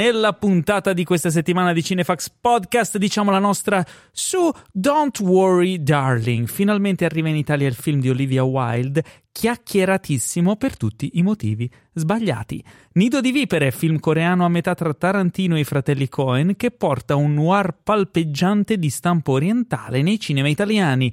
nella puntata di questa settimana di Cinefax Podcast diciamo la nostra su Don't Worry Darling. Finalmente arriva in Italia il film di Olivia Wilde, chiacchieratissimo per tutti i motivi sbagliati. Nido di vipere, film coreano a metà tra Tarantino e i fratelli Cohen che porta un noir palpeggiante di stampo orientale nei cinema italiani.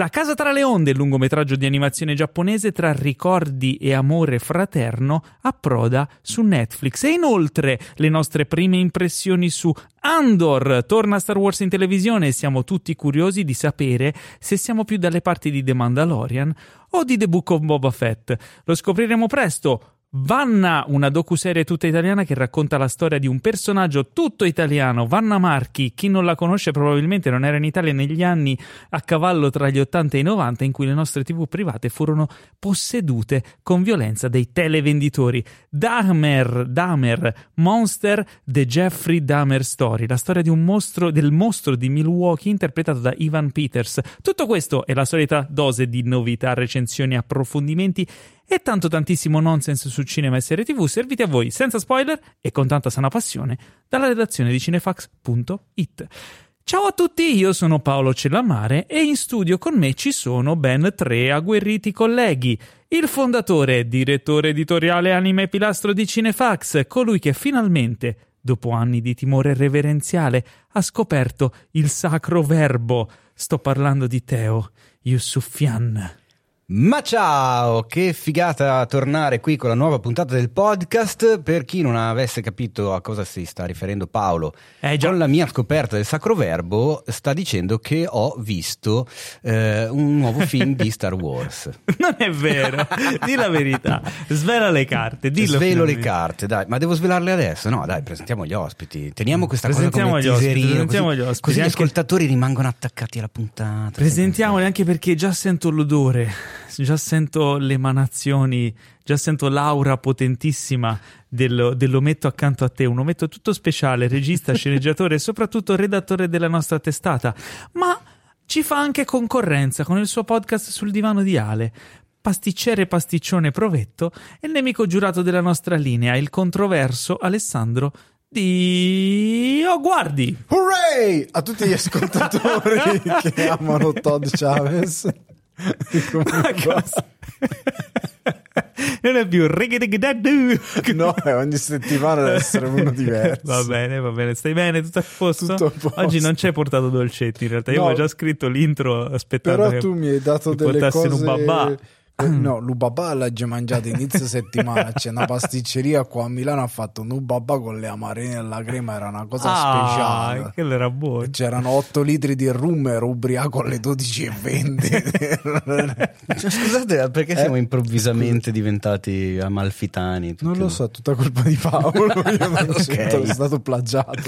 La casa tra le onde, il lungometraggio di animazione giapponese tra ricordi e amore fraterno, approda su Netflix. E inoltre le nostre prime impressioni su Andor torna Star Wars in televisione e siamo tutti curiosi di sapere se siamo più dalle parti di The Mandalorian o di The Book of Boba Fett. Lo scopriremo presto. Vanna, una docuserie tutta italiana che racconta la storia di un personaggio tutto italiano, Vanna Marchi. Chi non la conosce probabilmente non era in Italia negli anni a cavallo tra gli 80 e i 90 in cui le nostre tv private furono possedute con violenza dai televenditori. Dahmer, Dahmer, Monster, The Jeffrey Dahmer Story, la storia mostro, del mostro di Milwaukee interpretato da Ivan Peters. Tutto questo è la solita dose di novità, recensioni, approfondimenti e tanto tantissimo nonsense su cinema e serie tv serviti a voi senza spoiler e con tanta sana passione dalla redazione di cinefax.it. Ciao a tutti, io sono Paolo Cellamare e in studio con me ci sono ben tre agguerriti colleghi. Il fondatore, direttore editoriale anime pilastro di Cinefax, colui che finalmente, dopo anni di timore reverenziale, ha scoperto il sacro verbo. Sto parlando di Teo Yusufian. Ma ciao, che figata tornare qui con la nuova puntata del podcast. Per chi non avesse capito a cosa si sta riferendo Paolo, Eh, già. con la mia scoperta del Sacro Verbo sta dicendo che ho visto eh, un nuovo film di Star Wars. Non è vero, di la verità. Svela le carte, dillo. Svelo le carte, dai, ma devo svelarle adesso? No, dai, presentiamo gli ospiti. Teniamo questa cosa Presentiamo come gli ospiti, presentiamo così, gli ospiti, così gli anche- ascoltatori rimangono attaccati alla puntata. Presentiamoli anche perché già sento l'odore, già sento le emanazioni, già sento l'aura potentissima del- dell'ometto accanto a te, un ometto tutto speciale, regista, sceneggiatore e soprattutto redattore della nostra testata, ma ci fa anche concorrenza con il suo podcast sul divano di Ale. Pasticcere pasticcione provetto e il nemico giurato della nostra linea, il controverso Alessandro di... Oh, guardi! Hooray! A tutti gli ascoltatori che amano Todd Chavez. Non è più. No, eh, ogni settimana deve essere uno diverso. Va bene, va bene. Stai bene? Tutto a posto? Tutto a posto. Oggi non ci hai portato dolcetti. In realtà, io No. avevo già scritto l'intro aspettando Però che tu mi hai dato delle cose... un babà. Eh, No, l'ubabà l'hai già mangiato inizio settimana. C'è una pasticceria qua a Milano. Ha fatto un ubabà con le amarene e la crema. Era una cosa Ah, speciale. quello era buono. C'erano 8 litri di rum. Ero ubriaco alle 12.20. Cioè, scusate, perché siamo improvvisamente diventati amalfitani? non lo so, è tutta colpa di Paolo. Io non Ok. sento, sono stato plagiato.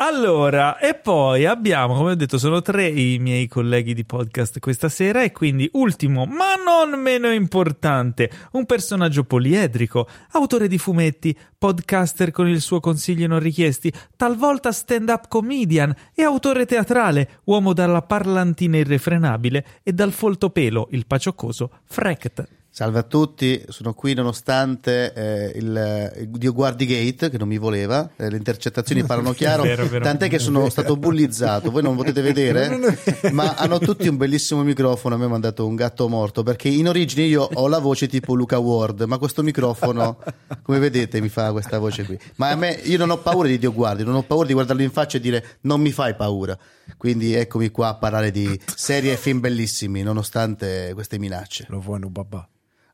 Allora, e poi abbiamo, come ho detto, sono tre i miei colleghi di podcast questa sera e quindi ultimo, ma non meno importante, un personaggio poliedrico, autore di fumetti, podcaster con il suo consigli non richiesti, talvolta stand-up comedian e autore teatrale, uomo dalla parlantina irrefrenabile e dal folto pelo, il pacioccoso Frect. Salve a tutti, sono qui nonostante eh, il, il Dio Guardi Gate che non mi voleva, eh, le intercettazioni parlano chiaro, Vero, vero. tant'è che sono stato bullizzato, voi non potete vedere, ma hanno tutti un bellissimo microfono, a me mi hanno dato un gatto morto, perché in origine io ho la voce tipo Luca Ward, ma questo microfono, come vedete, mi fa questa voce qui. Ma a me, io non ho paura di Dio Guardi, non ho paura di guardarlo in faccia e dire non mi fai paura. Quindi eccomi qua a parlare di serie e film bellissimi, nonostante queste minacce. Lo vuoi un ubabà?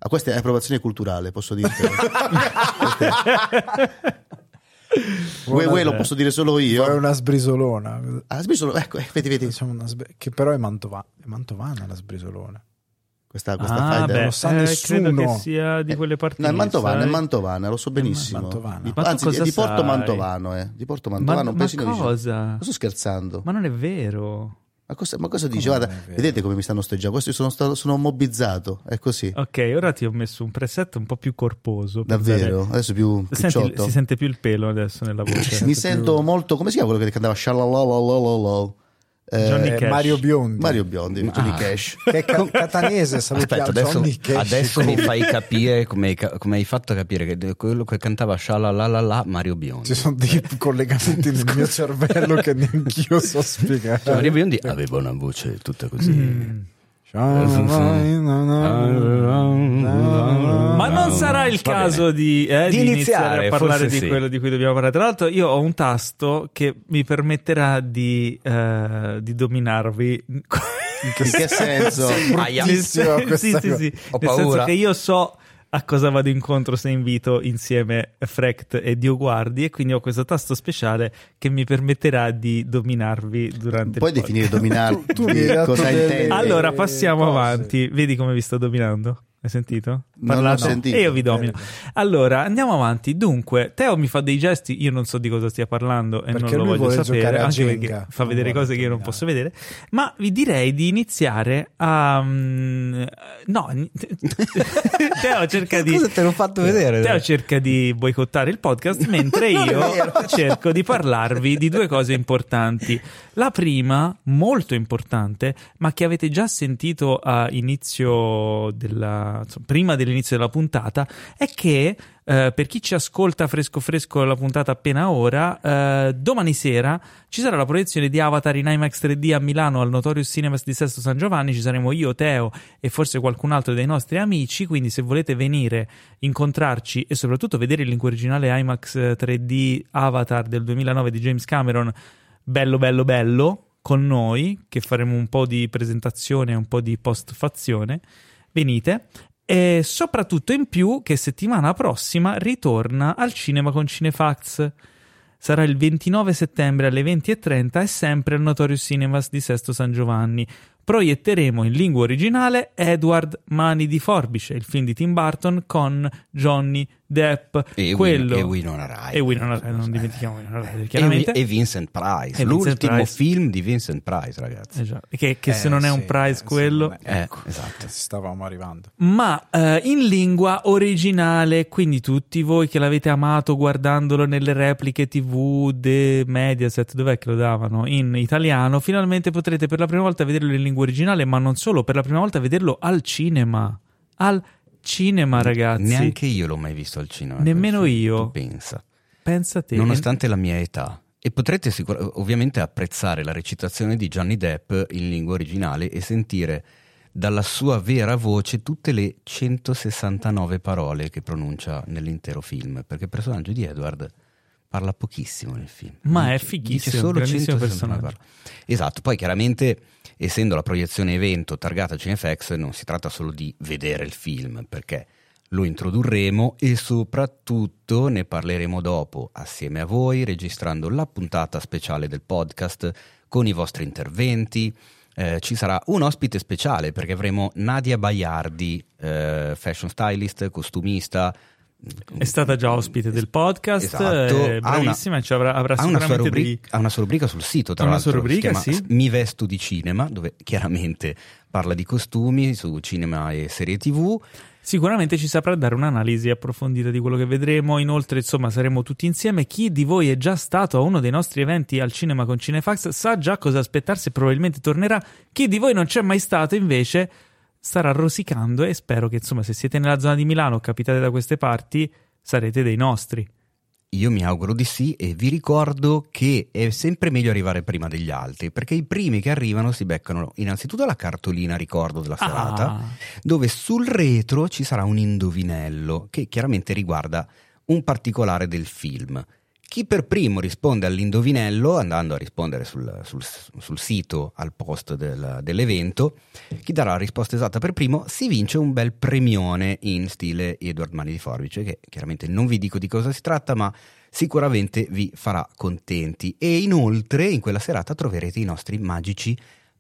Ah, questa è approvazione culturale, posso dirtelo. Uè, uè, lo posso dire solo io. una sbrisolona? Ah, sbisolo, ecco, eh, vedi, vedi. Sb- che però è, Mantova- è mantovana la sbrisolona. Questa, questa Ah, beh, lo sa eh, nessuno. credo che sia di quelle parti No, è Mantovana, sai? è Mantovana, lo so benissimo. Mantovana. Di- Ma anzi, cosa è di Porto sai? Mantovano, eh. Di Porto Ma, Mantovano, un ma paesino vicino. cosa? Ma sto scherzando. Ma non è vero. Ma cosa, ma cosa dice? Guarda, vedete come mi stanno osteggiando? Questo sono, stato, sono mobbizzato, è così. Ok, ora ti ho messo un preset un po' più corposo. Davvero, adesso più Senti, picciotto. si sente più il pelo adesso nella voce. Mi sento molto, come si chiama quello che cantava Shalalalalalalala? Eh, Johnny Eh, Cash. Mario Biondi. Mario Biondi, Johnny Ah. Cash. Che è ca- catanese, salutiamo Aspetta, adesso, Johnny Cash. adesso mi fai capire come come hai fatto capire che quello che cantava Shalalala Mario Biondi. Ci sono dei collegamenti nel mio cervello che neanch'io so spiegare. Cioè, Mario Biondi aveva una voce tutta così. Mm. Ma Ma non sarà il caso di, eh, Di di iniziare, iniziare, a parlare di sì. quello di cui dobbiamo parlare. Tra l'altro, io ho un tasto che mi permetterà di, eh, di dominarvi. In che senso? Sì, sì, sì. Ho Nel senso paura. che io so a cosa vado incontro se invito insieme Frect e Dio Guardi e quindi ho questo tasto speciale che mi permetterà di dominarvi durante Puoi il definire dominare Tu- tu cosa intendi? Allora passiamo cose. avanti. Vedi come vi sto dominando? Hai sentito? Non l'ho sentito. E io vi domino. Allora, andiamo avanti. Dunque, Teo mi fa dei gesti, io non so di cosa stia parlando e Perché non lo voglio sapere, giocare anche perché fa vedere cose che io non giocare. posso vedere, ma vi direi di iniziare a... mm, no, Teo cerca di... Cosa te l'ho fatto vedere? Teo cerca di boicottare il podcast mentre io cerco di parlarvi di due cose importanti. La prima, molto importante, ma che avete già sentito a inizio della, insomma, prima dell'inizio della puntata, è che eh, per chi ci ascolta fresco fresco la puntata appena ora, eh, domani sera ci sarà la proiezione di Avatar in IMAX 3D a Milano al Notorious Cinemas di Sesto San Giovanni. Ci saremo io, Teo e forse qualcun altro dei nostri amici. Quindi, se volete venire, incontrarci e soprattutto vedere il link originale IMAX 3D Avatar del 2009 di James Cameron, bello, bello, bello, con noi, che faremo un po' di presentazione un po' di postfazione. Venite. E soprattutto in più che settimana prossima ritorna al cinema con Cinefax. Sarà il 29 settembre alle 20.30 e sempre al Notorious Cinemas di Sesto San Giovanni. Proietteremo in lingua originale Edward Mani di Forbice, il film di Tim Burton con Johnny Depp. E, quello... Win- e Winona Ryder. E Winona Ryder, non dimentichiamo Winona Ryder, chiaramente. E, e Vincent Price, E Vincent l'ultimo Price. film di Vincent Price, ragazzi. Già, Che, che se Eh, non è sì, un prize eh, quello... secondo me. Eh, Ecco. esatto. Stavamo arrivando. ma eh, in lingua originale, quindi tutti voi che l'avete amato guardandolo nelle repliche TV de Mediaset, dov'è che lo davano? In italiano, finalmente potrete per la prima volta vederlo in lingua originale, ma non solo, per la prima volta vederlo al cinema. Al cinema, ragazzi. Neanche io l'ho mai visto al cinema. Nemmeno io. Pensa. Pensa te. Nonostante la mia età. E potrete sicur- ovviamente apprezzare la recitazione di Johnny Depp in lingua originale e sentire dalla sua vera voce tutte le 169 parole che pronuncia nell'intero film, perché il personaggio di Edward parla pochissimo nel film. Ma è Dice- fighissimo, dice solo grandissimo 169 personaggio. parole. Esatto, poi chiaramente essendo la proiezione evento targata Cinefax non si tratta solo di vedere il film, perché lo introdurremo e soprattutto ne parleremo dopo assieme a voi registrando la puntata speciale del podcast con i vostri interventi. Eh, ci sarà un ospite speciale perché avremo Nadia Baiardi, eh, fashion stylist, costumista. È stata già ospite del podcast, Esatto. è Ha una- bravissima, ci avrà, avrà ha una, sua rubrica, dei... ha una sua rubrica sul sito, tra Ha una l'altro. sua rubrica, si sì. Mi vesto di cinema, dove chiaramente parla di costumi su cinema e serie TV. Sicuramente ci saprà dare un'analisi approfondita di quello che vedremo. Inoltre, insomma, saremo tutti insieme. Chi di voi è già stato a uno dei nostri eventi al cinema con Cinefax sa già cosa aspettarsi e probabilmente tornerà. Chi di voi non c'è mai stato, invece, starà rosicando e spero che, insomma, se siete nella zona di Milano o capitate da queste parti, sarete dei nostri. Io mi auguro di sì e vi ricordo che è sempre meglio arrivare prima degli altri, perché i primi che arrivano si beccano innanzitutto la cartolina ricordo della serata, Ah. dove sul retro ci sarà un indovinello che chiaramente riguarda un particolare del film. Chi per primo risponde all'indovinello, andando a rispondere sul, sul- sul sito al post del- dell'evento, chi darà la risposta esatta per primo si vince un bel premione in stile Edward Mani di Forbice, che chiaramente non vi dico di cosa si tratta, ma sicuramente vi farà contenti. E inoltre in quella serata troverete i nostri magici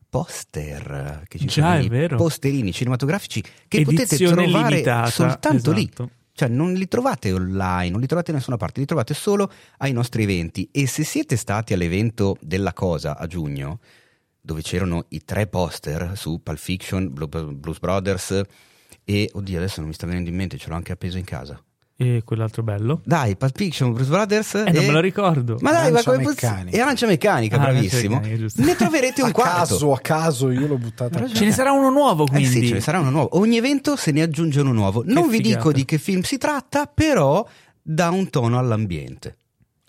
poster che ci Già, sono i posterini cinematografici che potete Edizione trovare limitata, soltanto lì esatto. Cioè non li trovate online, non li trovate da nessuna parte, li trovate solo ai nostri eventi. E se siete stati all'evento della Cosa a giugno, dove c'erano i tre poster su Pulp Fiction, Blu- Blues Brothers e, oddio adesso non mi sta venendo in mente, ce l'ho anche appeso in casa. E quell'altro bello. Dai, Pulp Fiction, Bruce Brothers. Eh, non me lo ricordo. Ma dai, ma Arancia come poss- Meccanica. E Arancia Meccanica, Ah, bravissimo. Meccanica, ne troverete un a quarto. caso, a caso, io l'ho buttata. a Ce ne sarà uno nuovo, Eh quindi. sì, ce ne sarà uno nuovo. Ogni evento se ne aggiunge uno nuovo. non vi figata. dico di che film si tratta, però dà un tono all'ambiente.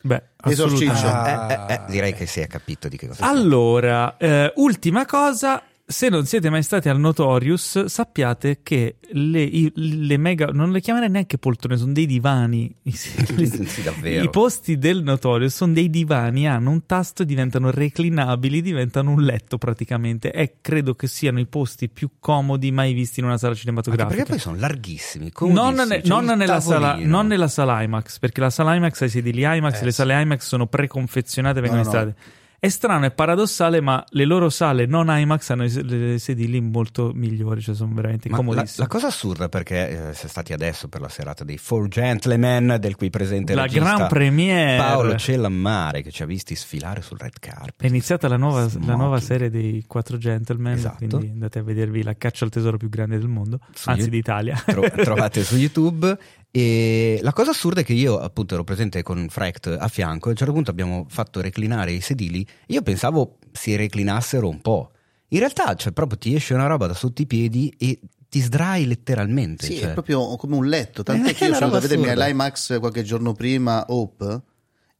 Beh, Esorciccio. assolutamente. Ah. Eh, eh, eh, direi che si è capito di che cosa. Allora, eh, ultima cosa. Se non siete mai stati al Notorious, sappiate che le, i- le mega. Non le chiamerei neanche poltrone, sono dei divani. I, Sì, davvero. I posti del Notorious sono dei divani, hanno un tasto, diventano reclinabili, diventano un letto praticamente. E credo che siano i posti più comodi mai visti in una sala Anche cinematografica. perché poi sono larghissimi. Non, ne- c'è non nella sala, non nella sala IMAX, perché la sala IMAX ha i sedili IMAX, Eh, le sale IMAX sono preconfezionate, vengono No, no, no. È strano, è paradossale, ma le loro sale non IMAX hanno le sedili molto migliori, cioè sono veramente Ma la, comodissimi. la cosa assurda perché eh, siete stati adesso per la serata dei Four Gentlemen del qui presente La regista gran premiere. Paolo Cellammare che ci ha visti sfilare sul red carpet. È iniziata la nuova, la nuova serie dei quattro gentleman, Esatto. quindi andate a vedervi la caccia al tesoro più grande del mondo, Su anzi You- d'Italia. Tro- trovate su YouTube. E la cosa assurda è che io, appunto, ero presente con Frecht a fianco. E a un certo punto abbiamo fatto reclinare i sedili. Io pensavo si reclinassero un po'. In realtà, cioè, proprio ti esce una roba da sotto i piedi e ti sdrai letteralmente. Sì, cioè. è proprio come un letto. Tant'è che io sono andato a vedermi all'IMAX qualche giorno prima, Hope,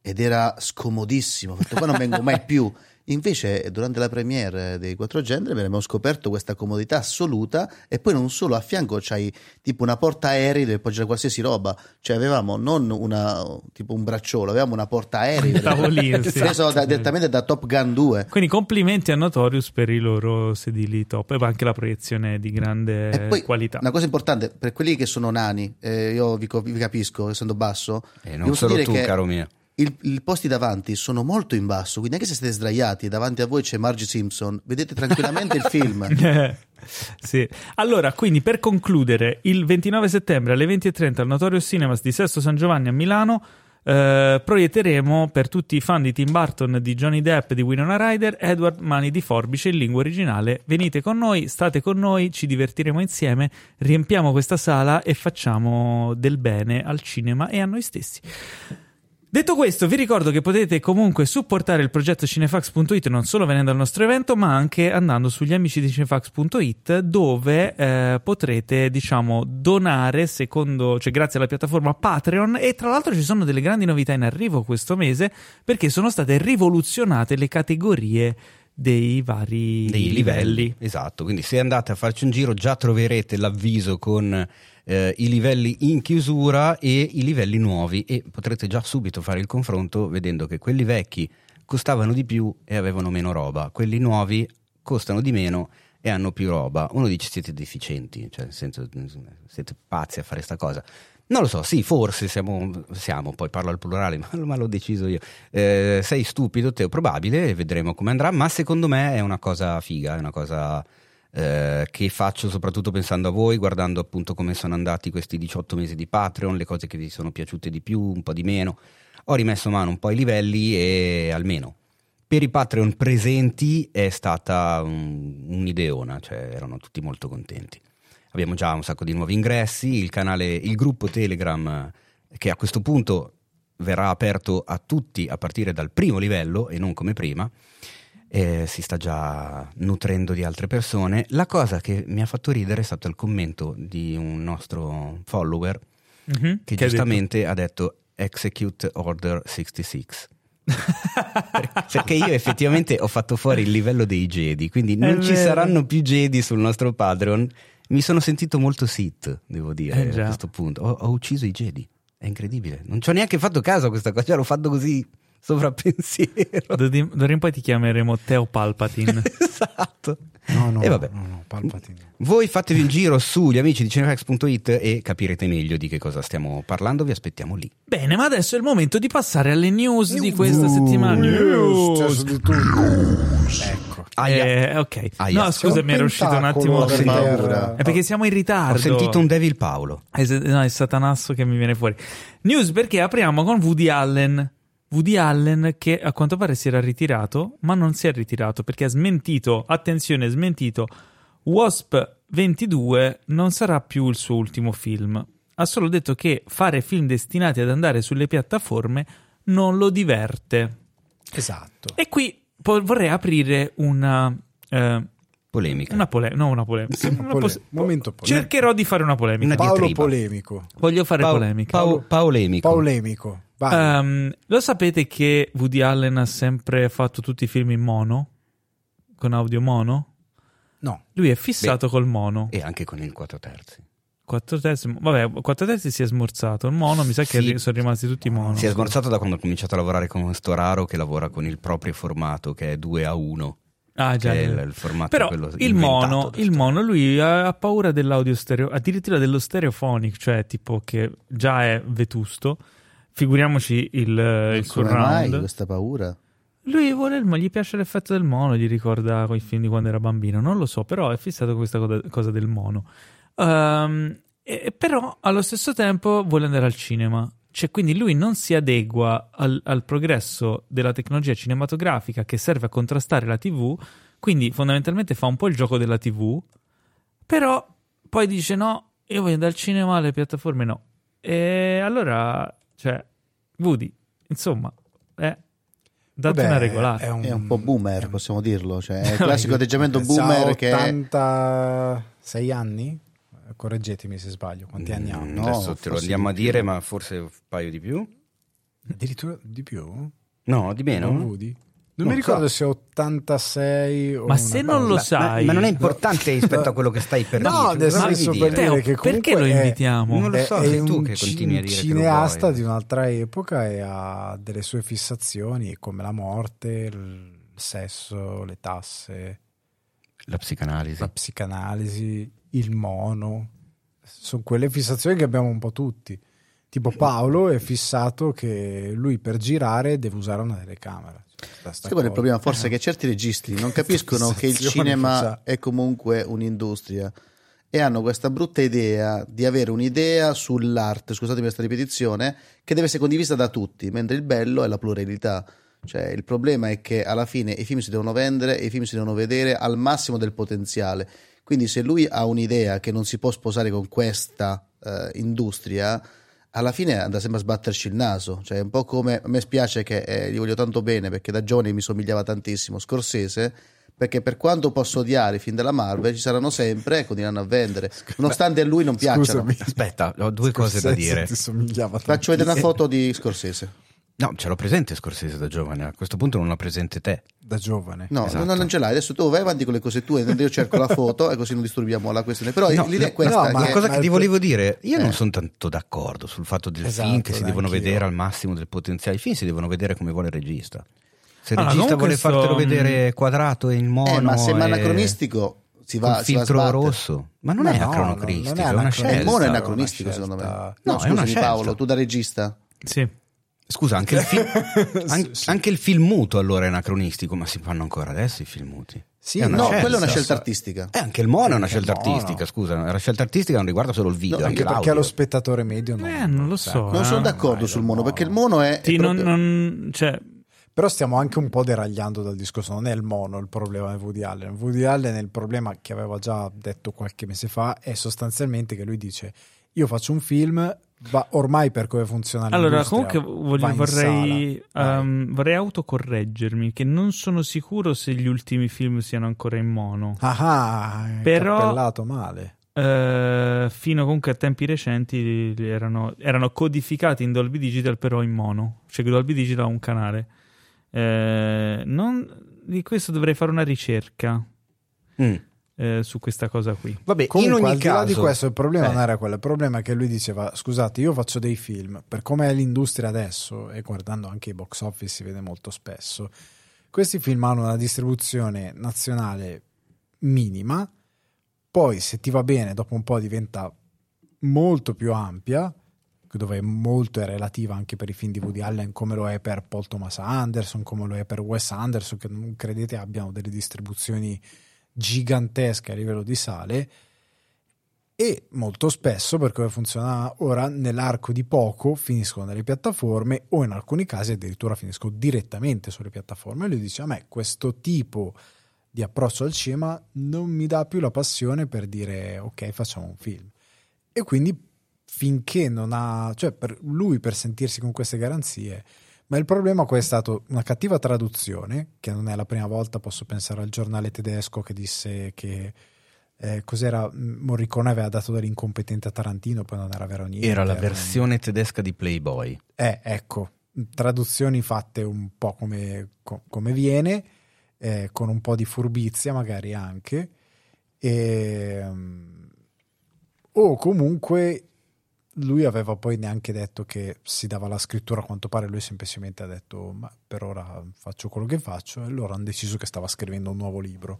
ed era scomodissimo. Ho detto, qua non vengo mai più. Invece, durante la premiere dei Quattro Gentlemen abbiamo scoperto questa comodità assoluta e poi non solo, a fianco c'hai tipo una porta aerei dove poggiare qualsiasi roba. Cioè avevamo non una, tipo un bracciolo, avevamo una porta aerei. Un tavolino, sì. Preso da- direttamente da Top Gun 2. Quindi complimenti a Notorious per i loro sedili top e anche la proiezione di grande E poi qualità. una cosa importante per quelli che sono nani, eh, io vi, vi capisco, essendo basso, E vi non solo tu, che caro mio. Il- I posti davanti sono molto in basso, quindi anche se siete sdraiati e davanti a voi c'è Margie Simpson, vedete tranquillamente il film. Sì. Allora, quindi per concludere, il 29 settembre alle 20.30 al Notorious Cinemas di Sesto San Giovanni a Milano eh, proietteremo per tutti i fan di Tim Burton, di Johnny Depp di Winona Ryder Edward Mani di Forbice in lingua originale. Venite con noi, state con noi, ci divertiremo insieme, riempiamo questa sala e facciamo del bene al cinema e a noi stessi. Detto questo, vi ricordo che potete comunque supportare il progetto cinefax.it non solo venendo al nostro evento, ma anche andando sugli amici di cinefax.it dove eh, potrete, diciamo, donare secondo, cioè grazie alla piattaforma Patreon e tra l'altro ci sono delle grandi novità in arrivo questo mese perché sono state rivoluzionate le categorie dei vari dei livelli. Esatto, quindi se andate a farci un giro già troverete l'avviso con eh, i livelli in chiusura e i livelli nuovi e potrete già subito fare il confronto vedendo che quelli vecchi costavano di più e avevano meno roba, quelli nuovi costano di meno e hanno più roba. Uno dice siete deficienti, cioè nel senso, siete pazzi a fare sta cosa. Non lo so, sì, forse siamo, siamo poi parlo al plurale, ma, ma l'ho deciso io. Eh, sei stupido, te, probabile, vedremo come andrà, ma secondo me è una cosa figa, è una cosa eh, che faccio soprattutto pensando a voi, guardando appunto come sono andati questi 18 mesi di Patreon, le cose che vi sono piaciute di più, un po' di meno. Ho rimesso mano un po' ai livelli e almeno per i Patreon presenti è stata un- un'ideona, cioè erano tutti molto contenti. Abbiamo già un sacco di nuovi ingressi, il canale, il gruppo Telegram eh, che a questo punto verrà aperto a tutti a partire dal primo livello e non come prima. Eh, si sta già nutrendo di altre persone. La cosa che mi ha fatto ridere è stato il commento di un nostro follower Mhm. che, Che ha giustamente ha detto Execute Order 66. Perché io effettivamente ho fatto fuori il livello dei Jedi, quindi non ci vero. saranno più Jedi sul nostro Patreon. Mi sono sentito molto Sith, devo dire, Eh, a questo punto. Ho, ho ucciso i Jedi, è incredibile. Non ci ho neanche fatto caso a questa cosa, cioè l'ho fatto così sovrappensiero. D'ora in- d'ora in poi ti chiameremo Teo Palpatine. esatto. No, no, E vabbè. no, no, Palpatine. Voi fatevi un giro sugli amici di cinefax.it e capirete meglio di che cosa stiamo parlando. Vi aspettiamo lì. Bene, ma adesso è il momento di passare alle news, di questa settimana. Successo di tutto. Ecco. Eh, ok. Aia. No, scusami, era uscito un attimo. Per paura. È perché siamo in ritardo. Ho sentito un Devil Paolo. No, è Satanasso che mi viene fuori. News perché apriamo con Woody Allen. Woody Allen che a quanto pare si era ritirato, ma non si è ritirato perché ha smentito, attenzione, smentito, Wasp 22 non sarà più il suo ultimo film. ha solo detto che fare film destinati ad andare sulle piattaforme non lo diverte. Esatto. E qui po- vorrei aprire una... eh, Polemica. una polemica, no una polemica. Una Pole- pos- momento polemico. Cercherò di fare una polemica. Una Paolo polemico. Voglio fare Pao- polemica. Pao- Paolemico. Paolemico. Ehm, lo sapete che Woody Allen ha sempre fatto tutti i film in mono? Con audio mono? no. Lui è fissato col mono. E anche con il 4 terzi. 4 terzi, vabbè, 4 terzi si è smorzato. Il mono mi sa che Sì. sono rimasti tutti mono. Si è smorzato da quando ha cominciato a lavorare con Storaro che lavora con il proprio formato che è 2 a 1. Ah, già. che è il, il formato Però quello il mono, il mono, lui ha, ha paura dell'audio stereo, addirittura dello stereophonic, cioè tipo che già è vetusto. Figuriamoci il, il Come mai surround. questa paura? Lui vuole il, mo- gli piace l'effetto del mono, gli ricorda quei film di quando era bambino, non lo so, però è fissato con questa cosa, cosa del mono. Ehm, e- però allo stesso tempo vuole andare al cinema. Cioè, quindi lui non si adegua al, al progresso della tecnologia cinematografica che serve a contrastare la TV, quindi fondamentalmente fa un po' il gioco della TV, però poi dice no, io voglio andare al cinema, alle piattaforme no. E allora, cioè, Woody, insomma, eh, date Vabbè, una regolata. È un, È un po' boomer, possiamo dirlo. Cioè, è il classico atteggiamento Ha boomer che è... 86 anni? Correggetemi se sbaglio. Quanti anni ha? Mm, No, Adesso te lo andiamo a dire, ma forse un paio di più? Addirittura di più? No, di meno? Woody? Non, Non mi so. ricordo se 86 o Ma se non lo Ma- sai, Ma, non è importante rispetto a quello che stai per No, dire. nel Cosa senso per dire? Teo, che perché lo è- invitiamo? Non lo so, è sei tu un che continui a dire cineasta di un'altra epoca e ha delle sue fissazioni come la morte, il sesso, le tasse, La psicanalisi. la psicanalisi, il mono. Sono quelle fissazioni che abbiamo un po' tutti. Tipo Paolo è fissato che lui per girare deve usare una telecamera. Sai qual è il problema? Forse che certi registri non capiscono che il cinema è comunque un'industria e hanno questa brutta idea di avere un'idea sull'arte, scusatemi questa ripetizione, che deve essere condivisa da tutti, mentre il bello è la pluralità. Cioè, il problema è che alla fine i film si devono vendere e i film si devono vedere al massimo del potenziale. Quindi se lui ha un'idea che non si può sposare con questa eh, industria, alla fine andrà sempre a sbatterci il naso. Cioè, è un po' come a me spiace che eh, gli voglio tanto bene perché da giovane mi somigliava tantissimo Scorsese. Perché per quanto posso odiare i film della Marvel, ci saranno sempre e continueranno a vendere, nonostante a lui non piacciono. Scusami. Aspetta, ho due cose da Scorsese dire. Ti somigliava Faccio vedere una foto di Scorsese. No, ce l'ho presente Scorsese da giovane, a questo punto non ho presente te. da giovane. No, Esatto. no, non ce l'hai. Adesso tu vai avanti con le cose tue, io cerco la foto e così non disturbiamo la questione. Però No, l'idea è no, questa. no, ma La cosa che ti volevo dire, io Eh. non sono tanto d'accordo sul fatto del Esatto, film che si devono vedere al massimo del potenziale. I film si devono vedere come vuole il regista. Se il Allora, regista vuole sto- fartelo vedere quadrato e in mono Eh, ma se è e anacronistico si va, si va a filtro sbattere. rosso, ma non Ma è no, anacronocristico, non è, è una anacronistico. Il scelta. mono è È una anacronistico, scelta. secondo me. No, No, è una scusami, scelta. Paolo, tu da regista. Sì. Scusa, anche il, film, an- Sì. anche il film muto allora è anacronistico, ma si fanno ancora adesso i film muti. Sì, No, scelta. quella è una scelta artistica. E anche il mono è una scelta mono. artistica, scusa, la scelta artistica non riguarda solo il video, No, anche, Anche perché l'audio. lo spettatore medio non, Eh, non lo so. Non eh. sono d'accordo sul mono, mono. perché il mono è. Sì, è non, proprio- non- cioè, Però stiamo anche un po' deragliando dal discorso, non è il mono il problema di Woody Allen. Woody Allen il problema che aveva già detto qualche mese fa è sostanzialmente che lui dice io faccio un film, va ormai per come funziona allora, comunque voglio- vorrei, ehm, vorrei autocorreggermi, che non sono sicuro se gli ultimi film siano ancora in mono. Ah, hai Però- cappellato male. Eh, fino comunque a tempi recenti erano, erano codificati in Dolby Digital, però in mono. Cioè, Dolby Digital ha un canale. Eh, non- di questo dovrei fare una ricerca Mm. Eh, su questa cosa qui. Vabbè, Comunque, in ogni al di là caso, di questo, il problema eh, non era quello. Il problema è che lui diceva: Scusate, io faccio dei film, per come è l'industria adesso, e guardando anche i box office si vede molto spesso, questi film hanno una distribuzione nazionale minima. Poi, se ti va bene, dopo un po' diventa molto più ampia, dove molto è relativa anche per i film di Woody Allen, come lo è per Paul Thomas Anderson, come lo è per Wes Anderson, che non credete abbiano delle distribuzioni gigantesche a livello di sale e molto spesso per come funziona ora nell'arco di poco finiscono nelle piattaforme o in alcuni casi addirittura finiscono direttamente sulle piattaforme e lui dice a me questo tipo di approccio al cinema non mi dà più la passione per dire ok facciamo un film e quindi finché non ha, cioè per lui per sentirsi con queste garanzie. Ma il problema qua è stato una cattiva traduzione, che non è la prima volta, posso pensare al giornale tedesco che disse che eh, cos'era Morricone aveva dato dell'incompetente a Tarantino, poi non era vero niente. Era la versione tedesca di Playboy. Eh, ecco, traduzioni fatte un po' come, come viene, eh, con un po' di furbizia magari anche, e, um, o comunque lui aveva poi neanche detto che si dava la scrittura, a quanto pare lui semplicemente ha detto ma per ora faccio quello che faccio e loro hanno deciso che stava scrivendo un nuovo libro.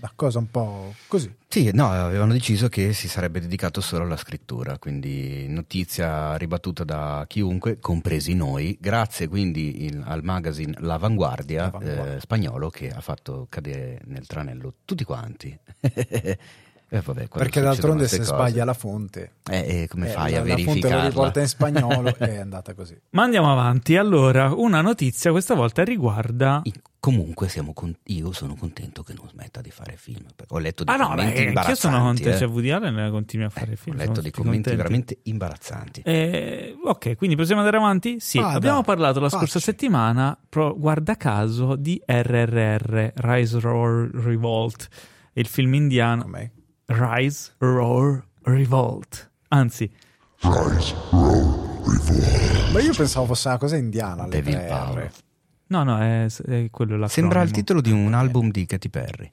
La cosa un po' così. Sì, no, avevano deciso che si sarebbe dedicato solo alla scrittura, quindi notizia ribattuta da chiunque, compresi noi, grazie quindi il, al magazine L'Avanguardia, L'Avanguardia. Eh, spagnolo che ha fatto cadere nel tranello tutti quanti. Eh, vabbè, Perché d'altronde se cose. sbaglia la fonte, eh, eh, come fai a verificare? La fonte lo riporta in spagnolo è andata così. Ma andiamo avanti. Allora, una notizia questa volta riguarda. Comunque con... io sono contento che non smetta di fare film. Ho letto dei ah, commenti no, beh, imbarazzanti. Io sono contento, eh. cioè Woody Allen continua a fare eh, film. Ho letto dei commenti contenti. veramente imbarazzanti. Eh, ok, quindi possiamo andare avanti? Sì, ah, abbiamo parlato la faccio. scorsa settimana, pro, guarda caso, di RRR, Rise Roar Revolt, il film indiano. Com'è? Rise, Roar, Revolt. Anzi, Rise, Roar, Revolt. Ma io pensavo fosse una cosa indiana. David Power. No, no, è, è quello là. Sembra il titolo di un album di Katy Perry.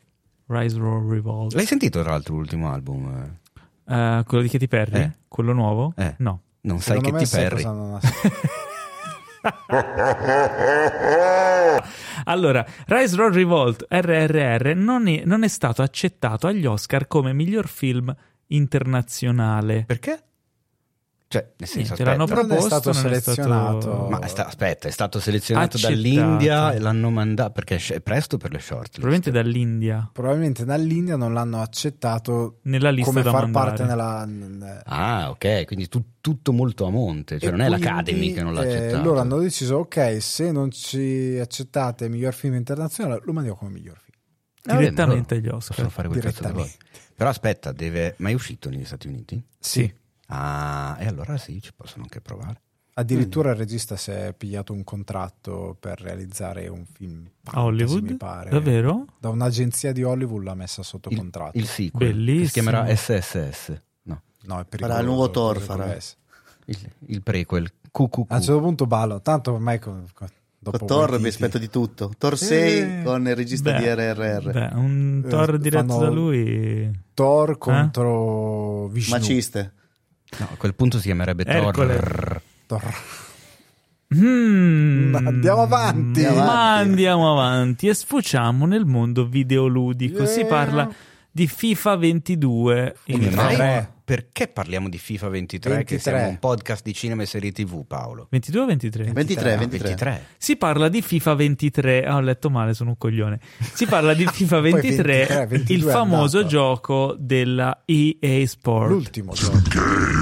Rise, Roar, Revolt. L'hai sentito tra l'altro l'ultimo album? Uh, quello di Katy Perry? Eh. Quello nuovo? Eh. No. Non sai Katy Perry. allora, Rise Roll Revolt RRR non è, non è stato accettato agli Oscar come miglior film internazionale. Perché? Cioè, nel senso, Niente, l'hanno proposto, non è stato selezionato. Stato... Ma sta, aspetta, è stato selezionato Accettato. dall'India e l'hanno mandato perché è presto per le short. Probabilmente dall'India. Probabilmente dall'India non l'hanno accettato nella lista come da far mandare. parte nella. Ah, ok, quindi tu, tutto molto a monte, cioè e non è quindi, l'Academy che non l'ha eh, accettato. Loro hanno deciso, ok, se non ci accettate miglior film internazionale, lo mandiamo come miglior film. Direttamente agli Oscar. Possono fare quel cazzo Però aspetta, deve... ma è uscito negli Stati Uniti? Sì. Ah, e allora sì, ci possono anche provare. Addirittura mm. il regista si è pigliato un contratto per realizzare un film a Hollywood? mi pare. Davvero? Da un'agenzia di Hollywood l'ha messa sotto il, contratto. Il sequel, Bellissimo. si chiamerà SSS. No, no è farà il nuovo Thor, farà. Il, il prequel. QQQ. A un certo punto ballo, tanto ormai con, con Dopo Thor mi aspetto di tutto. Thor 6 eh, con il regista beh, di RRR. Beh, un Thor diretto da lui. Thor contro eh? Vishnu. Maciste. No, a quel punto si chiamerebbe Thor. Thor. Mm, andiamo avanti. Ma andiamo avanti e sfociamo nel mondo videoludico. Yeah. Si parla di FIFA 22. Come mai? Perché parliamo di FIFA 23, 23, che siamo un podcast di cinema e serie tv, Paolo? 22 o 23? 23, 23. 23. Si parla di FIFA 23. Ah, ho letto male, sono un coglione. Si parla di FIFA 23, 23 il famoso gioco della EA Sport. L'ultimo gioco.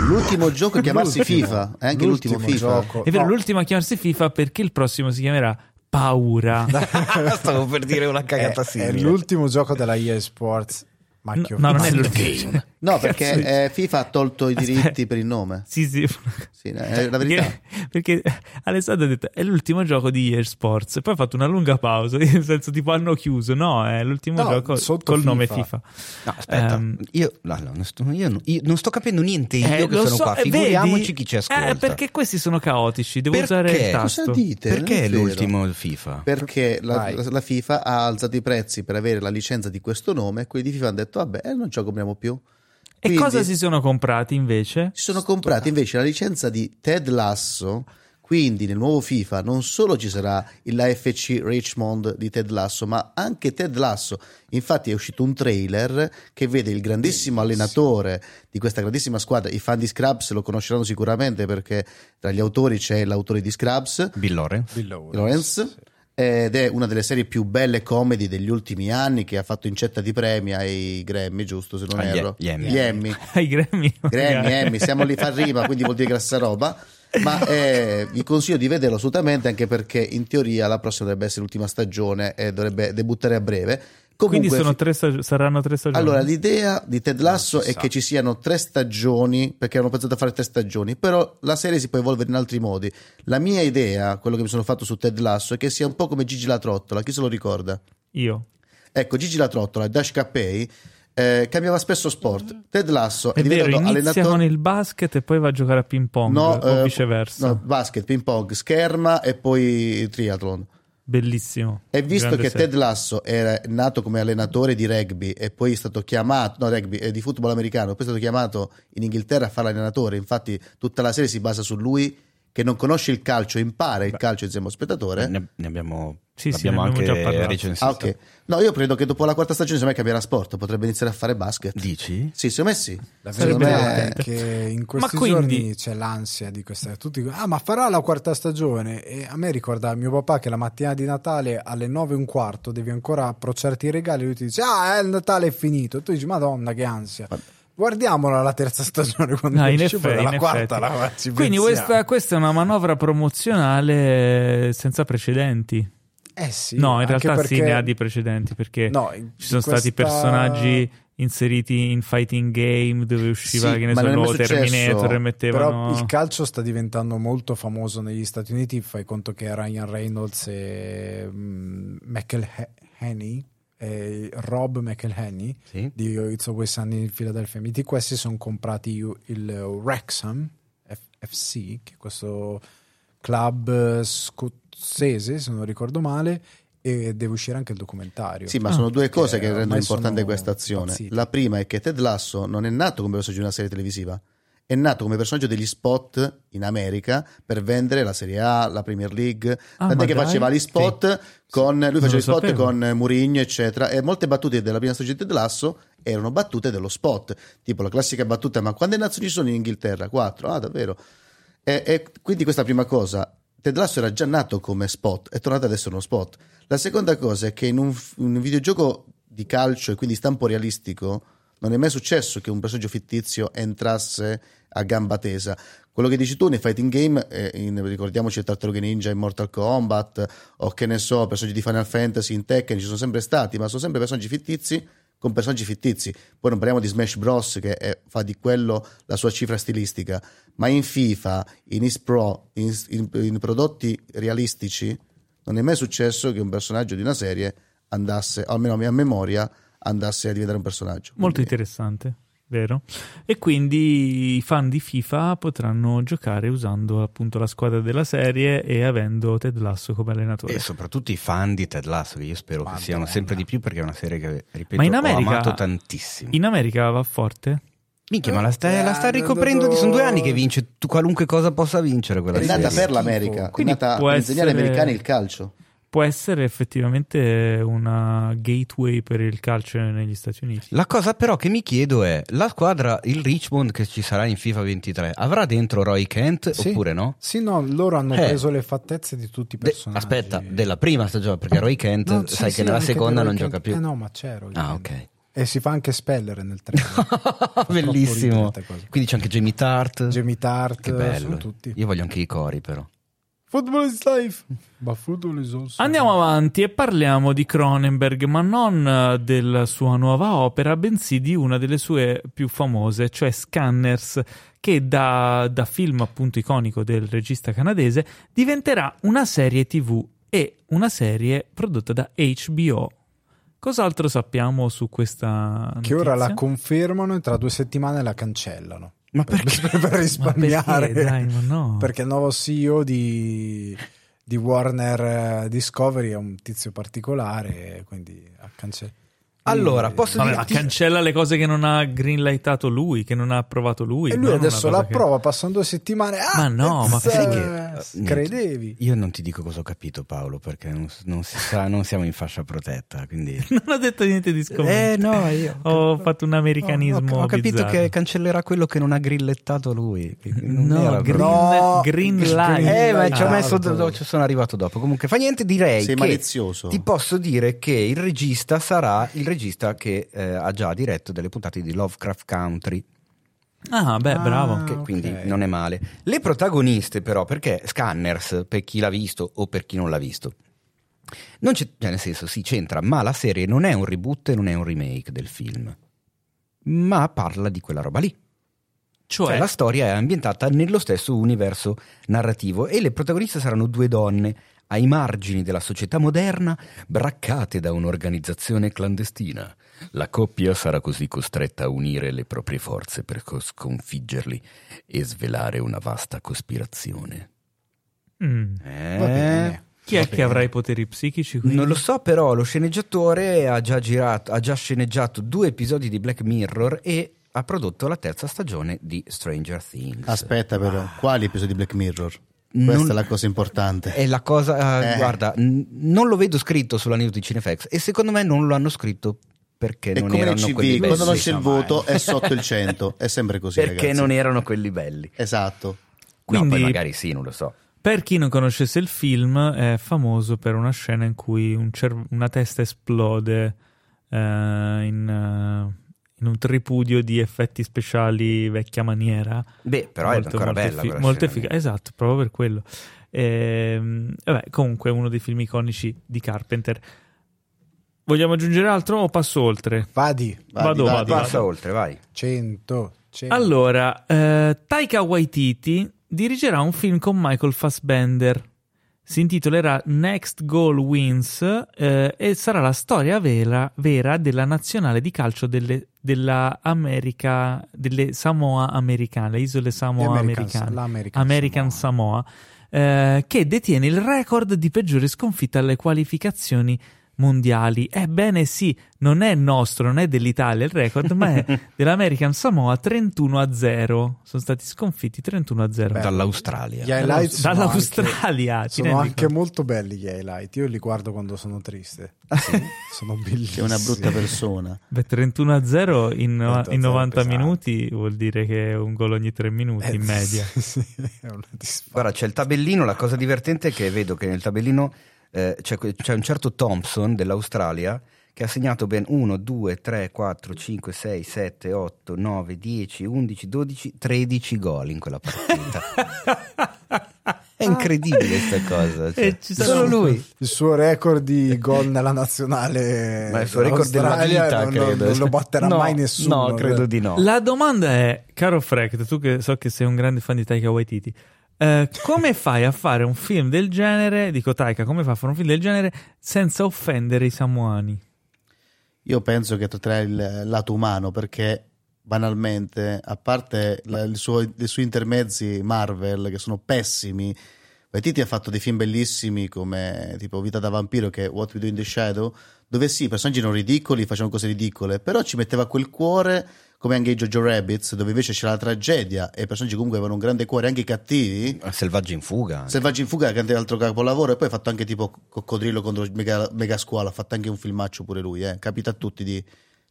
L'ultimo gioco a chiamarsi FIFA. È anche l'ultimo, l'ultimo FIFA. Gioco. È vero, no. l'ultimo a chiamarsi FIFA perché il prossimo si chiamerà Paura. Stavo per dire una cagata è, simile. È l'ultimo gioco della EA Sports Macchio. No, non è l'ultimo. No, perché eh, FIFA ha tolto i diritti Aspetta. per il nome. Sì, sì. sì è la verità. Perché, perché Alessandro ha detto è l'ultimo gioco di EA Sports e poi ha fatto una lunga pausa, nel senso tipo hanno chiuso. No, è l'ultimo no, gioco col FIFA. nome FIFA. No, aspetta, um, io, no, no, non sto, io, non, io, non sto, capendo niente io eh, che sono so, qua. Figuriamoci vedi? chi ci ascolta. Eh, perché questi sono caotici, devo perché? usare il tasto. Cosa dite? Perché è l'ultimo FIFA? Perché la, la, la, FIFA ha alzato i prezzi per avere la licenza di questo nome e quelli di FIFA hanno detto vabbè, non gioco compriamo più. Quindi, e cosa si sono comprati invece? Si sono comprati invece la licenza di Ted Lasso. Quindi nel nuovo FIFA non solo ci sarà l'AFC Richmond di Ted Lasso, ma anche Ted Lasso. Infatti è uscito un trailer che vede il grandissimo allenatore di questa grandissima squadra. I fan di Scrubs lo conosceranno sicuramente perché tra gli autori c'è l'autore di Scrubs, Bill Lawrence. Bill Lawrence. Lawrence ed è una delle serie più belle comedy degli ultimi anni che ha fatto incetta di premi ai Grammy, giusto se non ah, erro? Gli Emmy. Gli Emmy. Ai Grammy. Grammy, Emmy, siamo lì fa rima, quindi vuol dire grassa roba. Ma eh, vi consiglio di vederlo assolutamente anche perché in teoria la prossima dovrebbe essere l'ultima stagione e dovrebbe debuttare a breve Comunque, Quindi tre stag- saranno tre stagioni. Allora, l'idea di Ted Lasso si è sa. che ci siano tre stagioni, perché hanno pensato a fare tre stagioni, però la serie si può evolvere in altri modi. La mia idea, quello che mi sono fatto su Ted Lasso, è che sia un po' come Gigi la Trottola, chi se lo ricorda? Io. Ecco, Gigi la Trottola e Dash Capei eh, cambiava spesso sport. Ted Lasso È vero, diventato inizia allenatore- con il basket e poi va a giocare a ping pong No, o eh, viceversa. no, basket, ping pong, scherma e poi triathlon. Bellissimo. E visto che serie. Ted Lasso era nato come allenatore di rugby e poi è stato chiamato, no rugby, eh, di football americano, poi è stato chiamato in Inghilterra a fare l'allenatore, infatti tutta la serie si basa su lui che non conosce il calcio, impara il calcio insieme allo spettatore. Ne, ne abbiamo, Sì, sì, abbiamo ne abbiamo anche già parlato. Ah, ok. No, io credo che dopo la quarta stagione, secondo me cambierà sport, potrebbe iniziare a fare basket. Dici? Sì, secondo me sì. La Secondo verità me- è che in questi Ma quindi- giorni c'è l'ansia di questa. Tutti dicono, ah, ma farà la quarta stagione. E a me ricorda mio papà che la mattina di Natale alle 9 e un quarto devi ancora approcciarti i regali. Lui ti dice, ah, eh, il Natale è finito. E tu dici, madonna, che ansia. Guardiamola la terza stagione quando Ah, in esce, effetti, la in quarta effetti. la ci Quindi questa, questa è una manovra promozionale senza precedenti. Eh sì, no, in realtà sì, perché- ne ha di precedenti perché No, ci sono in stati questa- personaggi inseriti in fighting game dove usciva Sì, che ne so, il. Terminator e Però mettevano il calcio sta diventando molto famoso negli Stati Uniti. Fai conto che Ryan Reynolds e mm, McElhenney, e Rob McElhenney Sì. di It's Always Sunny in Philadelphia Meet, questi sono comprati il Wrexham F- FC, che è questo club eh, scozzese, se non ricordo male, e deve uscire anche il documentario. Sì, ma Ah, sono due cose che rendono importante questa azione. impazziti. La prima è che Ted Lasso non è nato come personaggio di una serie televisiva, è nato come personaggio degli spot in America per vendere la Serie A, la Premier League. Ah, Tant'è che dai. faceva gli spot con lui faceva gli spot sapevo. con Mourinho, eccetera. E molte battute della prima stagione di Ted Lasso erano battute dello spot, tipo la classica battuta: Ma quante nazioni ci sono in Inghilterra? Quattro, ah, davvero? E, e quindi questa prima cosa, Ted Lasso era già nato come spot, è tornato ad essere uno spot. La seconda cosa è che in un, in un videogioco di calcio e quindi stampo realistico non è mai successo che un personaggio fittizio entrasse a gamba tesa. Quello che dici tu nei fighting game, eh, in- ricordiamoci il Tartarughe Ninja in Mortal Kombat o che ne so, personaggi di Final Fantasy in Tekken ci sono sempre stati, ma sono sempre personaggi fittizi con personaggi fittizi. Poi non parliamo di Smash Bros. che è- fa di quello la sua cifra stilistica, ma in FIFA, in Is Pro, in, in- in prodotti realistici, non è mai successo che un personaggio di una serie andasse, almeno a mia memoria, andasse a diventare un personaggio. molto Quindi- interessante, vero? E quindi i fan di FIFA potranno giocare usando appunto la squadra della serie e avendo Ted Lasso come allenatore. E soprattutto i fan di Ted Lasso, che io spero che Madonna. siano sempre di più perché è una serie che, ripeto, Ma in ho America- amato tantissimo. In America va forte? Minchia, ma la sta, Eh, la sta eh, ricoprendo, do- sono due anni che vince, tu qualunque cosa possa vincere quella È nata serie. per l'America, è Quindi nata può per insegnare agli essere- americani il calcio. Può essere effettivamente una gateway per il calcio negli Stati Uniti. La cosa però che mi chiedo è, la squadra, il Richmond che ci sarà in FIFA 23, avrà dentro Roy Kent Sì. oppure no? Sì, no, loro hanno Eh. preso le fattezze di tutti i De- personaggi. aspetta, della prima stagione, perché Roy Kent No, sì, sai sì, che nella seconda non Kent- gioca più. Eh no, ma c'è Roy Ah, Kent. ok. E si fa anche Speller nel trailer. Bellissimo. Quindi c'è anche Jamie Tart. Jamie Tart, Che bello. sono tutti. Io voglio anche i cori però. Football is life. Ma football is also Andiamo avanti e parliamo di Cronenberg, ma non eh, della sua nuova opera, bensì di una delle sue più famose, cioè Scanners, che da, da film appunto iconico del regista canadese diventerà una serie TV e una serie prodotta da HBO. Cos'altro sappiamo su questa Che ora la notizia? confermano e tra due settimane la cancellano. Ma Per, per Ma risparmiare. perché? Dai, no. Perché il nuovo CEO di, di Warner eh, Discovery è un tizio particolare, quindi ha cancellato. Allora, posso Vabbè, ma dirti- cancella le cose che non ha greenlightato lui, che non ha approvato lui. E lui adesso la cosa che- approva, passano due settimane. Ah, Ma no, ma sai che- credevi? Io non ti dico cosa ho capito Paolo, perché non, non si sa, non siamo in fascia protetta, quindi... Non ho detto niente di scomodo. Eh no, io Ho fatto un americanismo. Ho, ho capito bizzarro. che cancellerà quello che non ha grillettato lui. No, green, No, green light. Eh, ma ci ho messo do- ci sono arrivato dopo. Comunque, fa niente, direi Sei che malizioso. ti posso dire che il regista sarà il regista che eh, ha già diretto delle puntate di Lovecraft Country, Ah, beh, Ah, bravo. che quindi non è male. Le protagoniste, però, perché Scanners, per chi l'ha visto o per chi non l'ha visto, Non c'è, cioè nel senso, sì, c'entra, ma la serie non è un reboot e non è un remake del film, ma parla di quella roba lì. Cioè, Cioè, la storia è ambientata nello stesso universo narrativo e le protagoniste saranno due donne ai margini della società moderna, braccate da un'organizzazione clandestina. La coppia sarà così costretta a unire le proprie forze per co- sconfiggerli e svelare una vasta cospirazione. mm, Eh? Va bene. chi è che avrà i poteri psichici? quindi? Non lo so, però lo sceneggiatore ha già, girato, ha già sceneggiato due episodi di Black Mirror e ha prodotto la terza stagione di Stranger Things. Aspetta però, quali episodi di Black Mirror? Questa Non- è la cosa importante. È la cosa, eh, Eh. guarda, n- non lo vedo scritto sulla news di Cinefax e secondo me non lo hanno scritto perché È non erano quelli CV, belli. quando c'è il voto eh. è sotto il 100, è sempre così perché ragazzi. non erano quelli belli. Esatto. Quindi, Quindi- magari sì, non lo so. Per chi non conoscesse il film, è famoso per una scena in cui un cer- una testa esplode eh, in, eh, in un tripudio di effetti speciali vecchia maniera. Beh, però Molto, è ancora molto bella quella molto efficace. lì. Esatto, proprio per quello. Ehm, vabbè, comunque è uno dei film iconici di Carpenter. Vogliamo aggiungere altro o passo oltre? Vadi, Vado, vadi, vado. Passa oltre, vai. 100, 100. Allora, eh, Taika Waititi dirigerà un film con Michael Fassbender. Si intitolerà Next Goal Wins eh, e sarà la storia vera, vera della nazionale di calcio delle, della America, delle Samoa americane, le isole Samoa americane. American Samoa, eh, che detiene il record di peggiore sconfitta alle qualificazioni mondiali. Ebbene sì, non è nostro, non è dell'Italia il record, ma è dell'American Samoa 31 a 0. Sono stati sconfitti 31 a 0. Beh, Dall'Australia. Gli highlights sono Dall'Australia, anche- sono anche molto belli gli highlight. Io li guardo quando sono triste. sono Che bellissimi. è una brutta persona. Beh, 31 a 0 in, 30 a in 90 pesante. minuti vuol dire che è un gol ogni 3 minuti Eh, in media. sì, è una disfatta. Guarda, c'è il tabellino, la cosa divertente è che vedo che nel tabellino eh, c'è, c'è un certo Thompson dell'Australia che ha segnato ben 1, 2, 3, 4, 5, 6, 7, 8, 9, 10, 11, 12, 13 gol in quella partita. È incredibile questa cosa. cioè. E ci Solo lui. Il suo record di gol nella nazionale Ma il suo record della vita, non, credo. non lo batterà No, mai nessuno. No, credo di no. La domanda è, caro Frecht, tu che so che sei un grande fan di Taika Waititi, eh, come fai a fare un film del genere, dico Taika, come fai a fare un film del genere senza offendere i samoani? Io penso che tratterà il lato umano perché banalmente, a parte la- suo- i suoi intermezzi Marvel che sono pessimi, Waititi ha fatto dei film bellissimi come tipo Vita da vampiro che è What We Do in the Shadow, dove sì, i personaggi erano ridicoli, facevano cose ridicole, però ci metteva quel cuore come anche i Jojo Rabbits, dove invece c'era la tragedia e i personaggi comunque avevano un grande cuore, anche i cattivi. Selvaggi in fuga. Selvaggi in fuga, grande altro capolavoro, e poi ha fatto anche tipo Coccodrillo contro Mega, Mega Squalo, ha fatto anche un filmaccio pure lui, eh. capita a tutti di...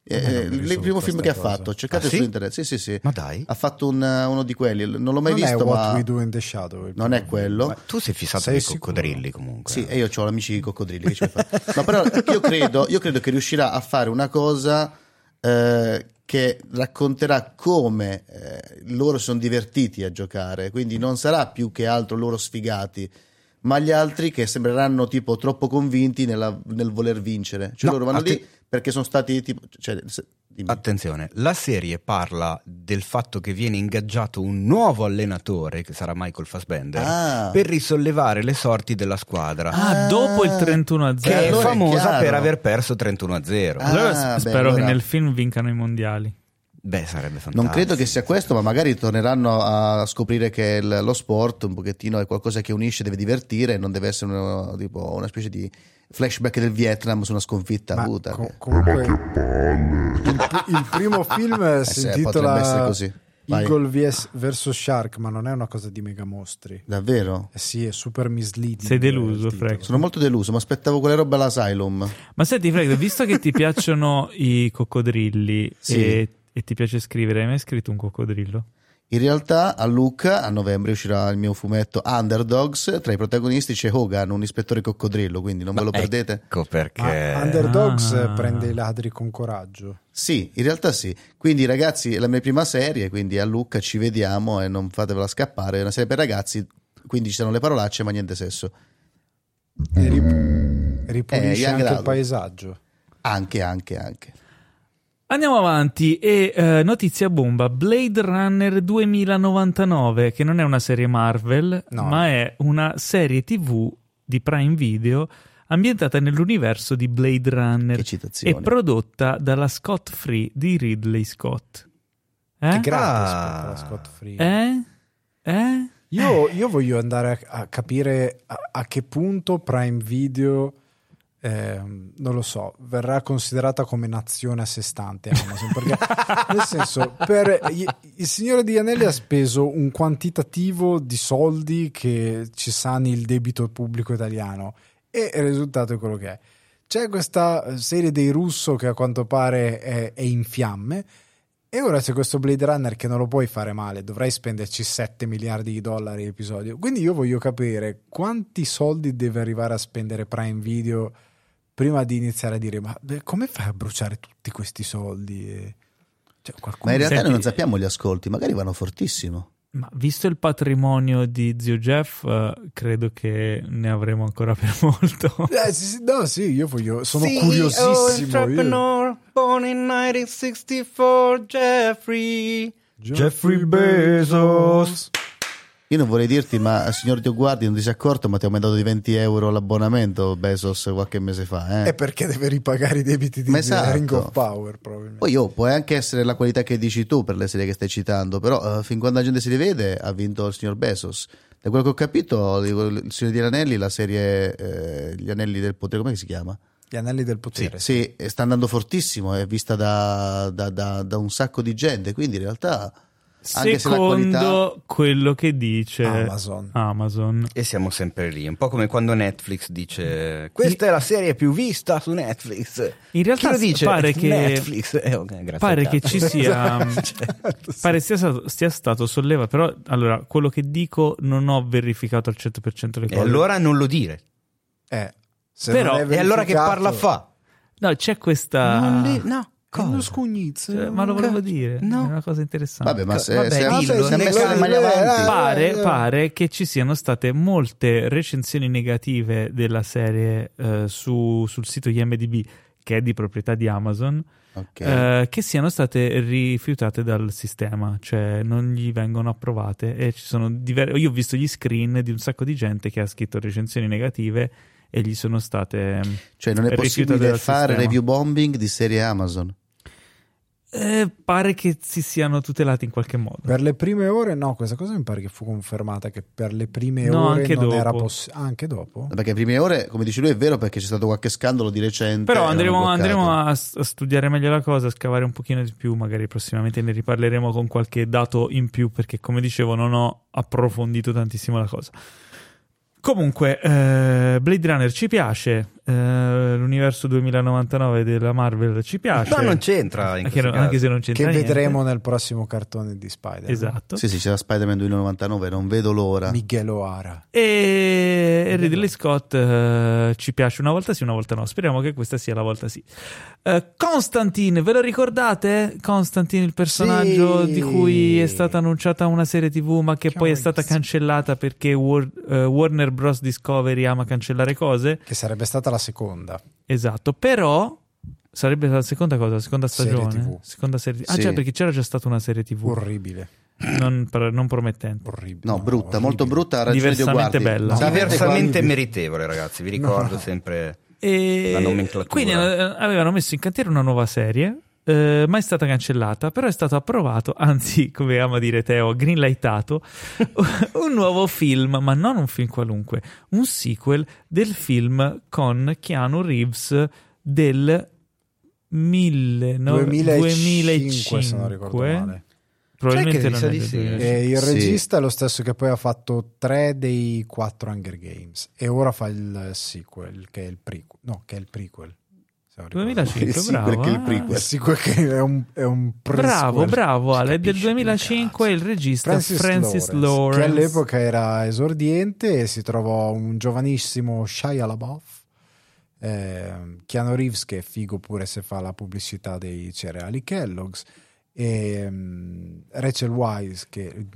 eh, Eh, il primo film che ha cosa. fatto, cercate Ah, su sì? internet, sì sì sì, Ma dai. ha fatto un- uno di quelli, non l'ho mai non visto è What ma... We Do in the Shadow. Non è quello. Ma tu sei fissato Sei sicuro? coccodrilli comunque. Sì, e io ho amici di coccodrilli. Che ci fare? No, però io credo, io credo che riuscirà a fare una cosa eh, che racconterà come eh, loro sono divertiti a giocare. Quindi non sarà più che altro loro sfigati, ma gli altri che sembreranno tipo troppo convinti nella- nel voler vincere. Cioè No, loro vanno lì perché sono stati tipo. Cioè, dimmi. Attenzione, la serie parla del fatto che viene ingaggiato un nuovo allenatore, che sarà Michael Fassbender, Ah. per risollevare le sorti della squadra, Ah, Ah. dopo il 31 a 0. che è allora è famosa chiaro. per aver perso 31 a 0. Ah. Allora s- beh, spero allora- che nel film vincano i mondiali. Beh, sarebbe fantastico. Non credo che sia questo, ma magari torneranno a scoprire che il- lo sport un pochettino è qualcosa che unisce, deve divertire, non deve essere una, tipo, una specie di flashback del Vietnam su una sconfitta Ma avuta. co- che- comunque il, il primo film Eh si essere intitola così. Vai. Eagle vs Shark, ma non è una cosa di mega mostri. Davvero? Eh sì, è super misleading. Sei deluso. Frank. Sono molto deluso, mi aspettavo quelle robe all'Asylum. Ma senti, Frank, visto che ti piacciono i coccodrilli Sì. e, e ti piace scrivere, hai mai scritto un coccodrillo? In realtà a Lucca a novembre uscirà il mio fumetto Underdogs, tra i protagonisti c'è Hogan, un ispettore coccodrillo, quindi non ve lo perdete. Ecco perché... Ma Underdogs Ah. prende i ladri con coraggio. Sì, in realtà sì. Quindi ragazzi, è la mia prima serie, quindi a Lucca ci vediamo e non fatevela scappare, è una serie per ragazzi, quindi ci sono le parolacce ma niente sesso. E, ri- Ripulisce Young anche il paesaggio. Anche, anche, anche. Andiamo avanti e eh, notizia bomba, Blade Runner 2099, che non è una serie Marvel, No. ma è una serie TV di Prime Video ambientata nell'universo di Blade Runner Che e prodotta dalla Scott Free di Ridley Scott. Che Eh? grande Ah. rispetto alla Scott Free. Eh? Eh? Io, io voglio andare a, a capire a, a che punto Prime Video, ehm, non lo so, verrà considerata come nazione a sé stante Amazon. Perché, nel senso, per, il, Signore di Anelli ha speso un quantitativo di soldi che ci sani il debito pubblico italiano e il risultato è quello che è. C'è questa serie dei russo che a quanto pare è, è in fiamme. E ora c'è questo Blade Runner che non lo puoi fare male, dovrai spenderci 7 miliardi di dollari episodio. Quindi io voglio capire quanti soldi deve arrivare a spendere Prime Video prima di iniziare a dire ma beh, come fai a bruciare tutti questi soldi? E- Cioè, qualcuno... Ma in realtà Senti- noi non sappiamo gli ascolti, magari vanno fortissimo. Ma visto il patrimonio di zio Jeff, eh, credo che ne avremo ancora per molto. Eh, sì, sì, no, sì, io voglio, sono CEO curiosissimo. io. born in 1964, Jeffrey. Jeffrey Bezos. Io non vorrei dirti, ma signor Dio guardi, non ti sei accorto, ma ti ho aumentato di 20 euro l'abbonamento Bezos qualche mese fa. Eh? È perché deve ripagare i debiti di esatto. Ring of Power, probabilmente. Poi oh, può anche essere la qualità che dici tu per le serie che stai citando, però eh, fin quando la gente si rivede ha vinto il signor Bezos. Da quello che ho capito, il signor di Anelli, la serie eh, Gli Anelli del Potere, come si chiama? Gli anelli del potere. Sì, e sta andando fortissimo, è vista da, da- da- da un sacco di gente, quindi in realtà anche se la Secondo qualità... quello che dice Amazon. Amazon. E siamo sempre lì, un po' come quando Netflix dice questa è la serie più vista su Netflix. In realtà dice? pare che- Netflix. Eh, ok, grazie Pare che ci sia. Certo, sì. Pare sia stato, sia stato sollevato. Però, allora, quello che dico non ho verificato al 100% le E cose. allora non lo dire. Eh, se Però- non è E allora che parla fa? No, c'è questa. Non li- no, Uno cosa? scugnizzo. Cioè, ma lo volevo dire. no. È una cosa interessante. Vabbè, ma se, Vabbè, se, dillo, se, ne messo le mani avanti... Pare, eh, pare che ci siano state molte recensioni negative della serie eh, su- sul sito IMDb, che è di proprietà di Amazon, Ok. eh, che siano state rifiutate dal sistema, cioè non gli vengono approvate. E ci sono diver- Io ho visto gli screen di un sacco di gente che ha scritto recensioni negative e gli sono state. Cioè non è possibile fare sistema. review bombing di serie Amazon. Eh, pare che si siano tutelati in qualche modo. Per le prime ore, no, questa cosa mi pare che fu confermata che per le prime No, ore anche non dopo. era possibile. anche dopo? Perché prime ore, come dici lui, è vero perché c'è stato qualche scandalo di recente. Però andremo, andremo a, a studiare meglio la cosa, a scavare un pochino di più, magari prossimamente ne riparleremo con qualche dato in più, perché come dicevo non ho approfondito tantissimo la cosa. Comunque, eh, Blade Runner ci piace, eh, l'universo 2099 della Marvel ci piace. No, non c'entra in anche, questo anche se non Che c'entra niente. vedremo nel prossimo cartone di Spider. Esatto. Sì, sì, c'era Spider-Man 2099, non vedo l'ora. Miguel O'Hara. E Ridley Scott eh, ci piace una volta sì, una volta no. Speriamo che questa sia la volta sì. Eh, Constantine, ve lo ricordate? Constantine, il personaggio Sì. di cui è stata annunciata una serie TV, ma che poi è stata cancellata perché War- Warner Bros. Discovery ama cancellare cose. Che sarebbe stata la seconda. Esatto, però. Sarebbe la seconda cosa, la seconda Serie stagione. TV. Seconda serie Ah, Sì. già, perché c'era già stata una serie TV. Orribile. non, non promettente. Orribile. No, brutta, orribile. molto brutta. Ha Diversamente bella. Sapete Diversamente meritevole, ragazzi. Vi ricordo No. sempre. E La nomenclatura. Quindi eh, avevano messo in cantiere una nuova serie, eh, ma è stata cancellata, però è stato approvato, anzi, come ama dire Teo, greenlightato, un nuovo film, ma non un film qualunque, un sequel del film con Keanu Reeves del 19- 2005, se non ricordo male. Probabilmente Sai che non è di sì. 2005. E il Sì. regista è lo stesso che poi ha fatto tre dei quattro Hunger Games e ora fa il sequel, che è il prequel. No, che è il prequel. Se non ricordo. 2005, Il sequel bravo. è il eh. prequel. Che è un, è un Bravo, bravo Ale, è del Capisci più 2005 cazzo. il regista Francis, Francis, Lawrence, Lawrence. che all'epoca era esordiente e si trovò un giovanissimo Shia LaBeouf eh, Keanu Reeves che è figo pure se fa la pubblicità dei cereali Kellogg's e mm, Rachel Wise che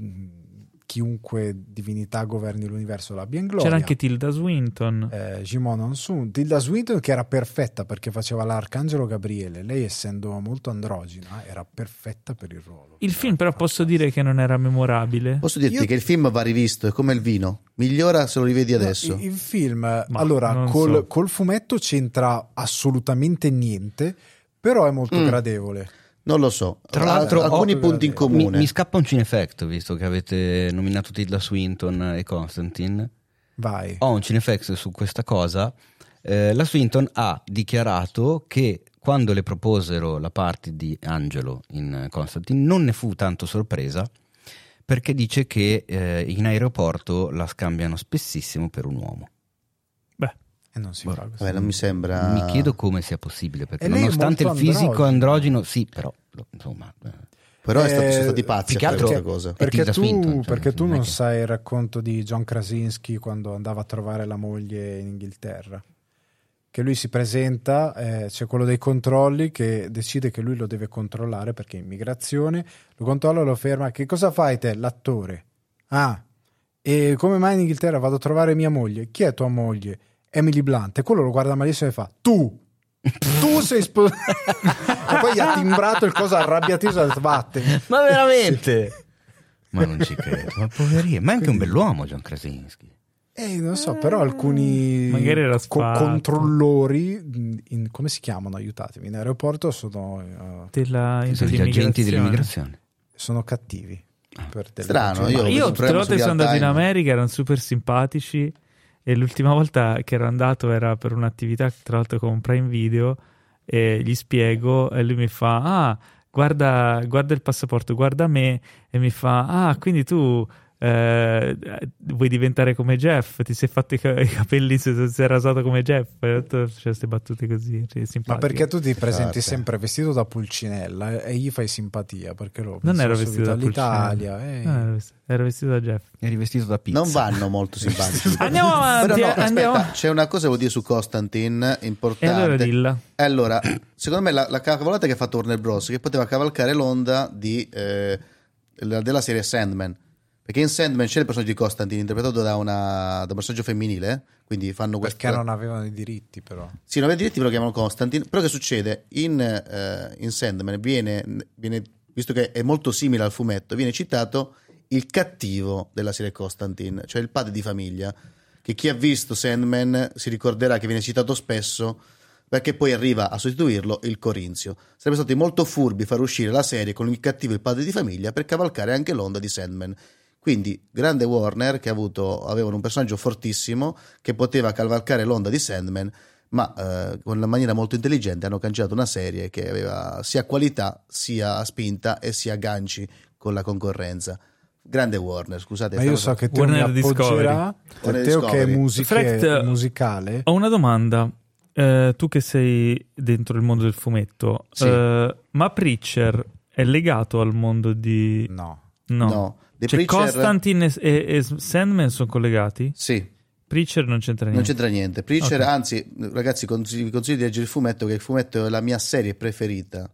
chiunque divinità governi l'universo l'abbia in gloria. C'era anche Tilda Swinton. eh, Jimon Onsun, Tilda Swinton che era perfetta perché faceva l'arcangelo Gabriele. Lei, essendo molto androgina, era perfetta per il ruolo. Il film, però, posso dire che non era memorabile. Posso dirti Io- che il film va rivisto, è come il vino, migliora se lo rivedi adesso. No, il, il film, allora, non col, so. col fumetto c'entra assolutamente niente, però è molto Mm. gradevole. Non lo so, Tra l'altro, alcuni ho- punti in mi- Mi, comune. mi scappa un cinefect, visto che avete nominato Tilda Swinton e Constantine. Vai. Ho un cinefect su questa cosa. Eh, la Swinton ha dichiarato che quando le proposero la parte di Angelo in Constantine non ne fu tanto sorpresa perché dice che eh, in aeroporto la scambiano spessissimo per un uomo. E non si Boh, fa. Vabbè, non mi sembra. Mi chiedo come sia possibile, perché E nonostante il fisico androgino. androgino, sì, però insomma, eh, Però è stato, Eh, sono stati pazzi altro- questa cosa. Perché tu, Swinton, cioè, perché tu non che- sai il racconto di John Krasinski quando andava a trovare la moglie in Inghilterra. Che lui si presenta, eh, c'è quello dei controlli che decide che lui lo deve controllare perché è immigrazione, lo controlla, lo ferma. Che cosa fai te? L'attore. Ah, e come mai in Inghilterra vado a trovare mia moglie? Chi è tua moglie? Emily Blunt. E quello lo guarda malissimo e fa: Tu! Tu sei sposato. e poi gli ha timbrato il coso arrabbiatissimo e ha detto vattene. Ma veramente? ma non ci credo, ma poverino, ma è anche un bell'uomo John Krasinski. Eh, non so, però alcuni co- controllori, in- come si chiamano? Aiutatemi, in aeroporto sono, eh, della Sono gli agenti dell'immigrazione. sono cattivi. per delle Strano, ragioni. io- io Premo volte sono andato in. America erano super simpatici e l'ultima volta che ero andato era per un'attività tra l'altro con Prime Video e gli spiego e lui mi fa ah guarda, guarda il passaporto guarda me e mi fa ah quindi tu eh, vuoi diventare come Jeff ti sei fatto i, ca- i capelli si è rasato come Jeff e detto, cioè, queste battute così cioè, Ma perché tu ti presenti Esatto. sempre vestito da pulcinella e gli fai simpatia? Perché lo non ero vestito da all'Italia. Pulcinella. eh. No, ero vestito- vestito da Jeff È rivestito da pizza. Non vanno molto simpatici. Andiamo avanti, Però no, aspetta, andiamo- c'è una cosa che vuol dire su Constantine e importante. allora dilla Allora, secondo me la, la cavolata che ha fatto Warner Bros. che poteva cavalcare l'onda di, eh, la- della serie Sandman. Perché in Sandman c'è il personaggio di Constantine interpretato da, una, da un personaggio femminile. Quindi fanno questo. Perché non avevano i diritti, però. Sì, non aveva diritti, però lo chiamano Constantine. Però che succede? In, eh, in Sandman viene, viene, visto che è molto simile al fumetto, viene citato il cattivo della serie Constantine, cioè il padre di famiglia, che chi ha visto Sandman si ricorderà che viene citato spesso perché poi arriva a sostituirlo il Corinzio. Sarebbe stati molto furbi far uscire la serie con il cattivo e il padre di famiglia per cavalcare anche l'onda di Sandman. Quindi, grande Warner che ha avuto, avevano un personaggio fortissimo che poteva cavalcare l'onda di Sandman, ma eh, con una maniera molto intelligente hanno cancellato una serie che aveva sia qualità, sia spinta e sia ganci con la concorrenza. Grande Warner, scusate. Ma io so che te Warner mi Discovery. appoggerà. Warner Teo che è Discovery. musiche- Frecht, musicale. Ho una domanda. Eh, tu che sei dentro il mondo del fumetto, Sì. eh, ma Preacher è legato al mondo di. No. No. No, The Cioè, Preacher- Constantine e, e Sandman sono collegati? Sì, Preacher non c'entra non niente. c'entra niente. Preacher, Ok. anzi, ragazzi, vi consiglio di leggere il fumetto, che il fumetto è la mia serie preferita,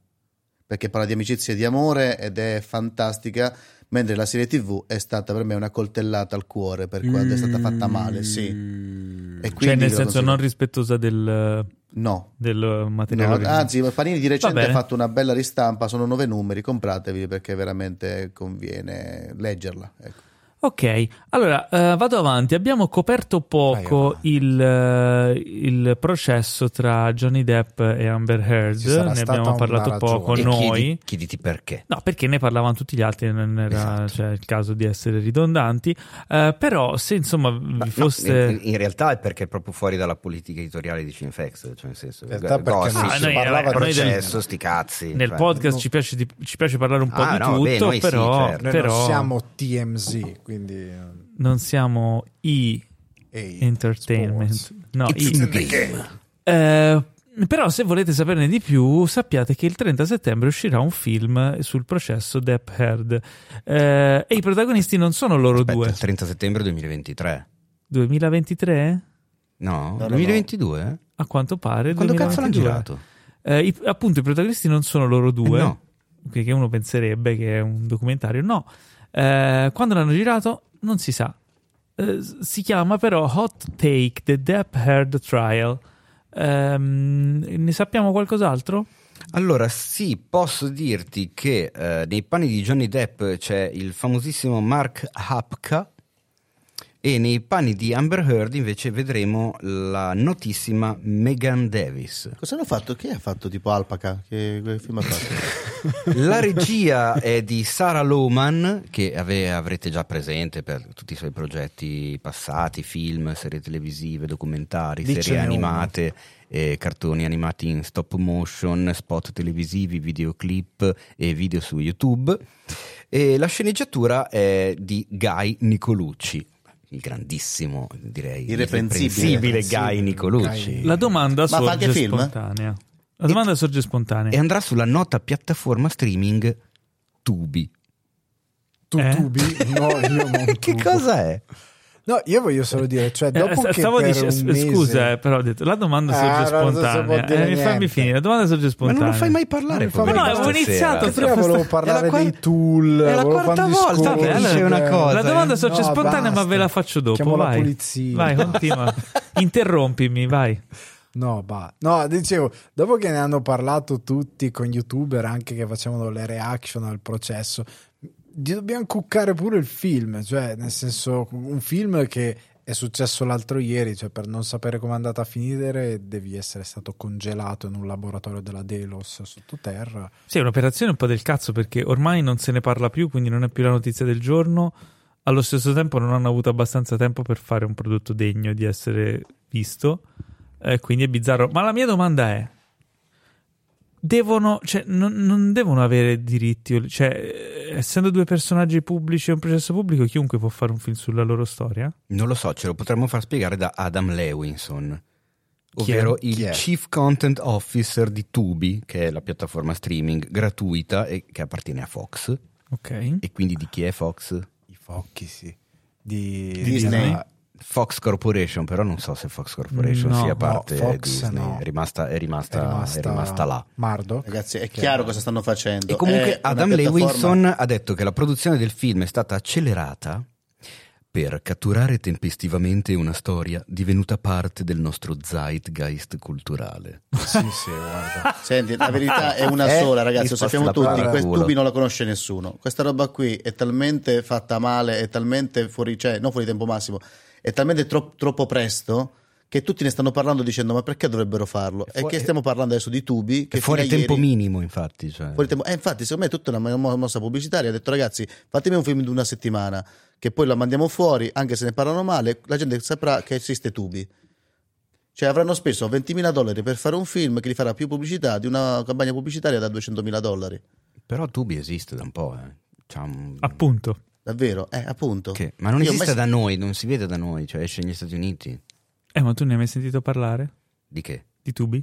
perché parla di amicizia e di amore ed è fantastica, mentre la serie TV è stata per me una coltellata al cuore per quanto è stata fatta male, sì. E Cioè, nel senso, consiglio. non rispettosa del, No. del materiale. No, anzi, Panini di recente ha fatto una bella ristampa, sono nove numeri, compratevi perché veramente conviene leggerla. Ecco. Ok, allora eh, vado avanti. Abbiamo coperto poco il, eh, il processo tra Johnny Depp e Amber Heard. Ci sarà Ne abbiamo parlato poco E noi. chiedi- chiediti perché. No, perché ne parlavano tutti gli altri, non era Esatto. cioè, il caso di essere ridondanti. Eh, però, se insomma vi Ma no, foste. in, in realtà è perché è proprio fuori dalla politica editoriale di Cinefex, cioè nel senso, In realtà perché gossip, non si sì, parlava vabbè, noi del- processo, sti cazzi. Nel cioè. podcast ci, piace, di- ci piace parlare un po' Ah, di no, tutto, vabbè, noi sì, però, certo. Noi però non siamo TMZ, quindi... eh, non siamo i ehi, entertainment. sports. No, It's i- in the game. Eh, però se volete saperne di più sappiate che il 30 settembre uscirà un film sul processo Depp Heard Eh, e i protagonisti non sono loro Aspetta, due il 30 settembre 2023. 2023 No, no, 2022? eh? a quanto pare Quando cazzo l'hanno 2022. girato? Eh, i- appunto i protagonisti non sono loro due Eh, no. che uno penserebbe che è un documentario no Eh, quando l'hanno girato non si sa. Eh, si chiama però Hot Take The Depp Heard Trial. Ehm, ne sappiamo qualcos'altro? Allora, sì, posso dirti che eh, nei panni di Johnny Depp c'è il famosissimo Mark Hapka e nei panni di Amber Heard invece vedremo la notissima Megan Davis. Cosa hanno fatto? Chi ha fatto tipo Alpaca? Che, che film ha fatto? La regia è di Sara Lohman, che ave- avrete già presente per tutti i suoi progetti passati, film, serie televisive, documentari, Dicene serie uno. animate, eh, cartoni animati in stop motion, spot televisivi, videoclip e video su YouTube. E la sceneggiatura è di Guy Nicolucci, il grandissimo, direi, Irreprensibile. irreprensibile Guy Nicolucci. La domanda anche sorge film? spontanea. La domanda sorge spontanea. E andrà sulla nota piattaforma streaming Tubi. Tu Eh? tubi? No, io non che tubo. cosa è? No, io voglio solo dire, cioè, Eh, dopo che stavo per dicendo, un mese... scusa, eh, però ho detto la domanda Ah, sorge spontanea. dire Eh, mi fammi finire. La domanda sorge Ma spontanea. non lo fai mai parlare? Mai No, avevo stasera. iniziato, Che prima volevo parlare È la qua- dei tool. è la quarta volta che dice cioè- una cosa. La domanda eh. sorge No, spontanea, ma basta. ve la faccio dopo. Chiamo la vai. polizia. Vai, continua. Interrompimi, vai. No, bah. no, dicevo, dopo che ne hanno parlato tutti con youtuber anche che facevano le reaction al processo, dobbiamo cuccare pure il film, cioè nel senso un film che è successo l'altro ieri, cioè per non sapere come è andata a finire devi essere stato congelato in un laboratorio della Delos sottoterra. Sì, è un'operazione un po' del cazzo perché ormai non se ne parla più, quindi non è più la notizia del giorno. Allo stesso tempo non hanno avuto abbastanza tempo per fare un prodotto degno di essere visto. Eh, quindi è bizzarro. Ma la mia domanda è: devono, cioè, non, non devono avere diritti? Cioè, essendo due personaggi pubblici e un processo pubblico, chiunque può fare un film sulla loro storia? Non lo so, ce lo potremmo far spiegare da Adam Lewinson, ovvero Chi il? Chief Content Officer di Tubi, che è la piattaforma streaming gratuita e che appartiene a Fox. Ok. E quindi di chi è Fox? I focchi, sì. Di Disney. di- Fox Corporation, però non so se Fox Corporation No, sia no, parte Fox Disney, no. è, rimasta, è, rimasta, è rimasta, è rimasta là. Murdoch. Ragazzi, è Che- chiaro cosa stanno facendo. E comunque Adam Lewinson ha detto che la produzione del film è stata accelerata per catturare tempestivamente una storia divenuta parte del nostro zeitgeist culturale. Sì, sì, guarda. Senti, la verità è una Eh, sola, ragazzi, lo sappiamo tutti. Questo tubi non la conosce nessuno. Questa roba qui è talmente fatta male, è talmente fuori, cioè, non fuori tempo massimo, è talmente tro- troppo presto che tutti ne stanno parlando dicendo ma perché dovrebbero farlo? E che stiamo parlando adesso di tubi che fuori tempo ieri- minimo, infatti. Cioè. fuori tempo- eh, infatti, secondo me è tutta una mo- mossa pubblicitaria. Ha detto, ragazzi, fatemi un film di una settimana, che poi la mandiamo fuori, anche se ne parlano male, la gente saprà che esiste Tubi. Cioè, avranno speso 20.000 dollari per fare un film che gli farà più pubblicità di una campagna pubblicitaria da 200.000 dollari. Però Tubi esiste da un po'. Eh. C'ha un- Appunto. Davvero? Eh, appunto. Che- Ma non Io esiste mai- da noi, non si vede da noi, cioè esce negli Stati Uniti. Eh, ma tu ne hai mai sentito parlare? Di che? Di tubi?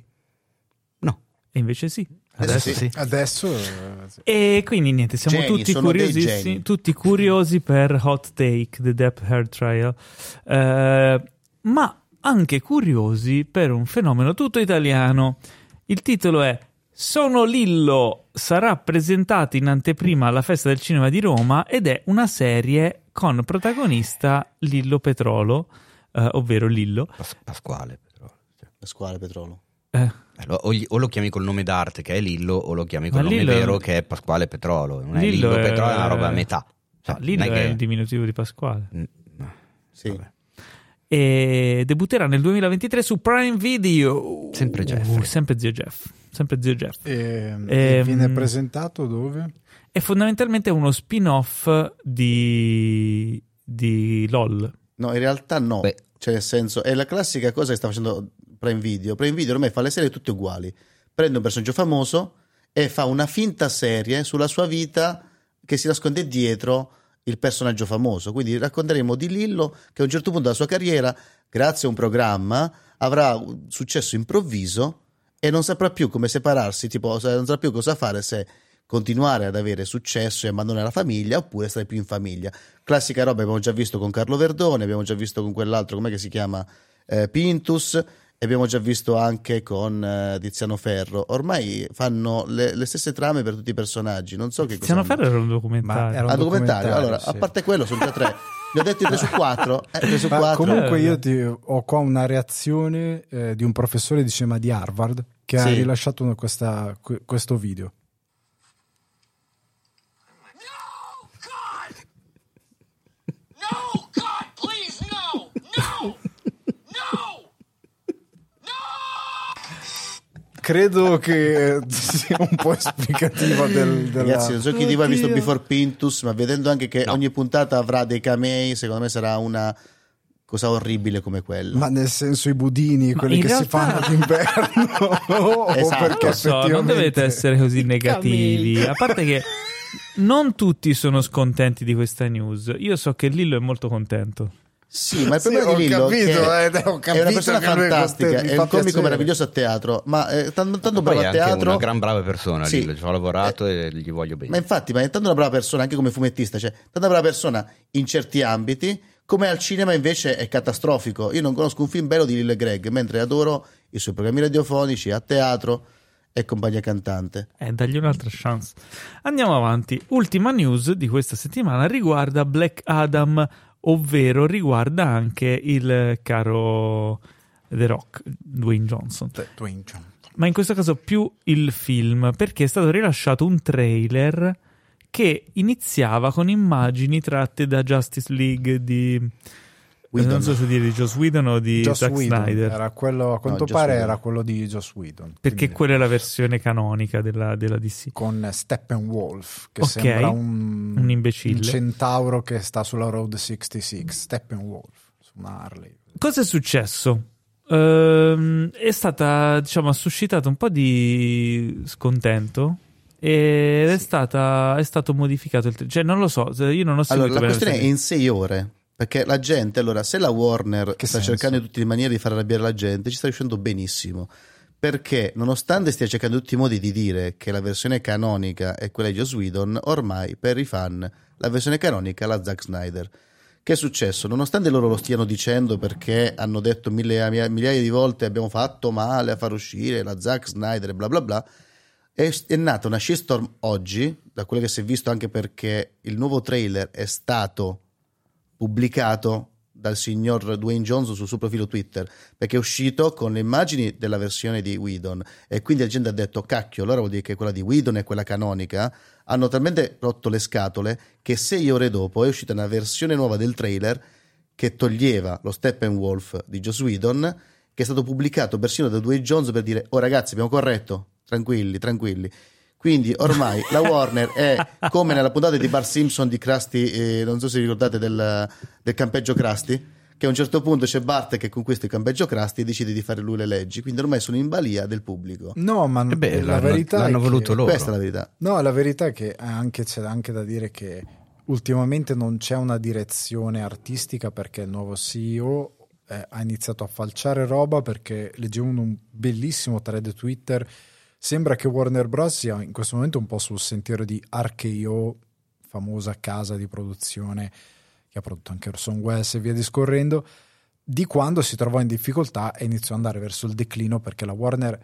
No. E invece sì. Adesso sì. sì. Adesso eh, sì. E quindi niente, siamo Geni, tutti curiosissimi, geni. tutti curiosi per Hot Take, The Depp Hair Trial, Eh, ma anche curiosi per un fenomeno tutto italiano. Il titolo è Sono Lillo, sarà presentato in anteprima alla festa del cinema di Roma ed è una serie con protagonista Lillo Petrolo, eh, ovvero Lillo. Pas- Pasquale. Cioè, Pasquale Petrolo. Eh, eh, O, gli- o lo chiami col nome d'arte che è Lillo, o lo chiami col Ma nome Lillo è- vero che è Pasquale Petrolo. Non è Lillo Lillo è- Petrolo, è una roba a metà. Cioè, no, Lillo non è, che- il diminutivo di Pasquale. Mm, no. Sì. Vabbè. e debutterà nel 2023 su Prime Video. Sempre Jeffrey. Uh, sempre zio Jeff. Sempre zio Jeff. E, Ehm, e viene presentato dove? È fondamentalmente uno spin-off di, di LOL. No, in realtà no. Beh. Cioè, nel senso, è la classica cosa che sta facendo Prime Video. Prime Video ormai fa le serie tutte uguali. Prende un personaggio famoso e fa una finta serie sulla sua vita che si nasconde dietro il personaggio famoso. Quindi racconteremo di Lillo che a un certo punto della sua carriera, grazie a un programma, avrà un successo improvviso e non saprà più come separarsi, tipo non saprà più cosa fare se continuare ad avere successo e abbandonare la famiglia oppure stare più in famiglia. Classica roba abbiamo già visto con Carlo Verdone, abbiamo già visto con quell'altro, com'è che si chiama? Eh, Pintus, e abbiamo già visto anche con eh, Tiziano Ferro. Ormai fanno le, le stesse trame per tutti i personaggi, non so che cosa Tiziano hanno. Ferro era un Ma documentario. era un Ah, documentario. documentario, Allora, sì. a parte quello, sono già tre. Vi ho detto 3 su 4. Eh, 3 su Ma 4. comunque Eh, io ti- ho qua una reazione eh, di un professore di cinema di Harvard che ha Sì. rilasciato una- questa- que- questo video. No, God! No, God, please, no! No! No! Credo che sia un po' esplicativa del, della... Ragazzi, non so chi di voi ha visto. Before Pintus, ma vedendo anche che ogni puntata avrà dei camei, secondo me sarà una cosa orribile come quella. Ma nel senso i budini, quelli che si realtà- fanno d'inverno, o Esatto. perché Non lo so, non effettivamente- dovete essere così negativi. A parte che non tutti sono scontenti di questa news. Io so che Lillo è molto contento. Sì, ma il Sì, problema ho di Lillo capito, che eh, ho è una capito persona è fantastica, è un comico piacere. meraviglioso a teatro, ma è tanto, tanto bravo è a anche teatro. una gran brava persona, Sì. Lillo, ci ho lavorato e gli voglio bene. Ma infatti, ma è tanto una brava persona anche come fumettista, cioè tanta brava persona in certi ambiti, come al cinema invece è catastrofico. Io non conosco un film bello di Lillo e Greg, mentre adoro i suoi programmi radiofonici a teatro e compagnia cantante. Eh, dagli un'altra chance. Andiamo avanti. Ultima news di questa settimana riguarda Black Adam, ovvero riguarda anche il caro The Rock, Dwayne Johnson. Dwayne Johnson. Ma in questo caso più il film, perché è stato rilasciato un trailer che iniziava con immagini tratte da Justice League di... Whedon. Non so se dire di Joss Whedon o di Joss Zack Whedon, Snyder. era quello, a quanto Joss pare Whedon. era quello di Joss Whedon. Perché quella è la versione canonica della, della DC. con Steppenwolf, che Ok, sembra un, un imbecille. un centauro che sta sulla Road 66, Steppenwolf, su una Harley. Cosa è successo? Ehm, è stata, diciamo, ha suscitato un po' di scontento ed è, stata, è stato modificato il cioè non lo so, io non ho seguito Allora, la questione è in sei ore. Perché la gente, allora, se la Warner Che sta senso? cercando in tutte le maniere di far arrabbiare la gente, ci sta riuscendo benissimo. Perché, nonostante stia cercando in tutti i modi di dire che la versione canonica è quella di Joss Whedon, ormai per i fan la versione canonica è la Zack Snyder. Che è successo? Nonostante loro lo stiano dicendo perché hanno detto mille- migliaia di volte abbiamo fatto male a far uscire la Zack Snyder e bla bla bla, è, è nata una shitstorm oggi, da quello che si è visto anche perché il nuovo trailer è stato pubblicato dal signor Dwayne Johnson sul suo profilo Twitter perché è uscito con le immagini della versione di Whedon. E quindi la gente ha detto cacchio allora vuol dire che quella di Whedon è quella canonica? Hanno talmente rotto le scatole che sei ore dopo è uscita una versione nuova del trailer che toglieva lo Steppenwolf di Joss Whedon che è stato pubblicato persino da Dwayne Johnson per dire oh ragazzi abbiamo corretto tranquilli tranquilli quindi ormai la Warner è come nella puntata di Bar Simpson di Krusty, eh, non so se ricordate del, del campeggio Krusty, che a un certo punto c'è Bart che conquista il campeggio Krusty e decide di fare lui le leggi. Quindi ormai sono in balia del pubblico. No, ma Eh beh, la l'hanno- verità l'hanno è voluto che... loro. Questa è la verità. No, la verità è che anche, c'è anche da dire che ultimamente non c'è una direzione artistica perché il nuovo CEO eh, ha iniziato a falciare roba perché leggevo un, un bellissimo thread Twitter. Sembra che Warner Bros. sia in questo momento un po' sul sentiero di RKO, famosa casa di produzione che ha prodotto anche Orson Welles e via discorrendo, di quando si trovò in difficoltà e iniziò ad andare verso il declino perché la Warner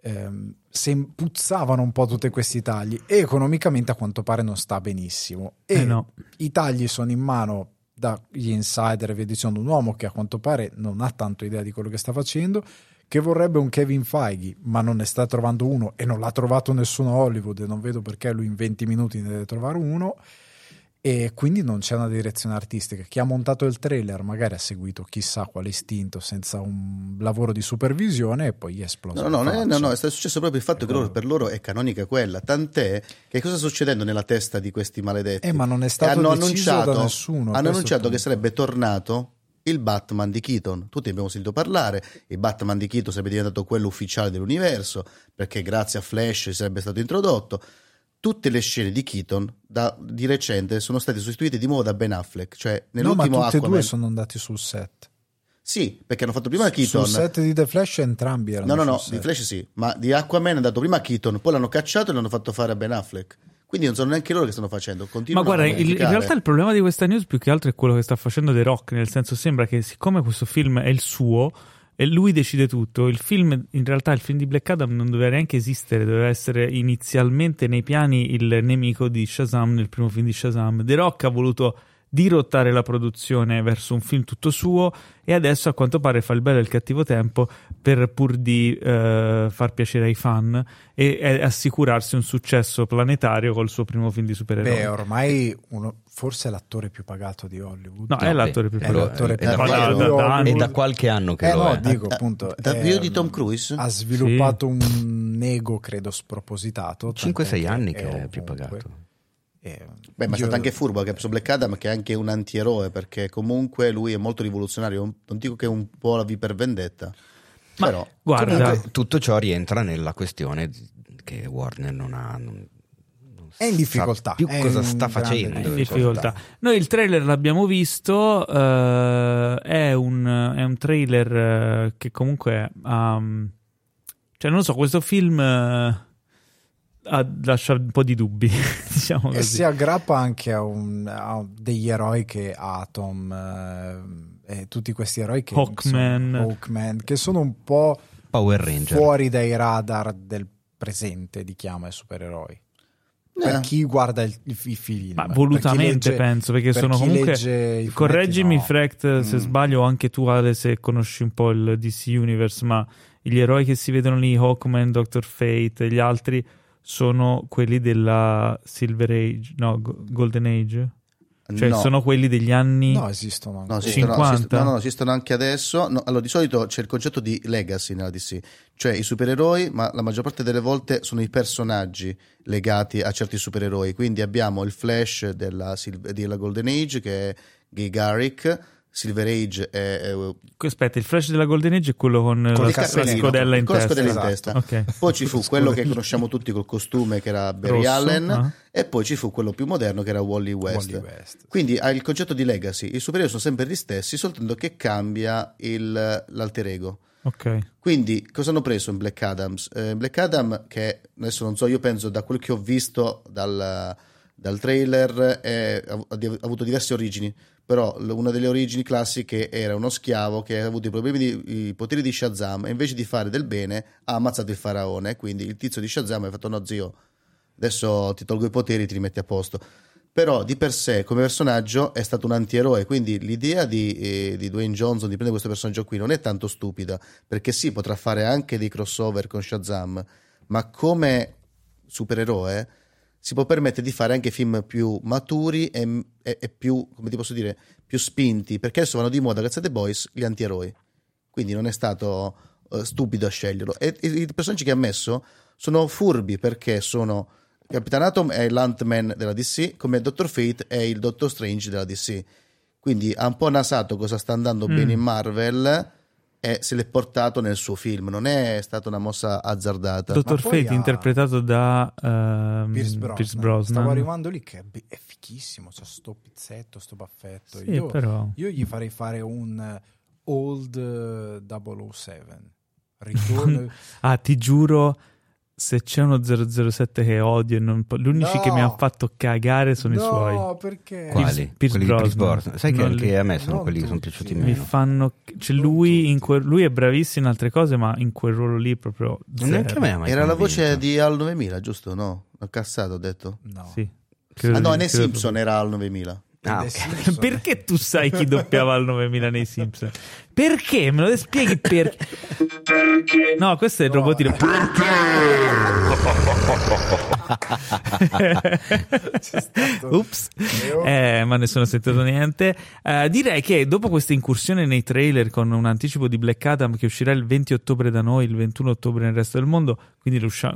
ehm, sem- puzzavano un po' tutti questi tagli e economicamente a quanto pare non sta benissimo. E Eh no. i tagli sono in mano dagli insider e via dicendo un uomo che a quanto pare non ha tanto idea di quello che sta facendo che vorrebbe un Kevin Feige ma non ne sta trovando uno e non l'ha trovato nessuno a Hollywood e non vedo perché lui in 20 minuti ne deve trovare uno e quindi non c'è una direzione artistica chi ha montato il trailer magari ha seguito chissà quale istinto senza un lavoro di supervisione e poi è esploso No, no, no, no, faccia. no, è successo proprio il fatto che loro- per loro è canonica quella. Tant'è che cosa sta succedendo nella testa di questi maledetti? Eh, ma non è stato hanno deciso annunciato, da nessuno, Hanno annunciato che sarebbe tornato il Batman di Keaton. Tutti abbiamo sentito parlare. Il Batman di Keaton sarebbe diventato quello ufficiale dell'universo perché grazie a Flash sarebbe stato introdotto. Tutte le scene di Keaton da- di recente sono state sostituite di nuovo da Ben Affleck. Cioè, no ma nell'ultimo tutti e Aquaman. due sono andati sul set Sì, perché hanno fatto prima Keaton. sul set di The Flash entrambi erano No, no, no, di. Flash sì, ma di Aquaman è andato prima Keaton, poi l'hanno cacciato e l'hanno fatto fare a Ben Affleck. Quindi non sono neanche loro che stanno facendo. Ma Continuano guarda, a il- in realtà il problema di questa news più che altro è quello che sta facendo The Rock, nel senso sembra che siccome questo film è il suo e lui decide tutto, il film, in realtà il film di Black Adam non doveva neanche esistere, doveva essere inizialmente nei piani il nemico di Shazam nel primo film di Shazam. The Rock ha voluto dirottare la produzione verso un film tutto suo e adesso a quanto pare fa il bello e il cattivo tempo per pur di eh, far piacere ai fan e, e assicurarsi un successo planetario col suo primo film di supereroi. Beh, ormai uno, forse è l'attore più pagato di Hollywood. No, è l'attore più È pagato. l'attore più è da- pagato da- da- da-. È qualche anno che Eh lo no, è. dico appunto. Da- è- più di Tom Cruise? Ha sviluppato un ego, credo, spropositato. 5-6 tant'è anni che è ovunque. più pagato. Eh, Beh, ma è stato anche furbo che ha preso Black Adam, che è anche un antieroe, perché comunque lui è molto rivoluzionario. Non dico che è un po' la V per vendetta, Ma però guarda, Comunque, tutto ciò rientra nella questione che Warner non ha. non- È in difficoltà, Più è cosa in sta facendo. in difficoltà. Noi il trailer l'abbiamo visto, eh, è, un, è un trailer eh, che comunque ha... cioè non lo so, questo film eh, lascia un po' di dubbi, diciamo E così. si aggrappa anche a, un- a degli eroi che Atom eh, e tutti questi eroi che Hawkman. insomma, Hawkman, che sono un po' Power Ranger. fuori dai radar del presente di chi ama i supereroi. Per Eh. chi guarda il, i, i film, Ma per volutamente legge- penso, perché per sono comunque... Correggimi, no. Frecht, se Mm. sbaglio, o anche tu, Ale, se conosci un po' il DC Universe, ma gli eroi che si vedono lì, Hawkman, Doctor Fate e gli altri, sono quelli della Silver Age, no, Go- Golden Age? Cioè, no. sono quelli degli anni... No, esistono No, ancora. esistono, 50? esistono- no, no, esistono anche adesso. No, allora, di solito c'è il concetto di legacy nella DC, cioè i supereroi, ma la maggior parte delle volte sono i personaggi legati a certi supereroi. Quindi abbiamo il Flash della, della Golden Age, che è Guy Garrick, Silver Age è, è- Aspetta, il flash della Golden Age è quello con, Con la, la scodella in con la testa. scodella in Esatto. testa. Ok. Poi ci fu quello che conosciamo tutti col costume, che era Barry Rosso, Allen, ah. e poi ci fu quello più moderno, che era Wally West. Wally West. Quindi hai il concetto di legacy. I supereroi sono sempre gli stessi, soltanto che cambia il- l'alter ego. Ok. Quindi, cosa hanno preso in Black Adams? Eh, Black Adam, che adesso non so, io penso da quel che ho visto dal, dal trailer, è- ha, ha avuto diverse origini. Però una delle origini classiche era uno schiavo che ha avuto i problemi di, i poteri di Shazam e invece di fare del bene ha ammazzato il faraone. Quindi il tizio di Shazam ha fatto: No, zio, adesso ti tolgo i poteri, ti rimetti a posto. Però di per sé, come personaggio, è stato un antieroe. Quindi l'idea di, eh, di Dwayne Johnson di prendere questo personaggio qui non è tanto stupida, perché sì, potrà fare anche dei crossover con Shazam, ma come supereroe si può permettere di fare anche film più maturi e, e- e più, come ti posso dire, più spinti, perché adesso vanno di moda, cazzate boys, gli antieroi. Quindi non è stato eh, stupido a sceglierlo. E, e i personaggi che ha messo sono furbi perché sono Capitan Atom è l'Ant-Man della DC, come Doctor Fate è il Doctor Strange della DC. Quindi ha un po' nasato cosa sta andando Mm. bene in Marvel e se l'è portato nel suo film. Non è stata una mossa azzardata. Dottor Fate ha- interpretato da ehm, Pierce Brosnan. Pierce Brosnan. Stavo arrivando lì che è, be- è fichissimo, c'ha sto pizzetto, sto baffetto. Sì, io, però... io gli farei fare un eh, old eh, 007. Ritorno... Ah, ti giuro, se c'è uno 007 che odio, non po- gli unici No! che mi hanno fatto cagare sono i no, suoi. perché? Quali? Pierce quelli di Pierce Brosnan. Sai che Non anche li- a me sono non quelli che sono piaciuti Mi Mi meno. fanno. Cioè, lui, in quel- lui è bravissimo in altre cose, ma in quel ruolo lì proprio. Zero. Neanche a me ha mai Era la voce di Al 9000, giusto? No, ho cassato, ho detto. No. Sì. Credo Ah no, nei credo Simpson era Al 9000. Ah, Dei ok. Simpson. Perché tu sai chi doppiava il 9000 nei Simpson? Perché? Me lo spieghi perché? No, questo è il No, robotino. Ups, eh, ma nessuno ha sentito niente. Eh, direi che dopo questa incursione nei trailer con un anticipo di Black Adam che uscirà il 20 ottobre da noi, il 21 ottobre nel resto del mondo, quindi esce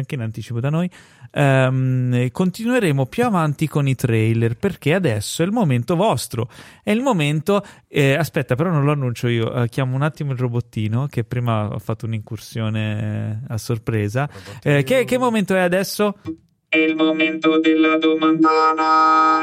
anche in anticipo da noi, ehm, continueremo più avanti con i trailer perché adesso è il momento vostro. È il momento. eh, aspetta, però non lo annuncio io. eh, chiamo un attimo il robottino che prima ha fatto un'incursione a sorpresa. Eh, che, che momento è adesso? È il momento della domandana.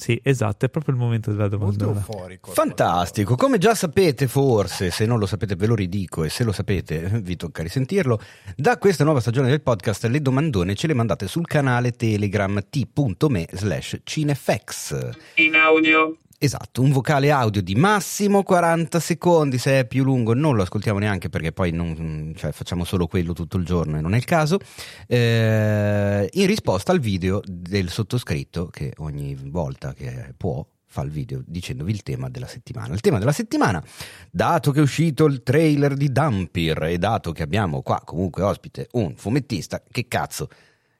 Sì, esatto, è proprio il momento della Molto domanda. euforico. Fantastico, come già sapete forse, se non lo sapete ve lo ridico e se lo sapete vi tocca risentirlo, da questa nuova stagione del podcast le domandone ce le mandate sul canale Telegram t.me slash cinefx. In audio. Esatto, un vocale audio di massimo 40 secondi, se è più lungo non lo ascoltiamo neanche perché poi non, cioè, facciamo solo quello tutto il giorno e non è il caso, eh, in risposta al video del sottoscritto che ogni volta che può fa il video dicendovi il tema della settimana. Il tema della settimana, dato che è uscito il trailer di Dampir e dato che abbiamo qua comunque ospite un fumettista, che cazzo,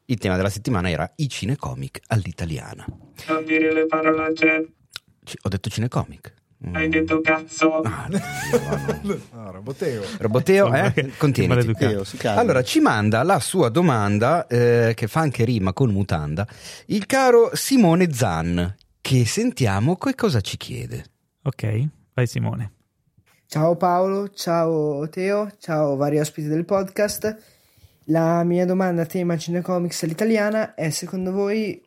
il tema della settimana era i cinecomic all'italiana. Non dire le parolacce. Ho detto cinecomic. Mm. Hai detto cazzo. Ah, no, no, no. No, Roboteo. Roboteo, eh? Calma. Allora, ci manda la sua domanda, eh, che fa anche rima con mutanda, il caro Simone Zan, che sentiamo che cosa ci chiede. Ok, vai Simone. Ciao Paolo, ciao Teo, ciao vari ospiti del podcast. La mia domanda a tema cinecomics all'italiana è secondo voi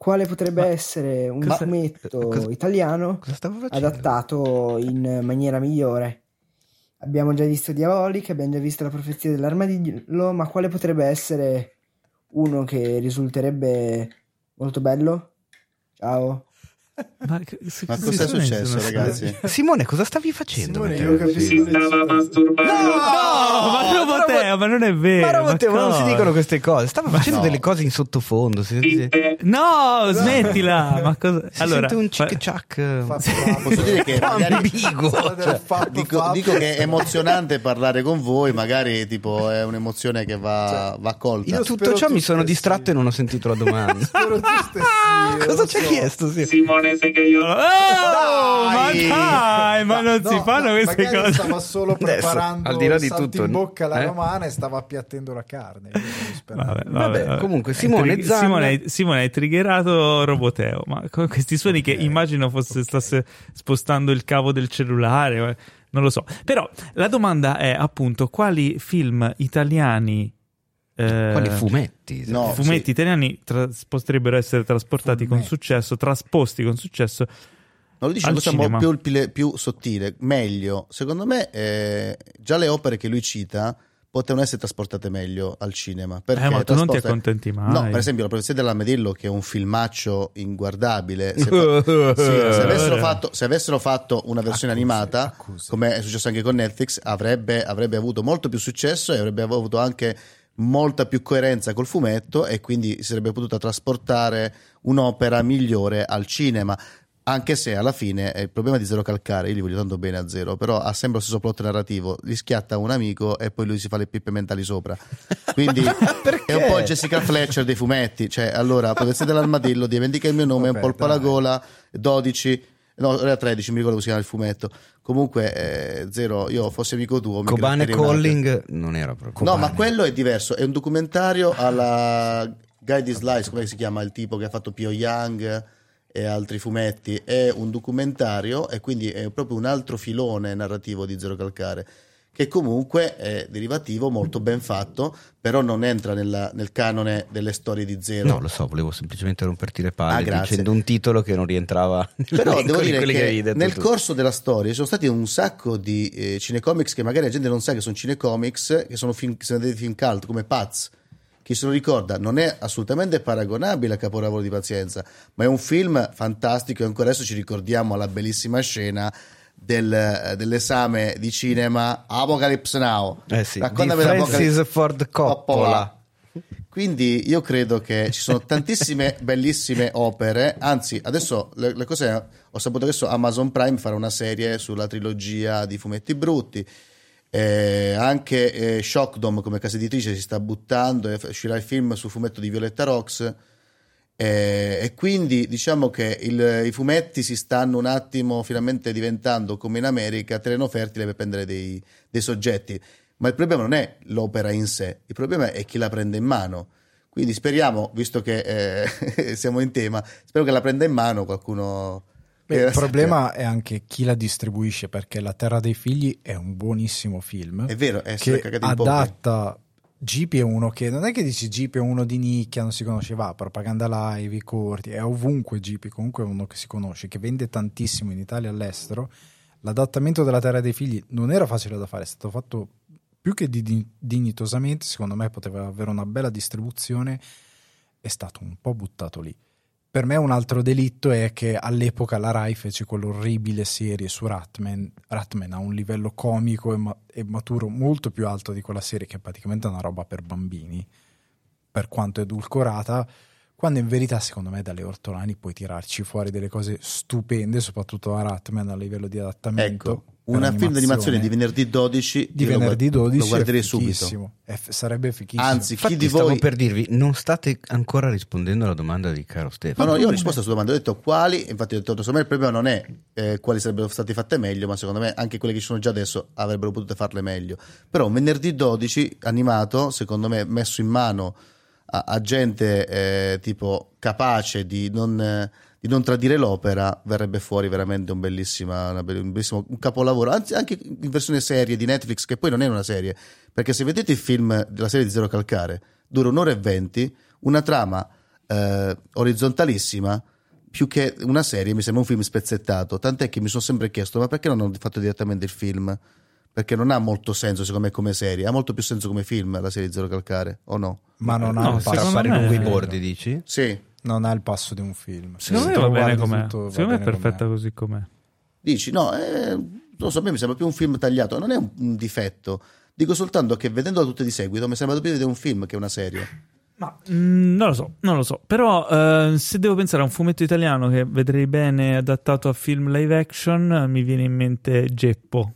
quale potrebbe essere un cosa- fumetto cosa- italiano Cosa adattato in maniera migliore? Abbiamo già visto Diabolic, abbiamo già visto la profezia dell'armadillo, ma quale potrebbe essere uno che risulterebbe molto bello? Ciao. Ma, se- Ma cosa è successo, ragazzi? Simone, cosa stavi facendo? Simone, Matteo? io capisco. Si stava masturbando. No, ma Roboteo, ma non è vero. Ma Roboteo, ma non si dicono queste cose. Stava facendo no. delle cose in sottofondo. Si, si- Dite, No, smettila. Ma cosa... si allora, sente un cic ciak. Posso dire che magari ambiguo. Cioè, dico, dico che è emozionante parlare con voi, magari tipo è un'emozione che va, va colta. In Io tutto ciò tu mi sono distratto e non ho sentito la domanda. Spero tu stessi, cosa ci ha so. chiesto? Sì. Simone, sai che io... Oh, ma Dai! dai, ma non si No, fanno no, queste cose. stava solo Adesso, preparando al di là di il salto tutto, in bocca alla eh? romana e stava appiattendo la carne. Sperare. Vabbè, Vabbè, comunque, Simone Tri- Zanna- Simone, hai- Simone, hai triggerato Roboteo, ma con questi suoni che immagino fosse stasse spostando il cavo del cellulare, eh, non lo so. Però la domanda è appunto quali film italiani eh, Quali fumetti? No, fumetti sì. italiani tras- potrebbero essere trasportati con Fumetti. successo, trasposti con successo. Non lo dici al in cinema. più, più, sottile, meglio. Secondo me, eh, già le opere che lui cita potevano essere trasportate meglio al cinema. Perché Eh, ma tu non ti accontenti mai. No, per esempio, La profezia dell'armadillo, che è un filmaccio inguardabile. Se, fa- sì, se avessero, fatto, se avessero fatto una versione Accuse, animata, accuse. come è successo anche con Netflix, avrebbe, avrebbe avuto molto più successo e avrebbe avuto anche molta più coerenza col fumetto e quindi si sarebbe potuta trasportare un'opera migliore al cinema. Anche se alla fine il problema di Zero Calcare, io gli voglio tanto bene a Zero, però ha sempre lo stesso plot narrativo, gli schiatta un amico e poi lui si fa le pippe mentali sopra. Quindi è un po' il Jessica Fletcher dei fumetti, cioè allora, profezia dell'armadillo, dimentica il mio nome, un Vabbè, polpo alla dai. gola, 12, no, era 13, mi ricordo come si chiama il fumetto. Comunque, eh, Zero, io fossi amico tuo, Cobane. Calling non era proprio. No, Kobane. ma quello è diverso, è un documentario alla Guy D. Slice, come si chiama il tipo che ha fatto Pio Young e altri fumetti, è un documentario e quindi è proprio un altro filone narrativo di Zero Calcare che comunque è derivativo, molto ben fatto, però non entra nella- nel canone delle storie di Zero. No, lo so, volevo semplicemente romperti le palle Ah, dicendo un titolo che non rientrava Però devo di dire che, detto nel tu. corso della storia ci sono stati un sacco di eh, cinecomics che magari la gente non sa che sono cinecomics, che sono film, che sono dei film cult come Paz. Chi se lo ricorda non è assolutamente paragonabile a Capolavoro di Pazienza, ma è un film fantastico e ancora adesso ci ricordiamo la bellissima scena del, eh, dell'esame di cinema Apocalypse Now. Eh sì, di Raccontami Francis l'Apocalypse- Ford Coppola. quindi io credo che ci sono tantissime bellissime opere, anzi adesso le, le cose ho saputo che adesso Amazon Prime farà una serie sulla trilogia di fumetti brutti, Eh, anche eh, Shockdom come casa editrice si sta buttando e f- uscirà il film sul fumetto di Violetta Rox eh, e quindi diciamo che il- i fumetti si stanno un attimo finalmente diventando come in America terreno fertile per prendere dei, dei soggetti ma il problema non è l'opera in sé, il problema è chi la prende in mano. Quindi speriamo, visto che eh, siamo in tema, spero che la prenda in mano qualcuno. Beh, il la sappia. problema è anche chi la distribuisce perché La Terra dei Figli è un buonissimo film È vero, è che adatta Jeep è uno che non è che dici Jeep è uno di nicchia, non si conosce, va, propaganda live, i corti, è ovunque Jeep, comunque è uno che si conosce, che vende tantissimo in Italia e all'estero. L'adattamento della Terra dei Figli non era facile da fare, è stato fatto più che di- dignitosamente, secondo me poteva avere una bella distribuzione, è stato un po' buttato lì. Per me un altro delitto è che all'epoca la Rai fece quell'orribile serie su Ratman. Ratman ha un livello comico e, ma- e maturo molto più alto di quella serie che è praticamente una roba per bambini, per quanto edulcorata, quando in verità secondo me dalle ortolani puoi tirarci fuori delle cose stupende, soprattutto a Ratman a livello di adattamento. Ecco, una film d'animazione animazione. di venerdì 12 di venerdì guard- 12 lo guarderei è subito. f- sarebbe fichissimo. Anzi, chi Infatti di stavo voi per dirvi, non state ancora rispondendo alla domanda di caro No, Stefano. no, io ho risposto a questa domanda, ho detto quali, infatti ho detto, secondo me il problema non è eh, quali sarebbero state fatte meglio, ma secondo me anche quelle che ci sono già adesso avrebbero potuto farle meglio. Però un venerdì 12 animato, secondo me messo in mano a, a gente eh, tipo capace di non, eh, di non tradire l'opera, verrebbe fuori veramente un, bellissima, un bellissimo un capolavoro, anzi anche in versione serie di Netflix, che poi non è una serie, perché se vedete il film della serie di Zero Calcare, dura un'ora e venti, una trama eh, orizzontalissima, più che una serie, mi sembra un film spezzettato. Tant'è che mi sono sempre chiesto: ma perché non hanno fatto direttamente il film? Perché non ha molto senso, secondo me, come serie. Ha molto più senso come film la serie di Zero Calcare, o no? Ma non ha No, Per passo secondo fare lungo i di un bordi, dici? Sì, Non ha il passo di un film. Secondo Se me va bene com'è. tutto, va Secondo me è perfetta com'è. così com'è. dici, no, eh, non lo so, a me mi sembra più un film tagliato. Non è un, un difetto. Dico soltanto che vedendola tutte di seguito mi sembra più vedere un film che una serie. Ma mm, non lo so, non lo so. Però eh, se devo pensare a un fumetto italiano che vedrei bene adattato a film live action, mi viene in mente Geppo.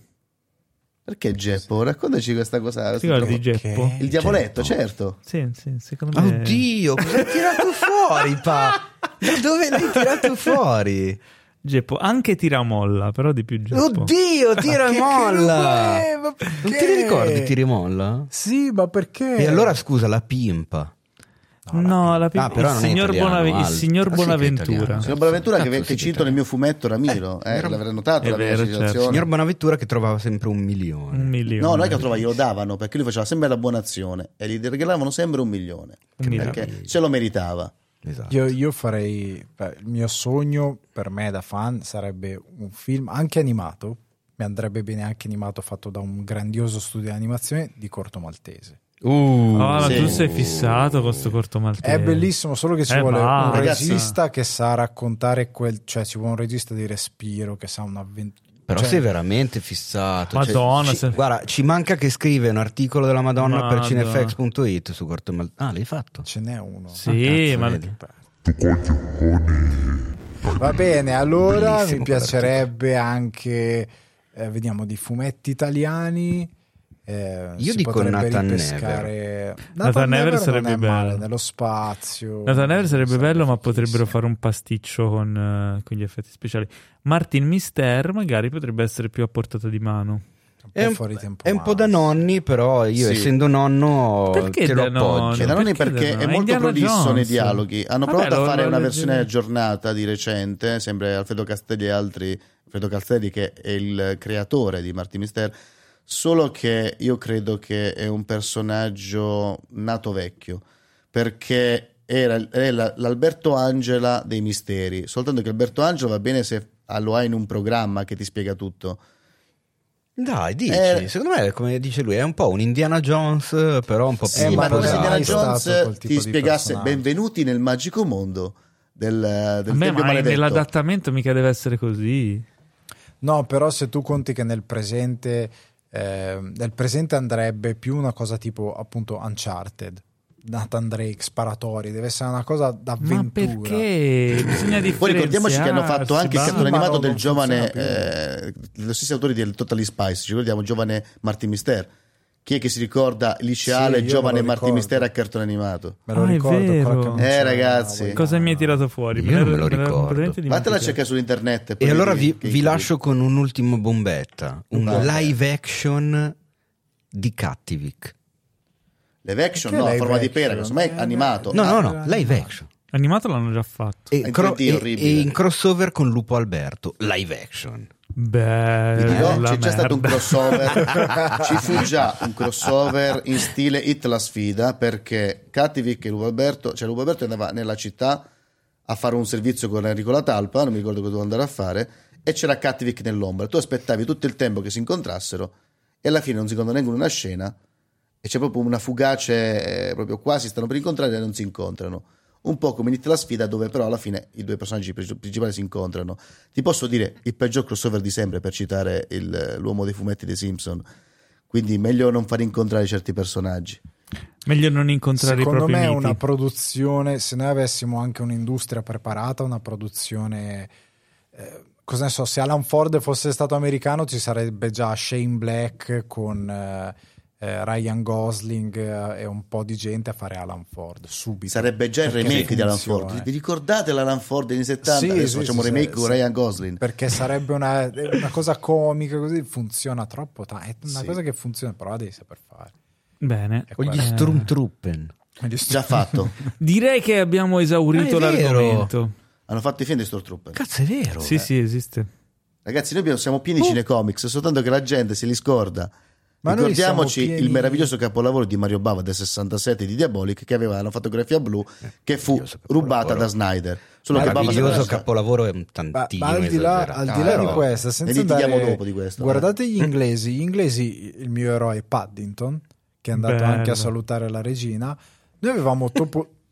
Perché Geppo? Raccontaci questa cosa. Ti ricordi. Geppo? Il diavoletto, certo. Sì, sì, secondo me. Oddio, cosa hai tirato fuori, pa? Da dove l'hai tirato fuori? Geppo, anche Tiramolla, però di più Geppo. Oddio, tira e Che molla! che- Non li ricordi tira e molla? Sì, ma perché? E allora scusa, la pimpa. No, la Ah, però il, signor italiano, Bonav- il signor Ah, che Bonaventura. italiano. Signor Bonaventura che, che sì, cito che nel mio fumetto Ramiro, eh, era- l'avrei notato la vero, citazione. certo. Signor Bonaventura che trovava sempre un milione. Un milione. No, non è che lo trovava, glielo davano perché lui faceva sempre la buona azione e gli regalavano sempre un milione Un milione. perché se lo meritava. Esatto. Io, io farei. beh, il mio sogno per me da fan sarebbe un film anche animato. Mi andrebbe bene anche animato fatto da un grandioso studio di animazione di Corto Maltese. Uh, Ah, Sì. tu sei fissato con sto corto maltese. È bellissimo, solo che ci Eh, vuole va, un ragazzi. regista che sa raccontare quel. cioè ci vuole un regista di respiro che sa un'avventura. Però cioè, sei veramente fissato. Madonna, ci, se- Guarda, ci manca che scrive un articolo della Madonna per Madonna. cinefx.it su Corto Mal- Ah, l'hai fatto? Ce n'è uno. Sì, cazzo, ma vedi. Va bene, allora Bellissimo mi piacerebbe anche. eh, vediamo di fumetti italiani. Eh, Io si dico Nathan ripescare- Nathan Never non sarebbe è male, bello. nello spazio. Nathan Never sarebbe bello, ma potrebbero fare un pasticcio con, eh, con gli effetti speciali. Martin Mister magari potrebbe essere più a portata di mano. Un È un, fuori tempo è un po' da nonni, però io Sì. essendo nonno Perché te lo da nonni? appoggio. E da nonni perché perché da- è è molto Indiana prolisso nei dialoghi. Hanno Vabbè, provato lo- a fare lo una versione aggiornata di recente, sempre Alfredo Castelli e altri. Alfredo Castelli che è il creatore di Martin Mister, solo che io credo che è un personaggio nato vecchio, perché era, è la- l'Alberto Angela dei misteri, soltanto che Alberto Angela va bene se lo hai in un programma che ti spiega tutto. Dai, dici, Eh. secondo me, come dice lui, è un po' un Indiana Jones, però un po' Sì, più ma ma non come è se. Indiana Jones ti spiegasse personaggio. benvenuti nel magico mondo del, del me, ma nell'adattamento mica deve essere così. No, però se tu conti che nel presente, eh, nel presente andrebbe più una cosa tipo appunto Uncharted, Nathan Drake, sparatori, deve essere una cosa Ma d'avventura. perché? Bisogna differenziarsi. Poi ricordiamoci che hanno fatto anche il cartone ma animato del giovane, eh, lo stesso autore del Totally Spice, ci ricordiamo, giovane Martin Mister. Chi è che si ricorda liceale Sì, io giovane me Martin ricordo. Mister a cartone animato? Me lo Ah, ricordo. Eh, ragazzi. Cosa mi hai tirato fuori? Io non me lo ricordo. completamente Vattela a dimenticato. cercare su internet. E allora vi, vi lascio con un'ultima bombetta, un Vai. live action di Cattivic. Live action, Perché no, a live forma di action? pera, insomma è Eh, animato. No, no, no, live action. Animato l'hanno già fatto. E, cro- 3D e- e in crossover con Lupo Alberto, live action. Dirò, c'è già stato un crossover. Ci fu già un crossover in stile Hit la sfida perché Cattivic e Lupo Alberto, cioè Lupo Alberto andava nella città a fare un servizio con Enrico La Talpa, non mi ricordo cosa doveva andare a fare, e c'era Cattivic nell'ombra. Tu aspettavi tutto il tempo che si incontrassero e alla fine non si incontra neanche in una scena e c'è proprio una fugace, eh, proprio quasi stanno per incontrare e non si incontrano. Un po' come Nit la sfida, dove però alla fine i due personaggi pri- principali si incontrano. Ti posso dire il peggior crossover di sempre, per citare il- l'uomo dei fumetti dei Simpson. Quindi meglio non far incontrare certi personaggi. Meglio non incontrare Secondo i propri me è miti. una produzione, se noi avessimo anche un'industria preparata, una produzione... eh, cosa ne so, se Alan Ford fosse stato americano ci sarebbe già Shane Black con eh, eh, Ryan Gosling eh, e un po' di gente a fare Alan Ford subito. Sarebbe già il remake di Alan. Ford. Vi ricordate l'Alan Ford degli anni 70? Sì, Adesso sì, facciamo sì, un remake sì, con sì. Ryan Gosling. Perché sarebbe una, una cosa comica così, funziona troppo tanto. È una Sì. cosa che funziona, però la devi saper fare. Bene. È Con gli Stormtrooper. Già fatto. Direi che abbiamo esaurito Ah, è vero. l'argomento. Hanno fatto i film di Stormtrooper. Cazzo, è vero. Sì, sì, esiste. Ragazzi, noi abbiamo- siamo pieni di cinecomics, soltanto che la gente se li scorda. Ma Ricordiamoci pieni- il meraviglioso capolavoro di Mario Bava del 67 di Diabolic che aveva una fotografia blu che fu rubata da Snyder. Solo che Meraviglioso capolavoro è un Ma, tantino ma al di là, al di là di Però- questo, senza andare- dopo di questo, eh. guardate gli inglesi. Gli inglesi, il mio eroe Paddington, che è andato Bello. anche a salutare la regina. Noi avevamo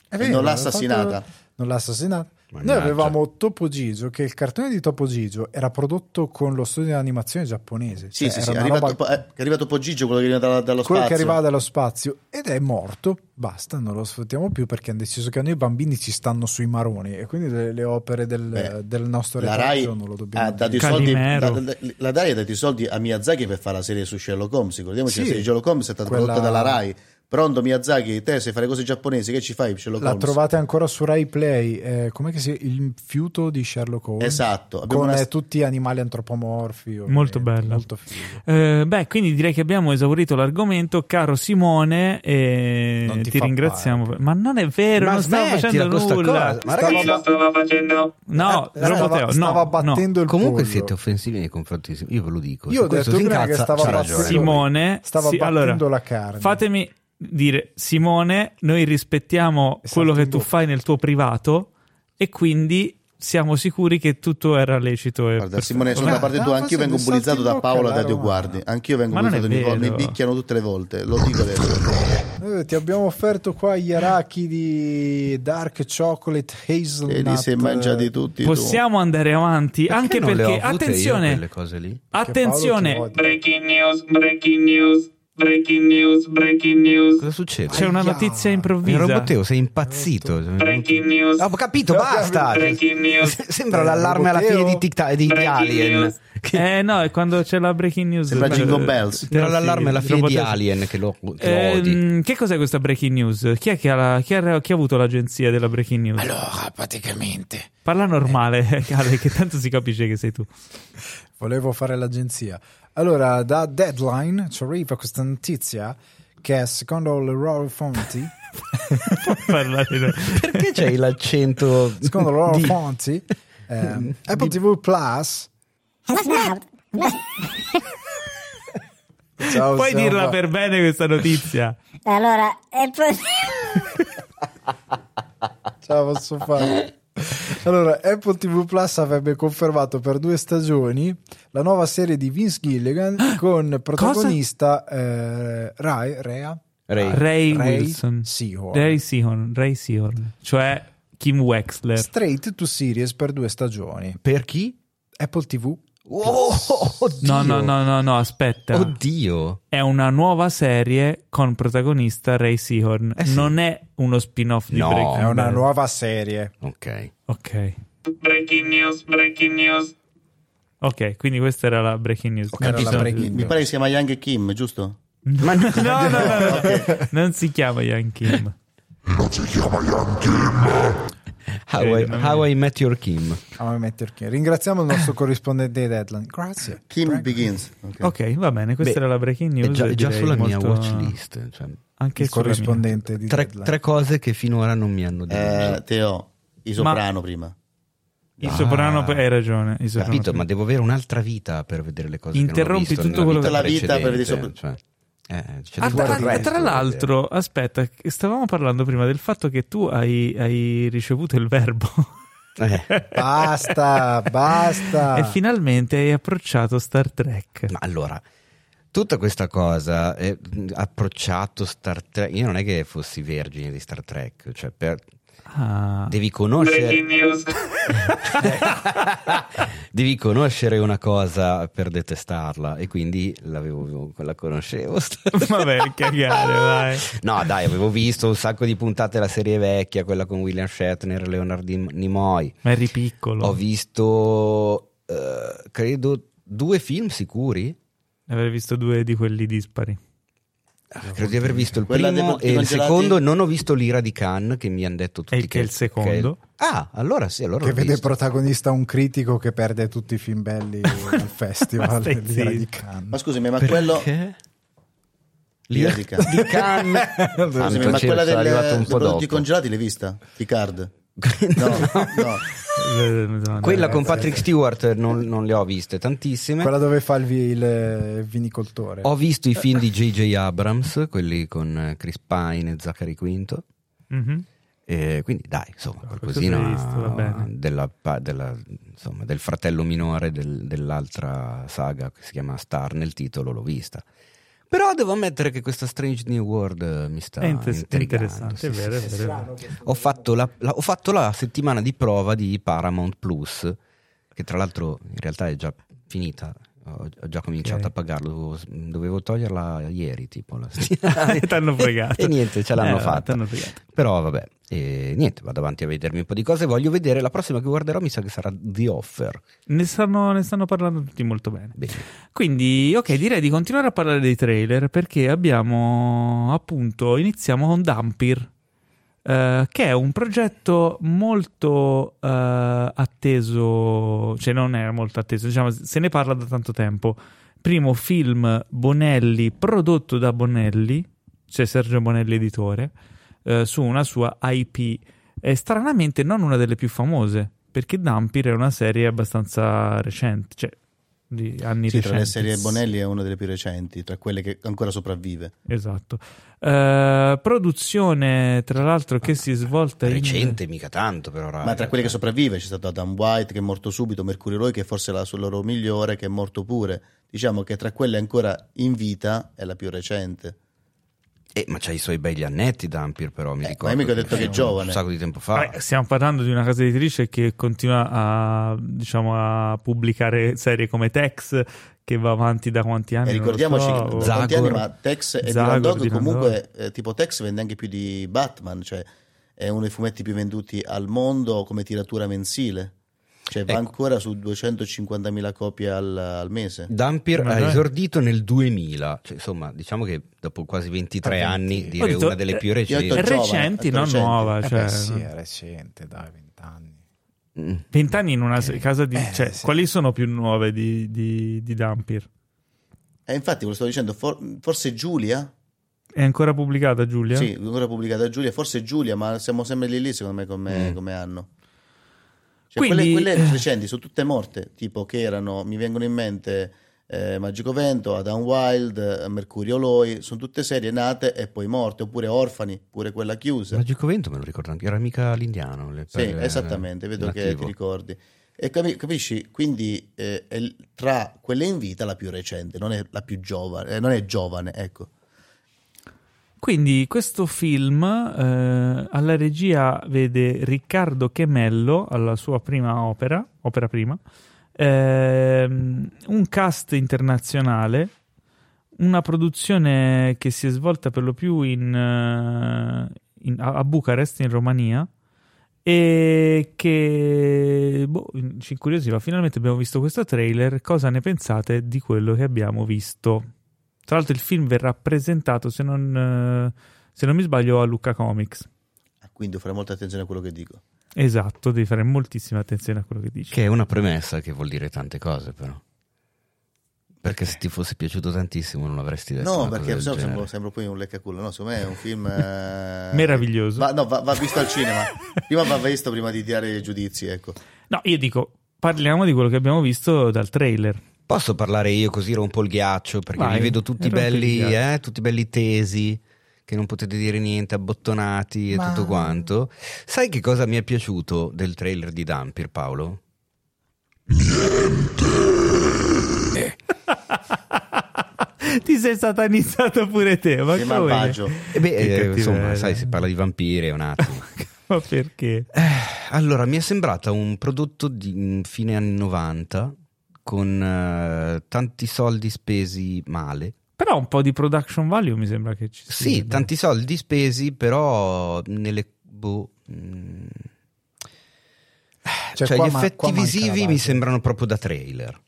E non l'ha ha fatto- assassinata. Non l'ha assassinata. Noi Mannaggia. avevamo Topo Gigio, che il cartone di Topo Gigio era prodotto con lo studio di animazione giapponese. Sì, Cioè, sì, sì, arrivato, roba- po- eh, è arrivato Poggigio, quello che viene dallo quello spazio. che arrivava dallo spazio ed è morto. Basta, non lo sfruttiamo più perché hanno deciso che a noi bambini ci stanno sui maroni e quindi le, le opere del, Beh, del nostro la Rai retaggio non lo dobbiamo ha dato i soldi, la, la- la Rai ha dato i soldi a Miyazaki per fare la serie su Sherlock Holmes. Ricordiamoci Sì. la serie di Sherlock Holmes è stata Quella- prodotta dalla Rai. Pronto Miyazaki, te sai fare cose giapponesi, che ci fai Sherlock La Holmes? trovate ancora su Rai Play, eh, com'è che si Il fiuto di Sherlock Holmes. Esatto, abbiamo Con una- eh, tutti animali antropomorfi. Molto bello. Molto figo. Eh, beh, quindi direi che abbiamo esaurito l'argomento, caro Simone, e Non ti ti, ringraziamo. parte. Ma non è vero, Ma non stavo facendo nulla. cosa. Ma Stava- Chi lo stava facendo? No, Eh, stava, no, stava no. battendo il comunque pollo. siete offensivi nei confronti di Io ve lo dico. Io se ho detto prima che stava battendo-. Simone, Stava sì, battendo allora, la carne. Fatemi dire, Simone, noi rispettiamo E quello che tu bocca. fai nel tuo privato e quindi siamo sicuri che tutto era lecito. E Guarda. Simone, sono da parte tua, anch'io vengo bullizzato da Paola la da Dio. Guardi. Anch'io vengo è bullizzato ogni volta, mi picchiano tutte le volte. Lo dico adesso. Eh, ti abbiamo offerto qua gli arachidi di Dark Chocolate Hazelnut. E li sei mangiati tutti. tu. Possiamo andare avanti, anche non le ho perché, avute io attenzione, quelle cose lì? attenzione. Breaking news, breaking news, breaking news, breaking news, Cosa succede? c'è una Aia. notizia Il improvvisa. roboteo, sei impazzito. breaking news, Ho capito, basta. breaking news, Sembra l'allarme alla fine di, tic di, di Alien. news. Che- Eh no, è quando c'è la breaking news. Sembra Eh, Jingle Bells. Sembra l'allarme alla fine di Alien che lo, che lo odi. Ehm, che cos'è questa breaking news? Chi è che ha, la- chi ha- chi ha avuto l'agenzia della breaking news? Allora, praticamente, Parla normale, Ale, che tanto si capisce che sei tu. volevo fare l'agenzia. Allora, da Deadline ci arriva questa notizia che secondo le loro fonti. Perché c'hai l'accento secondo le loro di- fonti, ehm, Apple TV Plus Ciao, Puoi siamo dirla per bene questa notizia? Allora, è poi... Ce la posso fare. Allora, Apple TV Plus avrebbe confermato per due stagioni la nuova serie di Vince Gilligan con protagonista eh, Rai, Rea, Ray. Ray, Ray Wilson. Seahorn. Ray Seahorn. Ray Seahorn. Cioè Kim Wexler. Straight to series per due stagioni. Per chi? Apple TV. Oh, oddio. No, no, no, no, no, aspetta. Oddio. È una nuova serie con protagonista Ray Seahorn. Eh sì. Non è uno spin-off di No. Breaking È una Bad. nuova serie. Ok. Ok. breaking news, breaking news, Ok, quindi questa era la breaking news. Ci la breaking Mi pare che si chiama Young Kim, giusto? No, no, no, no, no. Non si chiama Young Kim. Non si chiama Young Kim. How, I, Eh, non mi- How I Met Your Kim. Ah, Ringraziamo il nostro corrispondente di Deadline. Grazie. Kim Prego. Begins. Ok. Ok, va bene, questa Beh, era la breaking È news. già, già sulla mia molto- watch list. Cioè, Anche Il mia. corrispondente di tre, tre cose che finora non mi hanno deluso. Eh, Teo, i soprano prima. Il Ah. soprano, hai ragione. Il Capito, sì. ma devo avere un'altra vita per vedere le cose Interrompi che non ho visto tutto quello che- Tutta la vita per vedere precedente, cioè, eh, c'è Ah, tra, resto tra l'altro, aspetta, stavamo parlando prima del fatto che tu hai, hai ricevuto il verbo. Eh, Basta, basta. e finalmente hai approcciato Star Trek. ma allora, tutta questa cosa mh, approcciato Star Trek. Io non è che fossi vergine di Star Trek, cioè per- Ah. Devi conoscere, devi conoscere una cosa per detestarla e quindi l'avevo, la conoscevo. Vabbè, cagare, vai. No, dai, avevo visto un sacco di puntate della serie vecchia, quella con William Shatner e Leonard Nimoy. Ma eri piccolo. Ho visto, eh, credo, due film sicuri. Avrei visto due di quelli dispari. Credo di aver visto il Quella primo e il secondo. Non ho visto l'ira di Cannes, che mi hanno detto tutti E che è il secondo? Ah, allora sì, allora Che vede visto. protagonista un critico che perde tutti i film belli al festival l'ira di. Cannes. Ma scusami, ma quello. Perché? L'ira di Cannes. di Cannes. Scusami, ma quella del, dei prodotti dopo. congelati l'hai vista? Picard? No, no. No, Quella con Patrick Stewart non, non le ho viste tantissime. Quella dove fa il, il vinicoltore. Ho visto i film di J.J. Abrams, quelli con Chris Pine e Zachary Quinto. mhm. E quindi dai, insomma, qualcosina visto, della, della- insomma, del fratello minore del- dell'altra saga che si chiama Star nel titolo, l'ho vista. Però devo ammettere che questa Strange New World eh, mi sta È inter- interessante, sì, è sì, vero, sì, è sì. vero. Ho fatto la, la- ho fatto la settimana di prova di Paramount Plus, che tra l'altro in realtà è già finita. Ho, già cominciato Ok. a pagarlo, dovevo, dovevo toglierla ieri, tipo. La... T'hanno fregato. E niente, ce l'hanno Eh, fatta. Però vabbè, e niente, vado avanti a vedermi un po' di cose. Voglio vedere la prossima che guarderò, mi sa che sarà The Offer. Ne stanno, ne stanno parlando tutti molto bene. Bene. Quindi, ok, direi di continuare a parlare dei trailer perché abbiamo appunto iniziamo con Dampir, eh, che è un progetto molto eh, atteso, cioè non è molto atteso, diciamo, se ne parla da tanto tempo. Primo film Bonelli prodotto da Bonelli, cioè Sergio Bonelli editore, eh, su una sua IP. E stranamente non una delle più famose, perché Dampir è una serie abbastanza recente, cioè di anni Sì, tra recenti. le serie Bonelli è una delle più recenti, tra quelle che ancora sopravvive. Esatto. Eh, produzione, tra l'altro, che si è svolta in... Recente, mica tanto, però. raga, Ma tra quelle che cioè. sopravvive c'è stato Adam White che è morto subito, Mercurio Roy che forse è la sua loro migliore, che è morto pure. Diciamo che tra quelle ancora in vita è la più recente. Eh, ma c'ha i suoi begli annetti, Dampir, però. Mi Eh, ricordo. ma io mica ho detto che è un giovane. sacco di tempo fa. Vabbè, stiamo parlando di una casa editrice che continua a, diciamo, a pubblicare serie come Tex, che va avanti da quanti anni? E ricordiamoci so, che da Zagor. quanti anni, ma Tex e Zagor, Dylan Dog comunque eh, tipo Tex vende anche più di Batman, cioè è uno dei fumetti più venduti al mondo come tiratura mensile. Cioè va Ecco. ancora su 250.000 copie al, al mese. Dampir Ma ha esordito nel 2000, cioè, insomma, diciamo che dopo quasi 23 anni, Ho direi detto, una delle più eh, recenti. detto- recenti, giovane, non recenti. nuova. Eh Cioè, beh, sì, è recente, dai, vent'anni. Mm. Vent'anni in una se- casa di... Eh, cioè, sì. quali sono più nuove di, di, di Dampir? E infatti, ve lo sto dicendo, for- forse Giulia? È ancora pubblicata, Giulia? Sì, ancora pubblicata Giulia, forse Giulia, ma siamo sempre lì lì secondo me come, Mm. come anno. Cioè, Quindi- quelle, quelle eh. recenti sono tutte morte, tipo che erano, mi vengono in mente eh, Magico Vento, Adam Wild, eh, Mercurio Loi, sono tutte serie nate e poi morte, oppure Orfani, pure quella chiusa. Magico Vento me lo ricordo anche, era mica l'indiano. le Sì, perle- esattamente, vedo che nativo. ti ricordi. E capi- capisci? Quindi eh, è tra quelle in vita la più recente, non è la più giovane, eh, non è giovane, ecco. Quindi questo film eh, alla regia vede Riccardo Chemello alla sua prima opera, opera prima, ehm, un cast internazionale, una produzione che si è svolta per lo più in, eh, in- a Bucarest, in Romania, e che boh, ci incuriosiva. Finalmente abbiamo visto questo trailer. Cosa ne pensate di quello che abbiamo visto? Tra l'altro, il film verrà presentato, se non, eh, se non mi sbaglio, a Lucca Comics. Ah, Quindi fare molta attenzione a quello che dico. Esatto, devi fare moltissima attenzione a quello che dici. Che è una premessa che vuol dire tante cose, però. Perché se ti fosse piaciuto tantissimo non avresti detto. No, una cosa perché del sennò sembro, sembro poi un leccaculo. No, secondo me è un film eh, Meraviglioso. Va, no, va, va visto al cinema. Prima va visto prima di tirare i giudizi, ecco. No, io dico, parliamo di quello che abbiamo visto dal trailer. Posso parlare io così rompo il ghiaccio? Perché Vai, vi vedo tutti belli, eh, tutti belli tesi, che non potete dire niente, abbottonati e Ma- tutto quanto. Sai che cosa mi è piaciuto del trailer di Dampir, Paolo? Ti sei satanizzato pure te, ma Che come? malvagio. E beh, Che eh, insomma, sai, si parla di vampiri, è un attimo. Ma perché? Eh, allora, mi è sembrata un prodotto di mm, fine anni 90 con eh, tanti soldi spesi male. Però un po' di production value mi sembra che ci sia. Sì, tanti soldi spesi, però nelle... Boh, mm, Cioè, cioè, qua gli effetti visivi mi sembrano proprio da trailer.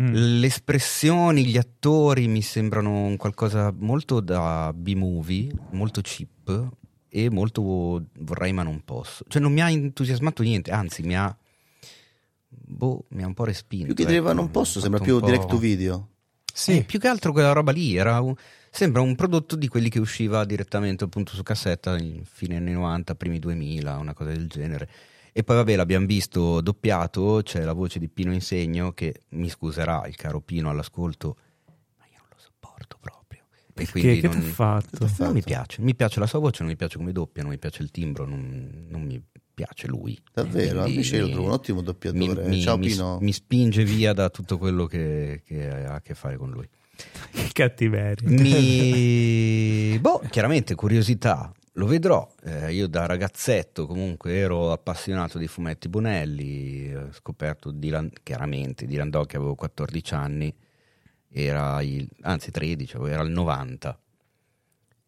Mm. Le espressioni, gli attori mi sembrano un qualcosa molto da B-movie, molto cheap e molto vorrei ma non posso. Cioè non mi ha entusiasmato niente, anzi mi ha... Boh, mi ha un po' respinto. Più che ecco. direva non posso, sembra fatto più direct to video. Sì, Eh, più che altro quella roba lì era un- sembra un prodotto di quelli che usciva direttamente appunto su cassetta in fine anni 90, primi 2000, una cosa del genere. E poi vabbè l'abbiamo visto doppiato, c'è la voce di Pino Insegno che mi scuserà il caro Pino all'ascolto, ma io non lo sopporto proprio. E Perché? quindi Che non, t'ha fatto? non mi piace, mi piace la sua voce, non mi piace come doppia, non mi piace il timbro, non, non mi piace lui. Davvero, Quindi invece io lo trovo un ottimo doppiatore. mi- Ciao mi- Pino. mi spinge via da tutto quello che, che ha a che fare con lui. Che cattiveria. Mi... boh, chiaramente curiosità, lo vedrò. Eh, io da ragazzetto comunque ero appassionato di fumetti Bonelli, ho scoperto Dylan, chiaramente Dylan Dog che avevo 14 anni, era il, anzi 13, avevo- era il 90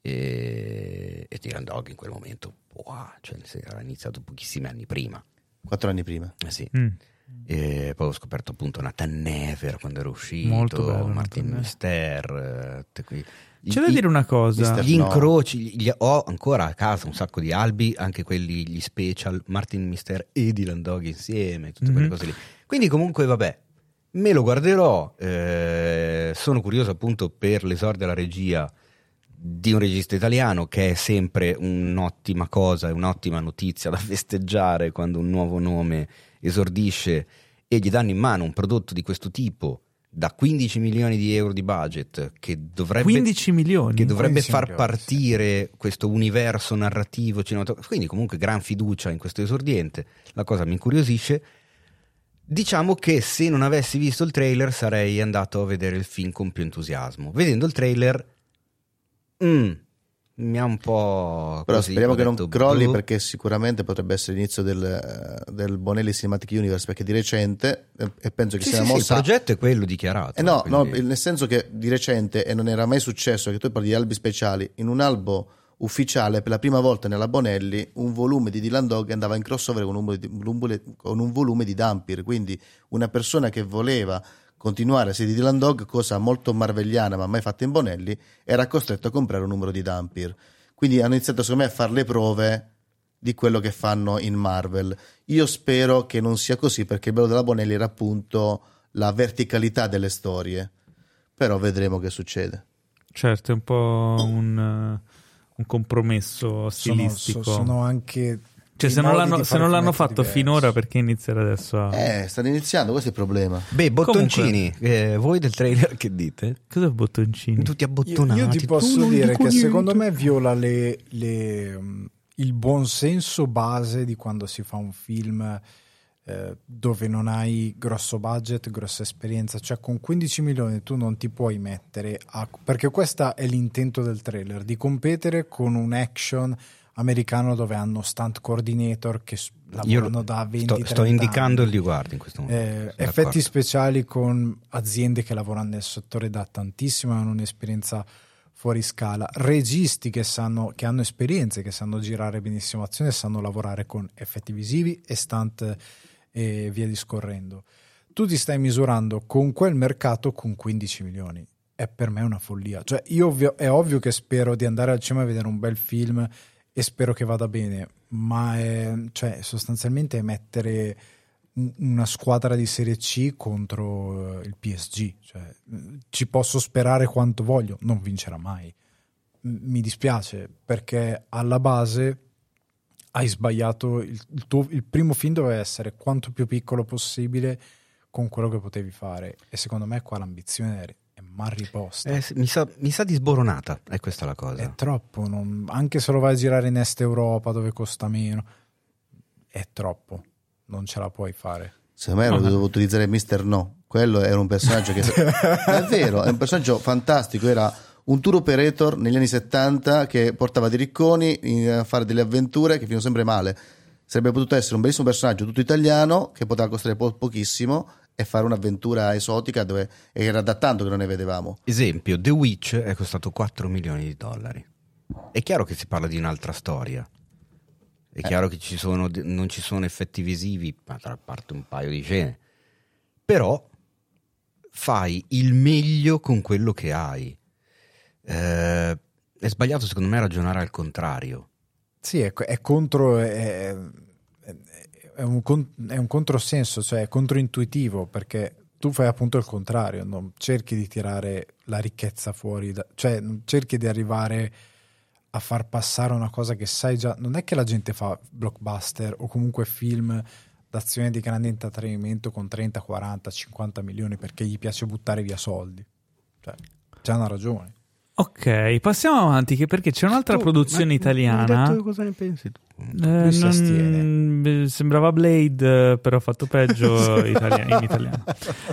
e, e Dylan Dog in quel momento, wow, cioè, era iniziato pochissimi anni prima. Quattro anni prima. Eh sì. Mm. E poi ho scoperto appunto Nathan Never quando ero uscito, Molto bello, Martin. Mister. eh, qui- C'è da dire una cosa. Mister- gli No. incroci, gli- ho ancora a casa un sacco di albi, anche quelli, gli special, Martin Mister e Dylan Dog insieme, tutte quelle Mhm. cose lì. Quindi comunque vabbè, me lo guarderò, eh, sono curioso appunto per l'esordio alla regia di un regista italiano che è sempre un'ottima cosa, un'ottima notizia da festeggiare quando un nuovo nome esordisce e gli danno in mano un prodotto di questo tipo da 15 milioni di euro di budget che dovrebbe 15 milioni? che dovrebbe 15 far milioni, partire questo universo narrativo cinematografico. Quindi, comunque, gran fiducia in questo esordiente. La cosa mi incuriosisce. Diciamo che se non avessi visto il trailer sarei andato a vedere il film con più entusiasmo. Vedendo il trailer, mm, mi ha un po'. Però così, speriamo che non detto, crolli boh. perché sicuramente potrebbe essere l'inizio del, del Bonelli Cinematic Universe perché di recente, eh, e penso che Sì, sia sì, una sì, mossa... il progetto è quello dichiarato. Eh no, no, quindi- nel senso che di recente, e non era mai successo, che tu parli di albi speciali, in un albo ufficiale, per la prima volta nella Bonelli, un volume di Dylan Dog andava in crossover con un, volume di- con un volume di Dampir, quindi una persona che voleva continuare a di Dylan Dog, cosa molto marvegliana ma mai fatta in Bonelli, era costretto a comprare un numero di Dampir. Quindi hanno iniziato secondo me a fare le prove di quello che fanno in Marvel. Io spero che non sia così perché il bello della Bonelli era appunto la verticalità delle storie. Però vedremo che succede. Certo, è un po' un, eh, un compromesso sono, stilistico. so- sono anche cioè, se non l'hanno, se non l'hanno fatto diversi. finora, perché iniziare adesso a. Eh, stanno iniziando, questo è il problema. Beh, bottoncini, eh, voi del trailer che dite? Cos'è bottoncini? Tutti Io, abbottonati. io ti tu posso dire che niente. secondo me viola le- le, il buonsenso base di quando si fa un film eh, dove non hai grosso budget, grossa esperienza, cioè con 15 milioni tu non ti puoi mettere a... perché questo è l'intento del trailer, di competere con un action americano dove hanno stunt coordinator che s- Io lavorano da 20 sto, sto 30 indicando anni. il riguardo in questo momento. Eh, effetti d'accordo. speciali con aziende che lavorano nel settore da tantissimo hanno un'esperienza fuori scala registi che sanno che hanno esperienze che sanno girare benissimo azione sanno lavorare con effetti visivi e stunt e via discorrendo tu ti stai misurando con quel mercato con 15 milioni è per me una follia cioè io ovvio- è ovvio che spero di andare al cinema a vedere un bel film e spero che vada bene ma è, cioè, sostanzialmente è mettere un- una squadra di Serie C contro eh, il PSG. Cioè, ci posso sperare quanto voglio, non vincerà mai. Mi dispiace perché alla base hai sbagliato. Il, il tuo- il primo film doveva essere quanto più piccolo possibile con quello che potevi fare. E secondo me qua l'ambizione è mal riposta. Eh, mi, sa, mi sa di sboronata, è questa la cosa. È troppo, non- anche se lo vai a girare in Est Europa dove costa meno, è troppo, non ce la puoi fare. Secondo me avrei dovuto utilizzare Mister No. Quello era un personaggio che. è vero, è un personaggio fantastico. Era un tour operator negli anni 70 che portava dei ricconi a fare delle avventure che finirono sempre male. Sarebbe potuto essere un bellissimo personaggio tutto italiano che poteva costare po- pochissimo e fare un'avventura esotica dove era da tanto che non ne vedevamo. Esempio, The Witch è costato 4 milioni di dollari. È chiaro che si parla di un'altra storia. È chiaro che ci sono, non ci sono effetti visivi, ma tra parte un paio di scene. Però fai il meglio con quello che hai. Eh, è sbagliato secondo me ragionare al contrario. Sì, è, è contro. È- è un, è un controsenso, cioè è controintuitivo perché tu fai appunto il contrario, non cerchi di tirare la ricchezza fuori, da- cioè cerchi di arrivare a far passare una cosa che sai già. Non è che la gente fa blockbuster o comunque film d'azione di grande intrattenimento con 30, 40, 50 milioni perché gli piace buttare via soldi. Cioè, c'è una ragione. Ok, passiamo avanti che perché c'è un'altra Tu, produzione italiana. detto cosa ne pensi tu? Eh, non- eh, sembrava Blade, eh, però fatto peggio italiano- in italiano.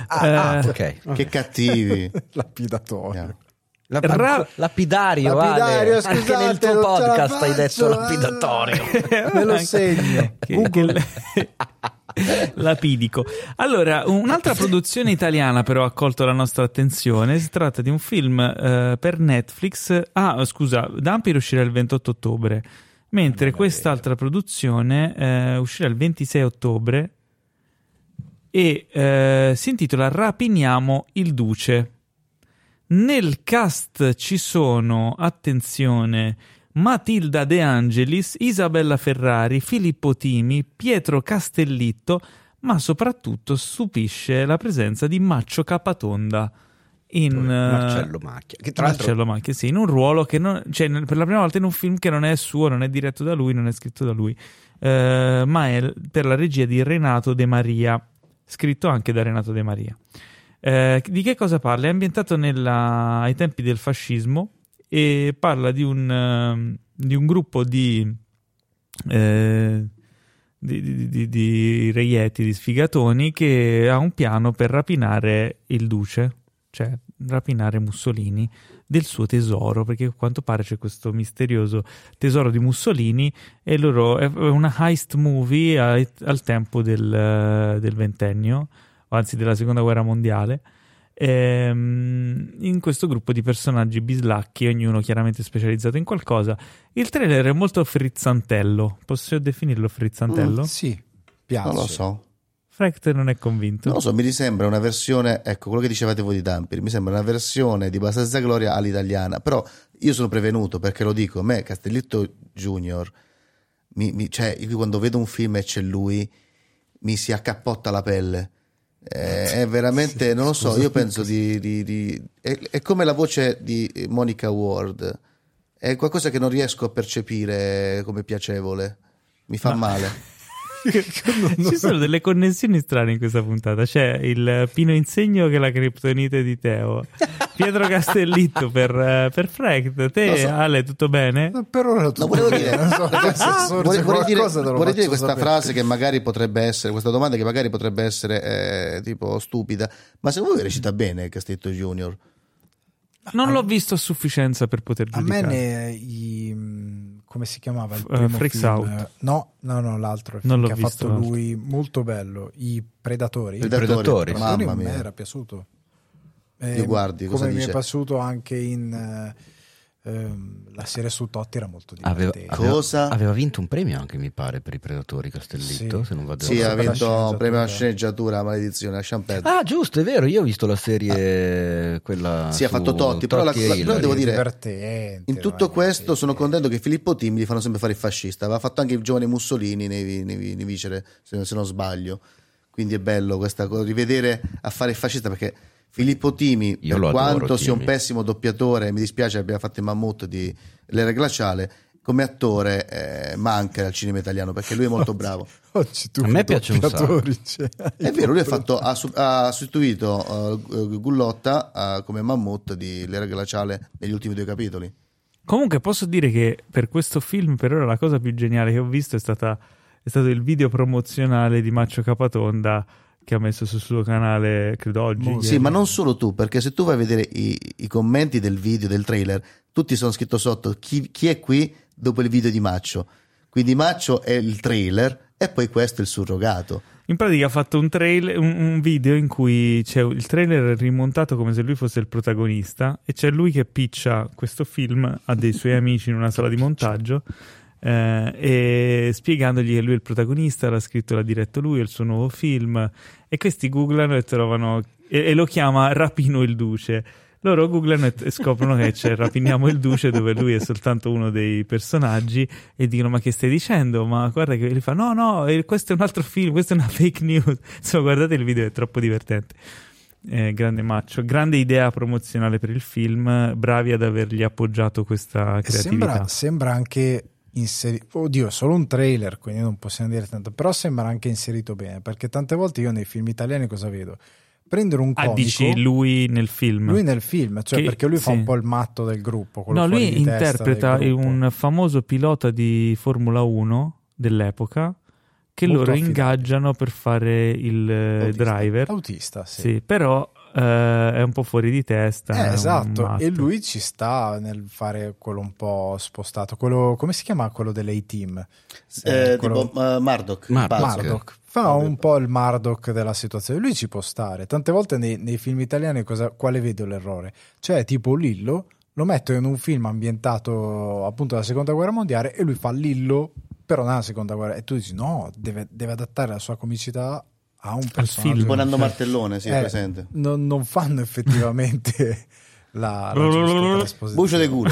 Ah, Eh, ok. Che cattivi. Lapidatorio. La- Ra- lapidario, Lapidario, Ale. Anche scusate, nel tuo podcast hai detto lapidatorio. Me lo segno. che- che- lapidico. Allora, un'altra produzione italiana però ha colto la nostra attenzione. Si tratta di un film eh, per Netflix. Ah, scusa, Vampire uscirà il 28 ottobre, mentre quest'altra produzione eh, uscirà il 26 ottobre e eh, si intitola Rapiniamo il Duce. Nel cast ci sono, attenzione, Matilda De Angelis, Isabella Ferrari, Filippo Timi, Pietro Castellitto, ma soprattutto stupisce la presenza di Maccio Capatonda in eh, Marcello Macchia. Che tra l'altro Marcello Macchia, sì, in un ruolo che non, cioè, per la prima volta in un film che non è suo, non è diretto da lui, non è scritto da lui, eh, ma è per la regia di Renato De Maria, scritto anche da Renato De Maria. Eh, di che cosa parla? È ambientato nella- ai tempi del fascismo e parla di un, ehm, di un gruppo di, eh, di, di- di- reietti, di sfigatoni che ha un piano per rapinare il duce, cioè rapinare Mussolini del suo tesoro, perché a quanto pare c'è questo misterioso tesoro di Mussolini e loro è una heist movie ai- al tempo del, del ventennio, anzi della seconda guerra mondiale. Ehm, in questo gruppo di personaggi bislacchi, ognuno chiaramente specializzato in qualcosa. Il trailer è molto frizzantello. Posso definirlo frizzantello? Sì, piace. Non lo so. Frank non è convinto. Non lo so, mi sembra una versione, ecco, quello che dicevate voi di Dampir, mi sembra una versione di Bastanza Gloria all'italiana, però io sono prevenuto perché lo dico, a me Castellitto Junior, mi, mi- cioè io quando vedo un film e c'è lui, mi si accappotta la pelle. Eh, è veramente, non lo so, io penso di... di- di- è, è come la voce di Monica Ward, è qualcosa che non riesco a percepire come piacevole, mi fa male. Ci sono delle connessioni strane in questa puntata. C'è il Pino Insegno che è la criptonite di Teo, Pietro Castellitto per, eh, per Frank. Te, so. Ale, tutto bene? Per ora tutto No, volevo bene, dire, non so, vorrei, vorrei dire, vorrei dire questa sapere. frase che magari potrebbe essere, questa domanda che magari potrebbe essere eh, tipo stupida, ma secondo voi recita bene Castellitto Junior? Non l'ho visto a sufficienza per poter A me giudicare. ne i come si chiamava il eh, primo Freaks film? Out. No, no, no, l'altro Non che ha fatto l'altro. lui, molto bello. I Predatori. Il Predatori, Predatori, mamma a me mia. era piaciuto. Eh, Io guardi, cosa come mi dice? è piaciuto anche in eh, ehm, la serie su Totti era molto aveva, divertente. aveva- Cosa? aveva vinto un premio anche, mi pare, per i Predatori Castellitto, Sì. se non vado Sì, ha vinto sceneggiatura. premio alla sceneggiatura, maledizione, lasciamo perdere. Ah, giusto, è vero, io ho visto la serie quella Sì, ha su fatto Totti, però la- la- però devo dire-. In tutto questo sono contento che Filippo Tim gli fanno sempre fare il fascista, aveva fatto anche il giovane Mussolini nei, nei, nei Vicere, se, se non sbaglio. Quindi è bello questa cosa, rivedere a fare il fascista perché Filippo Timi, Io per adoro, quanto sia un Timi. pessimo doppiatore, mi dispiace abbia fatto il mammut di L'era glaciale, come attore eh, manca al cinema italiano perché lui è molto bravo. Oggi tu A me piace un doppiatori, cioè, È vero, lui ha, fatto- ha su- ha sostituito eh, Gullotta eh, come mammut di L'era glaciale negli ultimi due capitoli. Comunque posso dire che per questo film per ora la cosa più geniale che ho visto è stata è stato il video promozionale di Maccio Capatonda che ha messo sul suo canale, credo oggi. Sì, ma non solo tu, perché se tu vai a vedere i, i commenti del video, del trailer, tutti sono scritto sotto chi, chi è qui dopo il video di Maccio. Quindi Maccio è il trailer e poi questo è il surrogato. In pratica ha fatto un, trailer, un, un video in cui c'è il trailer rimontato come se lui fosse il protagonista e c'è lui che piccia questo film a dei suoi amici in una sala di montaggio eh, e spiegandogli che lui è il protagonista, l'ha scritto e l'ha diretto lui, è il suo nuovo film e questi googlano e trovano e, e lo chiama Rapino il Duce. Loro googlano e, e scoprono che c'è Rapiniamo il Duce dove lui è soltanto uno dei personaggi e dicono ma che stai dicendo? Ma guarda che gli fa no no, questo è un altro film, questa è una fake news. Insomma guardate il video, è troppo divertente. Eh, grande maccio, grande idea promozionale per il film, bravi ad avergli appoggiato questa E creatività. Sembra, sembra anche inserito. Oddio, è solo un trailer, quindi non possiamo dire tanto. Però sembra anche inserito bene. Perché tante volte io nei film italiani cosa vedo? Prendere un Ah, comico. dici lui nel film? lui nel film, cioè Che- perché lui fa sì. un po' il matto del gruppo. No, lui interpreta un famoso pilota di Formula 1 dell'epoca che Molto loro affidabile. ingaggiano per fare il eh, Autista. driver. Autista, sì. Sì, però eh, è un po' fuori di testa. Eh, esatto, e lui ci sta nel fare quello un po' spostato. Quello, come si chiama quello dell'A-Team? Eh, quello- tipo eh, Murdoch. Murdoch. Murdoch. Fa un po' il Murdoch della situazione. Lui ci può stare. Tante volte nei, nei film italiani cosa, quale vedo l'errore? Cioè, tipo Lillo lo metto in un film ambientato appunto alla seconda guerra mondiale e lui fa Lillo però nella seconda guerra. E tu dici no, deve, deve adattare la sua comicità a un personaggio. film. Buon anno Martellone, sì, è Eh, presente. non, non fanno effettivamente la, la. Bucio de culo.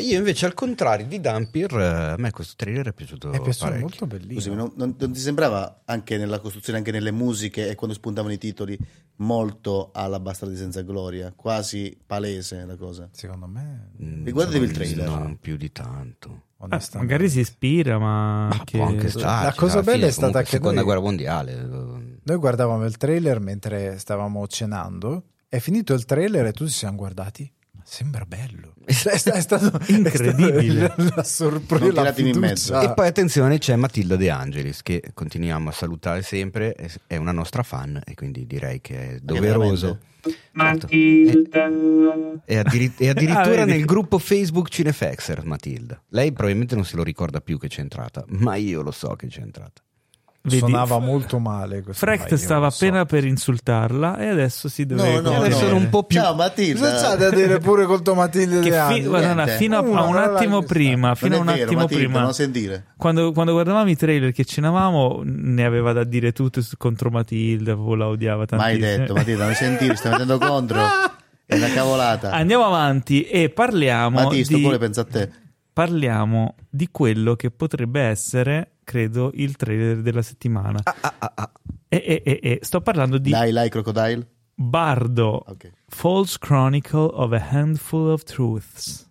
Io invece al contrario di Dampir, a me questo trailer è piaciuto, è piaciuto parecchio. molto bellino. Scusami, non, non- non ti sembrava anche nella costruzione, anche nelle musiche e quando spuntavano i titoli, molto alla Bastardi senza gloria, quasi palese la cosa. Secondo me, Mm, Riguardatevi il trailer. Non più di tanto. Onestamente. magari si ispira, ma, Ma che- anche starci, la cosa bella fine è stata che seconda noi- guerra mondiale. Noi guardavamo il trailer mentre stavamo cenando. È finito il trailer e tutti ci siamo guardati. Ma sembra bello. È, è stato Incredibile. è stata la sorpresa. La in mezzo. E poi attenzione c'è Matilda De Angelis che continuiamo a salutare sempre, è- una nostra fan e quindi direi che è doveroso. Certo. Matilda. È, addiri- è addirittura Ah, nel gruppo Facebook Cinefexer Matilda. Lei probabilmente non se lo ricorda più che c'è entrata, ma io lo so che c'è entrata. Vedi, Suonava molto male. Frecht stava non so. appena per insultarla e adesso si deve No, no, adesso sono un po' più- Ciao Cosa Matilda. c'ha da dire pure col Tomatilde Che fi- guarda, fino a, Uno a un non attimo prima, Non fino a un vero, attimo Matilda, prima, non sentire. quando, quando guardavamo i trailer che cenavamo, ne aveva da dire tutto contro Matilda, proprio la odiava Mai tantissimo. detto, Matilda, non sentire, stai mettendo contro. È una cavolata. Andiamo avanti e parliamo Mati, sto di, cuore pensa a te. Parliamo di quello che potrebbe essere, credo, il trailer della settimana. Ah, E, e- e- e sto parlando di Dai, like Crocodile. Bardo, Ok. False Chronicle of a Handful of Truths.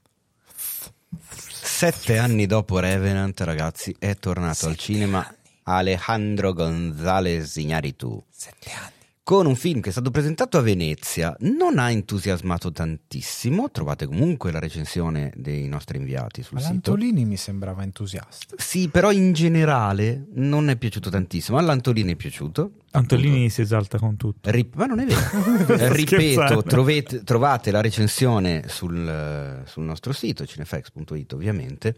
Sette anni dopo Revenant, ragazzi, è tornato al cinema Alejandro González Iñárritu. Sette anni. Con un film che è stato presentato a Venezia, non ha entusiasmato tantissimo. Trovate comunque la recensione dei nostri inviati sul Ma sito. l'Antolini mi sembrava entusiasta. Sì, però in generale non è piaciuto tantissimo. All'Antolini è piaciuto. Antolini si esalta con tutto. Rip- ma non è vero. Ripeto, scherzando. trovate, trovate la recensione sul, eh, sul nostro sito, cinefx.it ovviamente.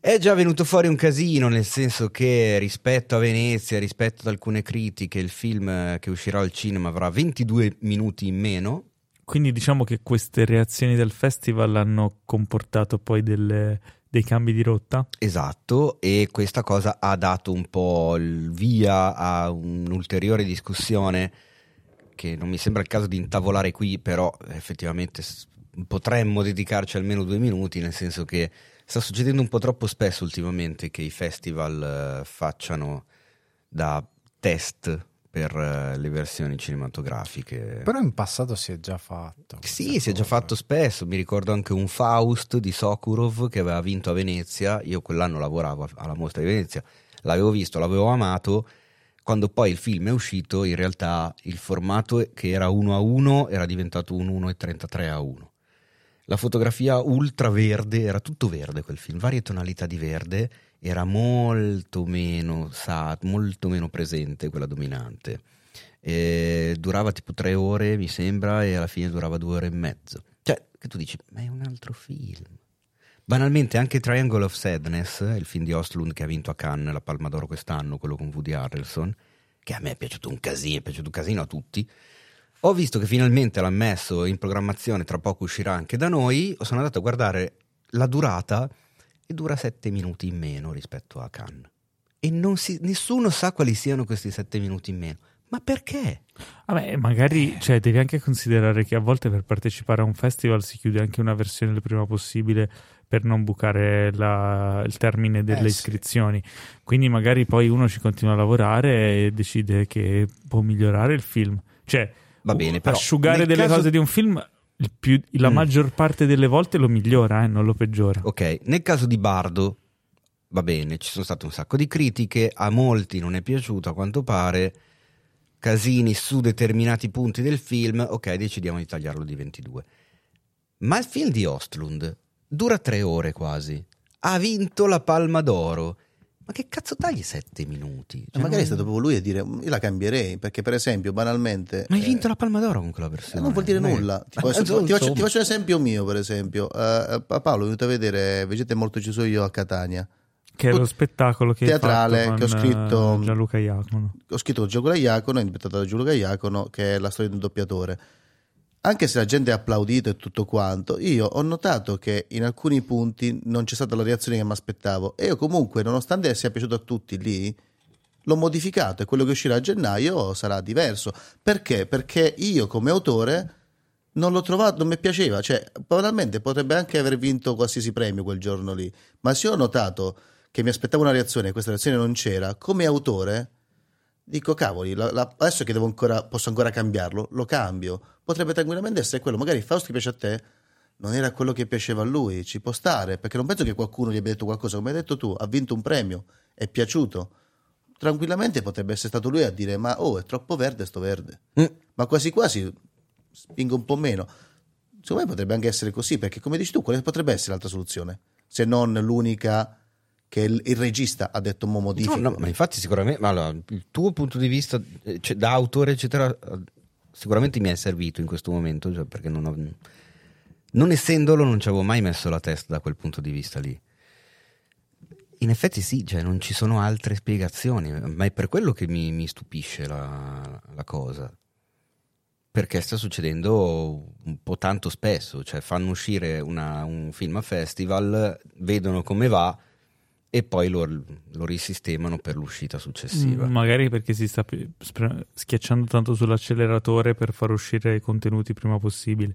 È già venuto fuori un casino, nel senso che rispetto a Venezia, rispetto ad alcune critiche, il film che uscirà al cinema avrà 22 minuti in meno. Quindi diciamo che queste reazioni del festival hanno comportato poi delle- dei cambi di rotta. Esatto, e questa cosa ha dato un po' il via a un'ulteriore discussione che non mi sembra il caso di intavolare qui, però effettivamente potremmo dedicarci almeno due minuti, nel senso che sta succedendo un po' troppo spesso ultimamente che i festival eh, facciano da test per eh, le versioni cinematografiche. Però in passato si è già fatto. Sì, questa si è già cosa. fatto spesso. Mi ricordo anche un Faust di Sokurov che aveva vinto a Venezia. Io quell'anno lavoravo alla mostra di Venezia, l'avevo visto, l'avevo amato. Quando poi il film è uscito, in realtà il formato che era 1 a 1 era diventato un 1,33 a 1. La fotografia ultra verde, era tutto verde quel film, varie tonalità di verde era molto meno sa- molto meno presente quella dominante. E durava tipo tre ore, mi sembra, e alla fine durava due ore e mezzo. Cioè, che tu dici, ma è un altro film. Banalmente anche Triangle of Sadness, il film di Ostlund che ha vinto a Cannes la Palma d'Oro quest'anno, quello con Woody Harrelson, che a me è piaciuto un casino, è piaciuto un casino a tutti. Ho visto che finalmente l'ha messo in programmazione, tra poco uscirà anche da noi, sono andato a guardare la durata e dura sette minuti in meno rispetto a Cannes. E non si- nessuno sa quali siano questi sette minuti in meno. Ma perché? Vabbè, magari cioè, devi anche considerare che a volte per partecipare a un festival si chiude anche una versione il prima possibile per non bucare la- il termine delle Eh, sì. iscrizioni. Quindi magari poi uno ci continua a lavorare e decide che può migliorare il film. Cioè, Va bene, però asciugare delle caso- cose di un film il più- la Mm. maggior parte delle volte lo migliora, eh, non lo peggiora. Ok, nel caso di Bardo, va bene, ci sono state un sacco di critiche, a molti non è piaciuto a quanto pare, casini su determinati punti del film, ok, decidiamo di tagliarlo di 22. Ma il film di Ostlund dura tre ore quasi, ha vinto la Palma d'Oro. Ma che cazzo tagli sette minuti? E Cioè, magari è non- stato proprio lui a dire "Mm, io la cambierei perché per esempio banalmente Ma hai eh, vinto la Palma d'Oro con quella eh, versione. non vuol dire Eh. nulla ti, Ma- posso- insomma, ti faccio, ti faccio un esempio mio per esempio Eh, eh, Paolo è venuto a vedere Vegeta molto ci sono io a Catania Che è lo spettacolo che Teatrale che ho scritto- eh, Gianluca Iacono. ho scritto Giacomo Iacono, interpretato da Giulio Iacono, che è la storia di un doppiatore. Anche se la gente ha applaudito e tutto quanto, io ho notato che in alcuni punti non c'è stata la reazione che mi aspettavo. E io comunque, nonostante sia piaciuto a tutti lì, l'ho modificato e quello che uscirà a gennaio sarà diverso. Perché? Perché io come autore non l'ho trovato, non mi piaceva. Cioè, banalmente potrebbe anche aver vinto qualsiasi premio quel giorno lì. Ma se ho notato che mi aspettavo una reazione e questa reazione non c'era, come autore dico cavoli, la- la- adesso che ancora, posso ancora cambiarlo, lo cambio. Potrebbe tranquillamente essere quello, magari Fausto che piace a te non era quello che piaceva a lui, ci può stare, perché non penso che qualcuno gli abbia detto qualcosa, come hai detto tu, ha vinto un premio, è piaciuto. Tranquillamente potrebbe essere stato lui a dire ma oh è troppo verde sto verde, Mm. ma quasi quasi spingo un po' meno. Secondo me potrebbe anche essere così, perché come dici tu, quale potrebbe essere l'altra soluzione? Se non l'unica che il, il regista ha detto mo modifico. No, no, ma infatti sicuramente ma allora, il tuo punto di vista eh, cioè, da autore eccetera sicuramente mi è servito in questo momento cioè, perché non, ho- non essendolo non ci avevo mai messo la testa da quel punto di vista lì. In effetti sì cioè, non ci sono altre spiegazioni ma è per quello che mi, mi stupisce la, la cosa. Perché sta succedendo un po' tanto spesso cioè fanno uscire una- un film a festival vedono come va e poi lo, lo risistemano per l'uscita successiva. Mm, Magari perché si sta schiacciando tanto sull'acceleratore per far uscire i contenuti prima possibile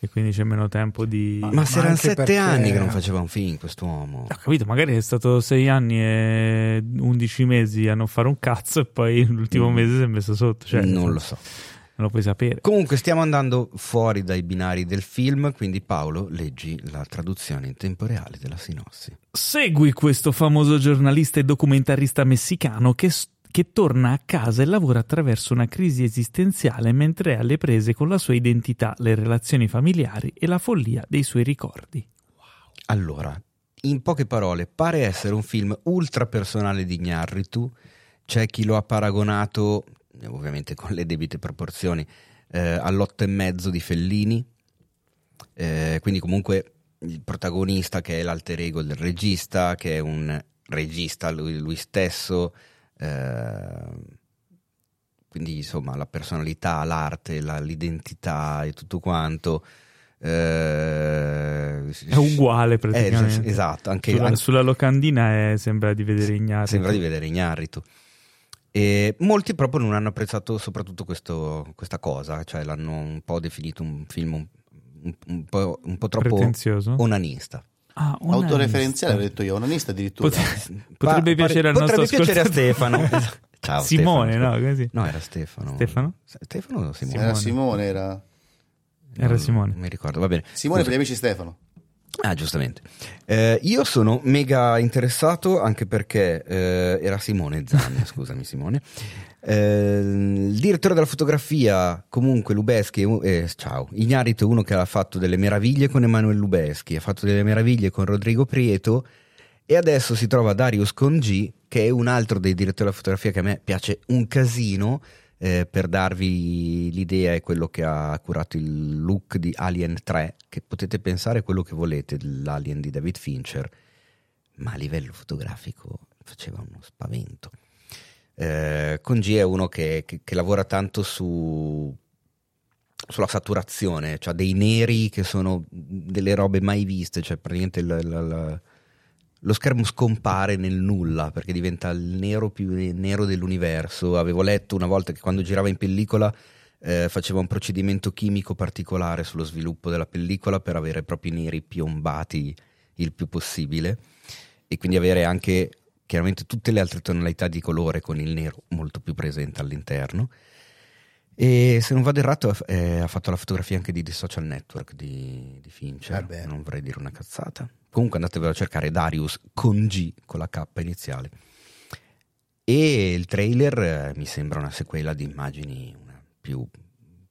e quindi c'è meno tempo di... Ma, Ma se erano sette perché- anni che non faceva un film quest'uomo. Ho capito, magari è stato sei anni e 11 mesi a non fare un cazzo e poi l'ultimo Mm. mese si è messo sotto. Cioè, non lo so. Non lo puoi sapere. Comunque stiamo andando fuori dai binari del film, quindi Paolo leggi la traduzione in tempo reale della sinossi. Segui questo famoso giornalista e documentarista messicano che, che torna a casa e lavora attraverso una crisi esistenziale mentre è alle prese con la sua identità, le relazioni familiari e la follia dei suoi ricordi. Allora, in poche parole, pare essere un film ultra personale di Ignarritu. C'è chi lo ha paragonato, ovviamente con le debite proporzioni, eh, all'otto e mezzo di Fellini. Eh, quindi comunque il protagonista che è l'alter ego del regista, che è un regista lui, lui stesso, eh, quindi insomma la personalità, l'arte, la- l'identità e tutto quanto. eh, È uguale eh, praticamente. esatto, anche, sulla, anche- sulla locandina è- sembra di vedere Ignazio. sembra di vedere Ignarritu. E molti proprio non hanno apprezzato soprattutto questo- questa cosa, cioè l'hanno un po' definito un film un, un- un po', un po' troppo onanista. Ah, onanista. Autoreferenziale, ho detto io, onanista addirittura. Pot- potrebbe Pa- piacere al potrebbe nostro piacere a. Stefano. Ciao Simone, Stefano. no? Così. No, era Stefano. Stefano? Stefano o Simone? Era Simone, era Era Simone. Non mi ricordo, va bene. Simone Scusa. per gli amici Stefano. Ah, giustamente. Eh, io sono mega interessato anche perché eh, era Simone Zanni, scusami Simone. Eh, il direttore della fotografia, comunque Lubeschi, eh, ciao, Ignarito è uno che ha fatto delle meraviglie con Emanuele Lubeschi, ha fatto delle meraviglie con Rodrigo Prieto E adesso si trova Darius Congi, che è un altro dei direttori della fotografia che a me piace un casino. Eh, per darvi l'idea, è quello che ha curato il look di Alien 3, che potete pensare quello che volete dell'Alien di David Fincher, ma a livello fotografico faceva uno spavento. Eh, Congi è uno che, che- che lavora tanto su, sulla saturazione, cioè dei neri che sono delle robe mai viste, cioè praticamente il- il- il- lo schermo scompare nel nulla perché diventa il nero più nero dell'universo. Avevo letto una volta che quando girava in pellicola eh, faceva un procedimento chimico particolare sullo sviluppo della pellicola per avere proprio i neri piombati il più possibile e quindi avere anche chiaramente tutte le altre tonalità di colore con il nero molto più presente all'interno. E se non vado errato, eh, ha fatto la fotografia anche di The Social Network di, di Fincher. Eh beh. non vorrei dire una cazzata. Comunque andatevelo a cercare Darius con G, con la K iniziale. E il trailer eh, mi sembra una sequela di immagini una più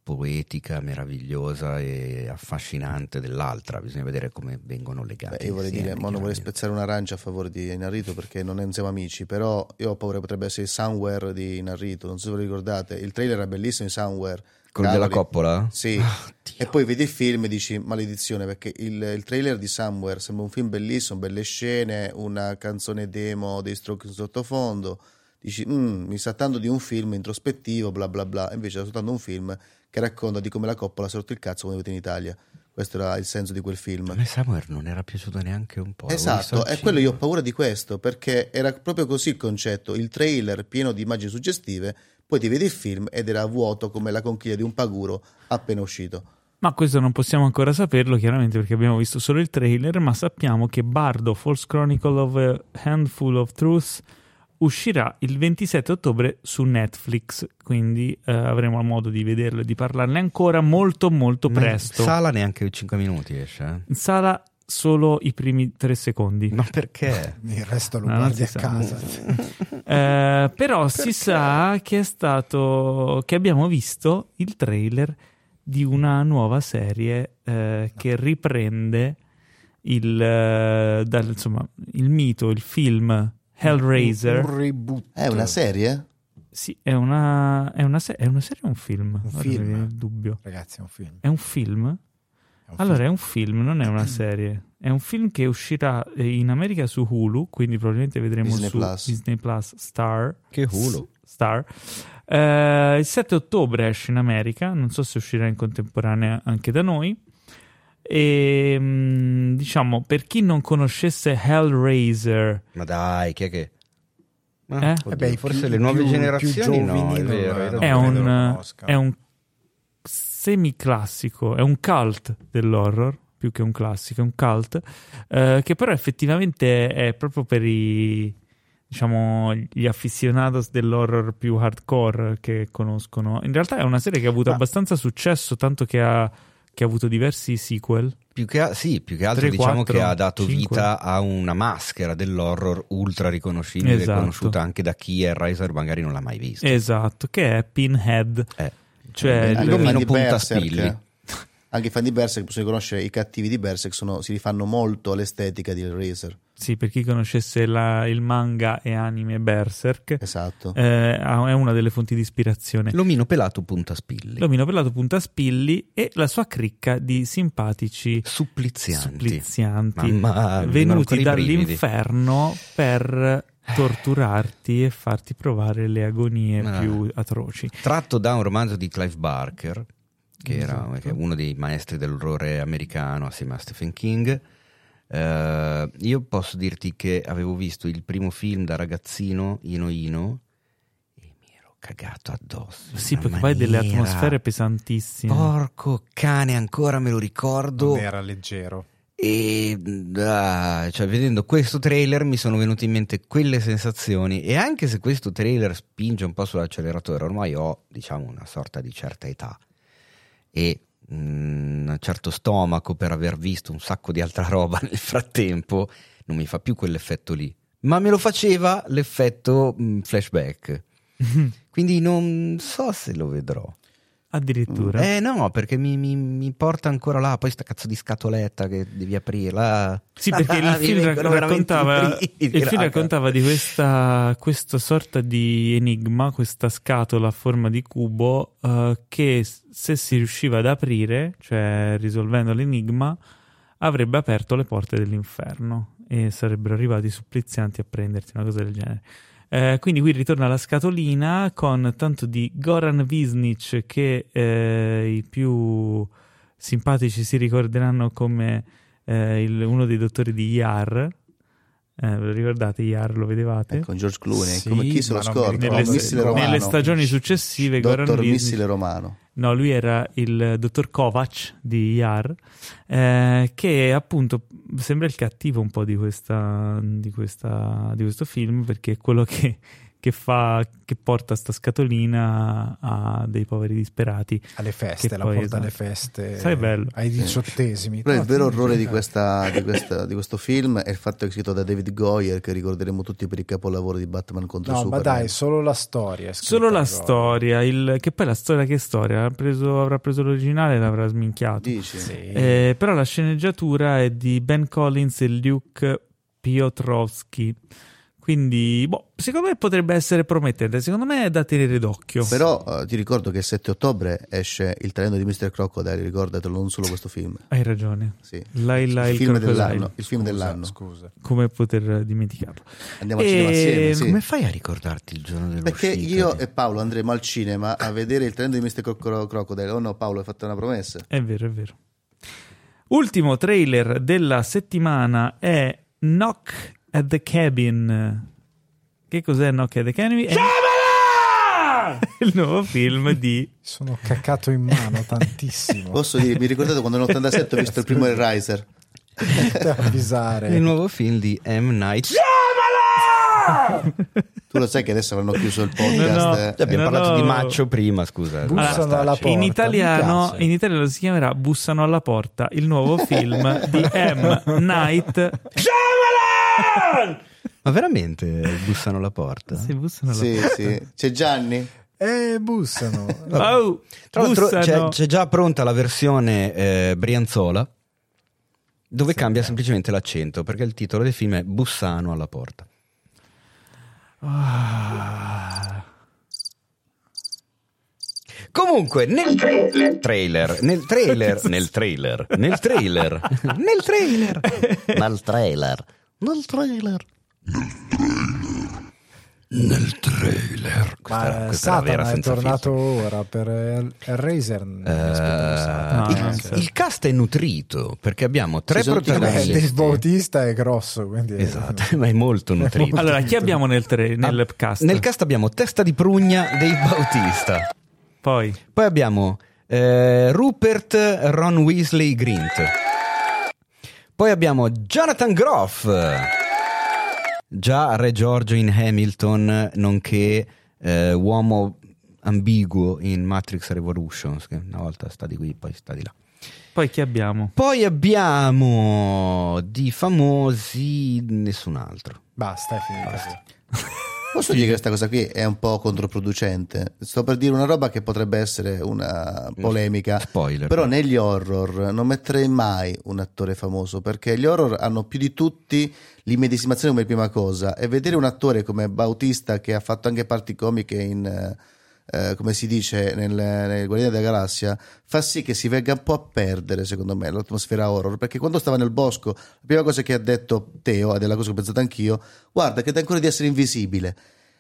poetica, meravigliosa e affascinante dell'altra. Bisogna vedere come vengono legati. Beh, io vorrei dire, ma non vorrei spezzare un'arancia a favore di Inarrito perché non siamo amici, però io ho paura potrebbe essere Somewhere di Inarrito, non so se ve lo ricordate, il trailer è bellissimo di Somewhere. Quello della coppola? Sì, Oddio. e poi vedi il film e dici maledizione perché il, il trailer di Somewhere sembra un film bellissimo, belle scene, una canzone demo dei Strokes in sottofondo, dici "Mm, mi sta tanto di un film introspettivo, bla bla bla, e invece è soltanto un film che racconta di come la coppola si è rotto il cazzo quando è venuta in Italia. Questo era il senso di quel film. A me Samuel non era piaciuto neanche un po'. Esatto, è quello io ho paura di questo, perché era proprio così il concetto, il trailer pieno di immagini suggestive, poi ti vedi il film ed era vuoto come la conchiglia di un paguro appena uscito. Ma questo non possiamo ancora saperlo, chiaramente, perché abbiamo visto solo il trailer, ma sappiamo che Bardo False Chronicle of a Handful of Truth uscirà il 27 ottobre su Netflix, quindi eh, avremo modo di vederlo e di parlarne ancora molto molto presto. In sala neanche 5 minuti esce. eh? In sala solo i primi tre secondi. Ma perché? Il resto lo No, non guardi a sa. casa. Eh, però si sa che è stato che abbiamo visto il trailer di una nuova serie eh, che riprende il, eh, dal- insomma, il mito, il film Hellraiser. Un reboot. È una serie? Sì, è una, è una, se- è una serie o un film? Film. mi viene il dubbio. Ragazzi, è un film. È un film? È Allora, è un film, non è una serie. È un film che uscirà eh, in America su Hulu, quindi probabilmente vedremo Disney su Plus. Disney Plus Star. Che Hulu. Star. Eh, il 7 ottobre esce in America, non so se uscirà in contemporanea anche da noi. E mm, diciamo, per chi non conoscesse Hellraiser, Ma dai, chi è che... Ma, Eh? oddio, Eh beh, forse più- le nuove più- generazioni più no, è non- vero. è credo lo un, è un semiclassico, è un cult dell'horror più che un classico, è un cult eh, che però effettivamente è proprio per i diciamo gli aficionados dell'horror più hardcore che conoscono. In realtà è una serie che ha avuto Ma- abbastanza successo, tanto che ha, che ha avuto diversi sequel. Più che, sì, più che altro Tre, diciamo quattro, che ha dato cinque. vita a una maschera dell'horror ultra riconoscibile, Esatto. conosciuta anche da chi Hellraiser magari non l'ha mai visto. Esatto, che è Pinhead. Eh. Cioè, il Anche i domino fan di punta Berserk, spilli. eh. Anche i fan di Berserk possono riconoscere i cattivi di Berserk, sono- si rifanno molto all'estetica di Hellraiser. Sì, per chi conoscesse la- il manga e anime Berserk, Esatto. eh, è una delle fonti di ispirazione. L'omino pelato punta spilli. L'omino pelato punta spilli e la sua cricca di simpatici Supplizianti. supplizianti Mamma, venuti dall'inferno per torturarti e farti provare le agonie Ah. più atroci. Tratto da un romanzo di Clive Barker, che era Esatto. è uno dei maestri dell'orrore americano assieme a Stephen King. Eh, io posso dirti che avevo visto il primo film da ragazzino, Ino Ino, e mi ero cagato addosso. Sì, perché poi hai delle maniera- atmosfere pesantissime. Porco cane, ancora me lo ricordo. Non era leggero. E ah, cioè, vedendo questo trailer mi sono venute in mente quelle sensazioni. E anche se questo trailer spinge un po' sull'acceleratore, ormai ho diciamo una sorta di certa età e mm, un certo stomaco per aver visto un sacco di altra roba nel frattempo, non mi fa più quell'effetto lì. Ma me lo faceva l'effetto mm, flashback. Quindi non so se lo vedrò. Addirittura. Eh no, perché mi, mi- mi porta ancora là, poi sta cazzo di scatoletta che devi aprirla. Sì, perché il film, raccontava, il film raccontava di questa, questa sorta di enigma, questa scatola a forma di cubo eh, che se si riusciva ad aprire, cioè risolvendo l'enigma, avrebbe aperto le porte dell'inferno e sarebbero arrivati supplizianti a prenderti, una cosa del genere. Eh, quindi qui ritorna la scatolina con tanto di Goran Visnic che eh, i più simpatici si ricorderanno come eh, il- uno dei dottori di Yar. Eh, ve lo ricordate Yar? Lo vedevate? Con George Clooney, Sì, come chi se lo scorda? nelle, romano. nelle stagioni successive Goran Dottor Visnic- Missile Romano. No, lui era il dottor Kovac di Yar, eh, che appunto sembra il cattivo un po' di, questa, di, questa, di questo film, perché è quello che, che fa, che porta sta scatolina a dei poveri disperati. alle feste, la poi, porta alle esatto. feste Sai, bello. ai diciottesimi. Però No, il vero orrore di, questa- di questa- di questo film è il fatto che è scritto da David Goyer, che ricorderemo tutti per il capolavoro di Batman contro No, ma Superman. dai, solo la storia. Solo la storia, il- che poi la storia che storia? Avrà preso, avrà preso l'originale e l'avrà sminchiato. Dici? Sì. Eh, però la sceneggiatura è di Ben Collins e Luke Piotrowski. Quindi, boh, secondo me potrebbe essere promettente. Secondo me è da tenere d'occhio. Però eh, ti ricordo che il 7 ottobre esce Il treno di Mr. Crocodile, ricordatelo, non solo questo film. Hai ragione. Sì. Laila il, il film dell'anno, il film Scusa, dell'anno. Scusa. Come poter dimenticarlo? Andiamo al E- cinema assieme, sì. Come fai a ricordarti il giorno dell'uscita? Perché io di- e Paolo andremo al cinema a vedere il treno di Mr. Cro- Crocodile. Oh no, Paolo, hai fatto una promessa. È vero, è vero. Ultimo trailer della settimana è Knock at the Cabin. Che cos'è Knock at the Cabin? È il nuovo film di Sono caccato in mano tantissimo. Posso dire, mi ricordate quando nell'87 ho visto il primo? Per avvisare. Il nuovo film di M. Night. Tu lo sai che adesso avranno chiuso il podcast. No, no. eh? Abbiamo No, parlato no. di Maccio prima, scusa. Bussano ci- porta. in italiano, in italiano si chiamerà Bussano alla porta, il nuovo film di M. Night. Ma veramente bussano alla porta? Si bussano alla Sì, sì. C'è Gianni? Eh, bussano. porta. Oh, Tra l'altro c'è, c'è già pronta la versione eh, Brianzola dove cambia semplicemente l'accento perché il titolo del film è Bussano alla porta. Ah. Comunque nel trailer, nel trailer, nel trailer, nel trailer, nel trailer, nel trailer, nel trailer. Nel trailer. Questa, era- Ma questa era vera Satana è tornato filtro. ora per il Razer. Ah, il, ok. il cast è nutrito perché abbiamo tre Ci protagonisti. Dave Bautista è grosso, quindi Esatto, ma è molto nutrito. Allora, chi abbiamo nel, tra- nel Ah, cast? Nel cast abbiamo Testa di Prugna dei Bautista. Poi, Poi abbiamo eh, Rupert Ron Weasley Grint. Poi abbiamo Jonathan Groff. Già Re Giorgio in Hamilton, nonché eh, uomo ambiguo in Matrix Revolutions, che una volta sta di qui, poi sta di là. poi chi abbiamo? Poi abbiamo di famosi nessun altro. basta, è finita. così. Posso dire che questa cosa qui è un po' controproducente? Sto per dire una roba che potrebbe essere una polemica. Spoiler. Però negli horror non metterei mai un attore famoso perché gli horror hanno più di tutti l'immedesimazione come prima cosa e vedere un attore come Bautista che ha fatto anche parti comiche in eh, come si dice nel, nel Guardiani della Galassia fa sì che si venga un po' a perdere secondo me l'atmosfera horror. Perché quando stava nel bosco la prima cosa che ha detto Teo ed è la cosa che ho pensato anch'io guarda che ancora di essere invisibile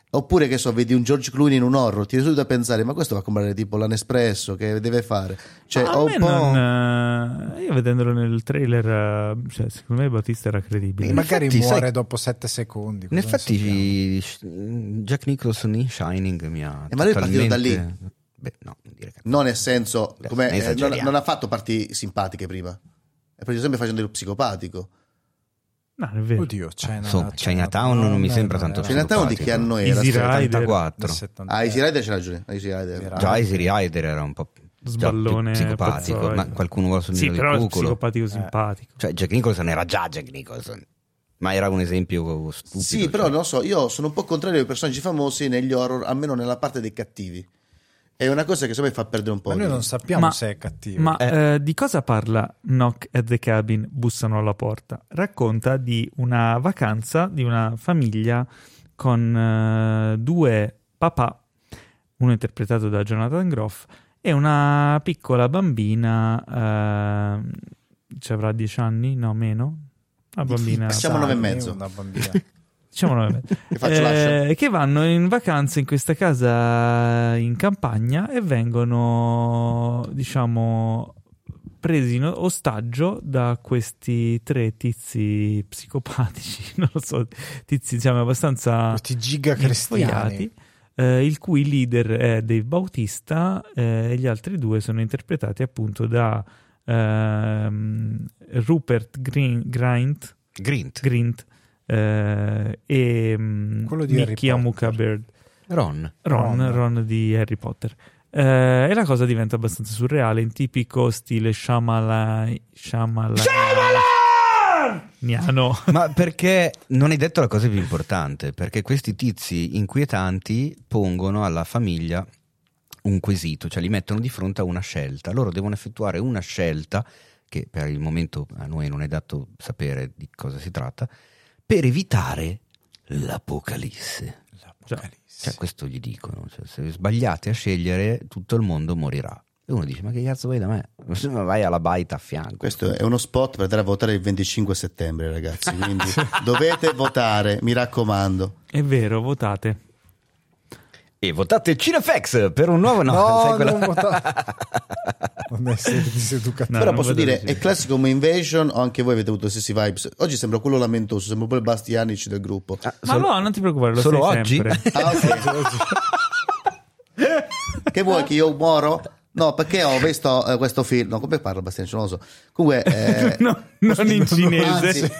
Oppure che so, vedi un George Clooney in un horror, ti subito a pensare, ma questo va a comprare tipo l'Anespresso che deve fare. Cioè, a ho me un po'. non, eh, io vedendolo nel trailer, eh, cioè, secondo me Battista era credibile. In Magari effetti, muore sai- dopo 7 secondi. In effetti, Jack Nicholson in Shining mi ha. Eh, ma lui è partito da lì. Beh, no, non dire che. Non nel senso, Beh, eh, non, non ha fatto parti simpatiche prima. È partito sempre facendo il psicopatico. No, è vero. Oddio, China, Insomma, Chinatown non mi sembra tanto Chinatown di che anno era? Easy Aspetta. Rider. 74. del 70. Ah, Easy Rider c'è ragione. Easy Rider. Già Easy Rider era un po' Sballone più psicopatico, pazzoide. ma qualcuno vuole sul Sì, però del è cuculo. psicopatico simpatico. Cioè, Jack Nicholson era già Jack Nicholson, ma era un esempio stupido. Sì, però cioè. non so, io sono un po' contrario ai personaggi famosi negli horror, almeno nella parte dei cattivi. È una cosa che secondo me fa perdere un po'. Ma noi di- non sappiamo Ma- se è cattivo. Ma eh, di cosa parla Knock at the Cabin? Bussano alla porta. Racconta di una vacanza di una famiglia con eh, due papà, uno interpretato da Jonathan Groff, e una piccola bambina, eh, ci avrà dieci anni? No, meno? Una bambina... Siamo nove e mezzo. Una bambina. Diciamo lascio? Eh, che vanno in vacanza in questa casa in campagna e vengono, diciamo, presi in ostaggio da questi tre tizi psicopatici, non lo so, tizi diciamo abbastanza Questi giga cristiani. infoiati, eh, il cui leader è Dave Bautista eh, e gli altri due sono interpretati appunto da ehm, Rupert Green, Grint, Grint. Grint eh, e mm, Quello di Harry Mickey Potter. Amuka Bird. Ron. Ron, Ron. Ron di Harry Potter. Eh, e la cosa diventa abbastanza surreale, in tipico stile Shyamalan. Shyamalan! Niano. Ma perché non hai detto la cosa più importante? Perché questi tizi inquietanti pongono alla famiglia un quesito, cioè li mettono di fronte a una scelta. Loro devono effettuare una scelta, che per il momento a noi non è dato sapere di cosa si tratta, per evitare l'apocalisse. L'Apocalisse. Cioè, questo gli dicono, cioè, se sbagliate a scegliere tutto il mondo morirà. E uno dice, ma che cazzo vuoi da me? Ma vai alla baita a fianco. Questo è uno spot per andare a votare il 25 settembre, ragazzi. Quindi dovete votare, mi raccomando. È vero, votate. E votate Cinefx per un nuovo... No, No, sai quella- non votare. non essere diseducativo. No, Però posso dire, è classico come Invasion o anche voi avete avuto gli stessi vibes? Oggi sembra quello lamentoso, sembra pure Bastianic del gruppo. Ah, Ma solo- no, non ti preoccupare, lo solo sei oggi? sempre. Ah, ok. che vuoi che io muoro? No, perché ho visto eh, questo film. No, come parla Bastianic? Non lo so. Comunque, eh, No, non in cinese. anzi,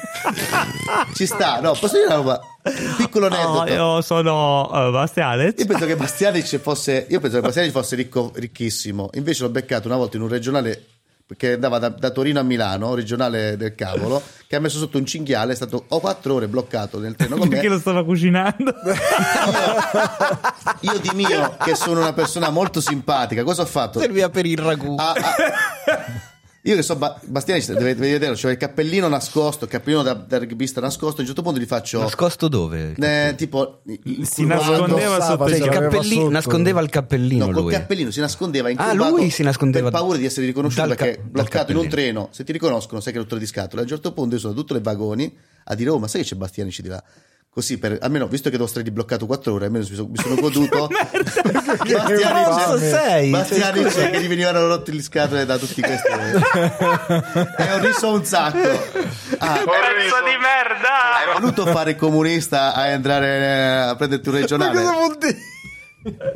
ci sta. No, posso dire una roba? Un piccolo No, aneddoto. io sono uh, Bastianez. Io penso che Bastianic fosse, io penso che Bastianic fosse ricco, ricchissimo. Invece l'ho beccato una volta in un regionale che andava da, da Torino a Milano, regionale del cavolo, che ha messo sotto un cinghiale, è stato ho quattro ore bloccato nel treno con me. Perché lo stava cucinando? Io di mio, che sono una persona molto simpatica, cosa ho fatto? Serviva per il ragù. Ah, ah. Io che so, ba- Bastiani, dovete vedere, c'è il cappellino nascosto, il cappellino da, da rugbista nascosto. A un certo punto gli faccio. Nascosto dove? eh, tipo, il Si nascondeva sotto Cioè, il cappellino- sotto. nascondeva il cappellino No, col lui. cappellino si nascondeva in Ah, lui si nascondeva per paura di essere riconosciuto dal ca- perché dal bloccato in un treno. Se ti riconoscono, sai che è rottura di scatole. A un certo punto io sono tutto nei vagoni a dire: Oh, ma sai che c'è Bastianici di là? Così per almeno visto che devo stare bloccato quattro ore, almeno mi sono, mi sono goduto Bastianic, cazzo sei? Bastianic che gli venivano rotti le scatole da tutti questi. e ho riso un sacco. Ah, Pezzo di merda! hai voluto fare il comunista a entrare eh, a prenderti un regionale? vuol dire?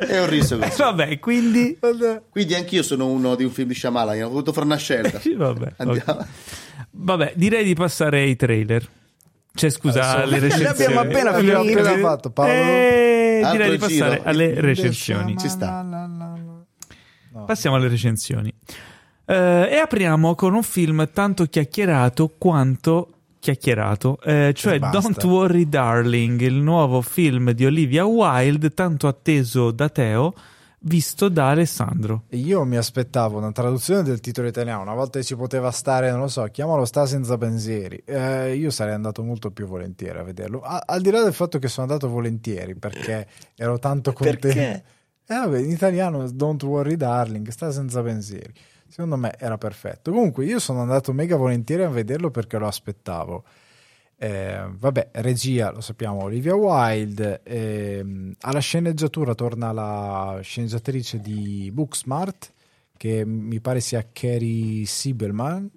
E ho riso così. Vabbè, quindi... Quindi anch'io sono uno di un film di Shyamalan, ho voluto fare una scelta. Vabbè, Andiamo. ok. Vabbè, direi di passare ai trailer. Cioè, scusa, Adesso- alle Li recensioni. abbiamo appena Abbiamo finito. appena fatto, Paolo. Eh, direi di giro. passare alle recensioni. Ci sta. No. Passiamo alle recensioni. Eh, e apriamo con un film tanto chiacchierato quanto chiacchierato, eh, cioè. Don't Worry Darling, il nuovo film di Olivia Wilde, tanto atteso da Teo, visto da Alessandro. Io mi aspettavo una traduzione del titolo italiano, una volta che ci poteva stare, non lo so, chiamalo Sta senza pensieri. Eh, io sarei andato molto più volentieri a vederlo. A- al di là del fatto che sono andato volentieri perché ero tanto contento. Perché? Eh, vabbè, in italiano Don't worry darling, sta senza pensieri. Secondo me era perfetto. Comunque io sono andato mega volentieri a vederlo perché lo aspettavo. Eh, vabbè, regia, lo sappiamo, Olivia Wilde. ehm, alla sceneggiatura torna la sceneggiatrice di Booksmart, che mi pare sia Carrie Siebelman,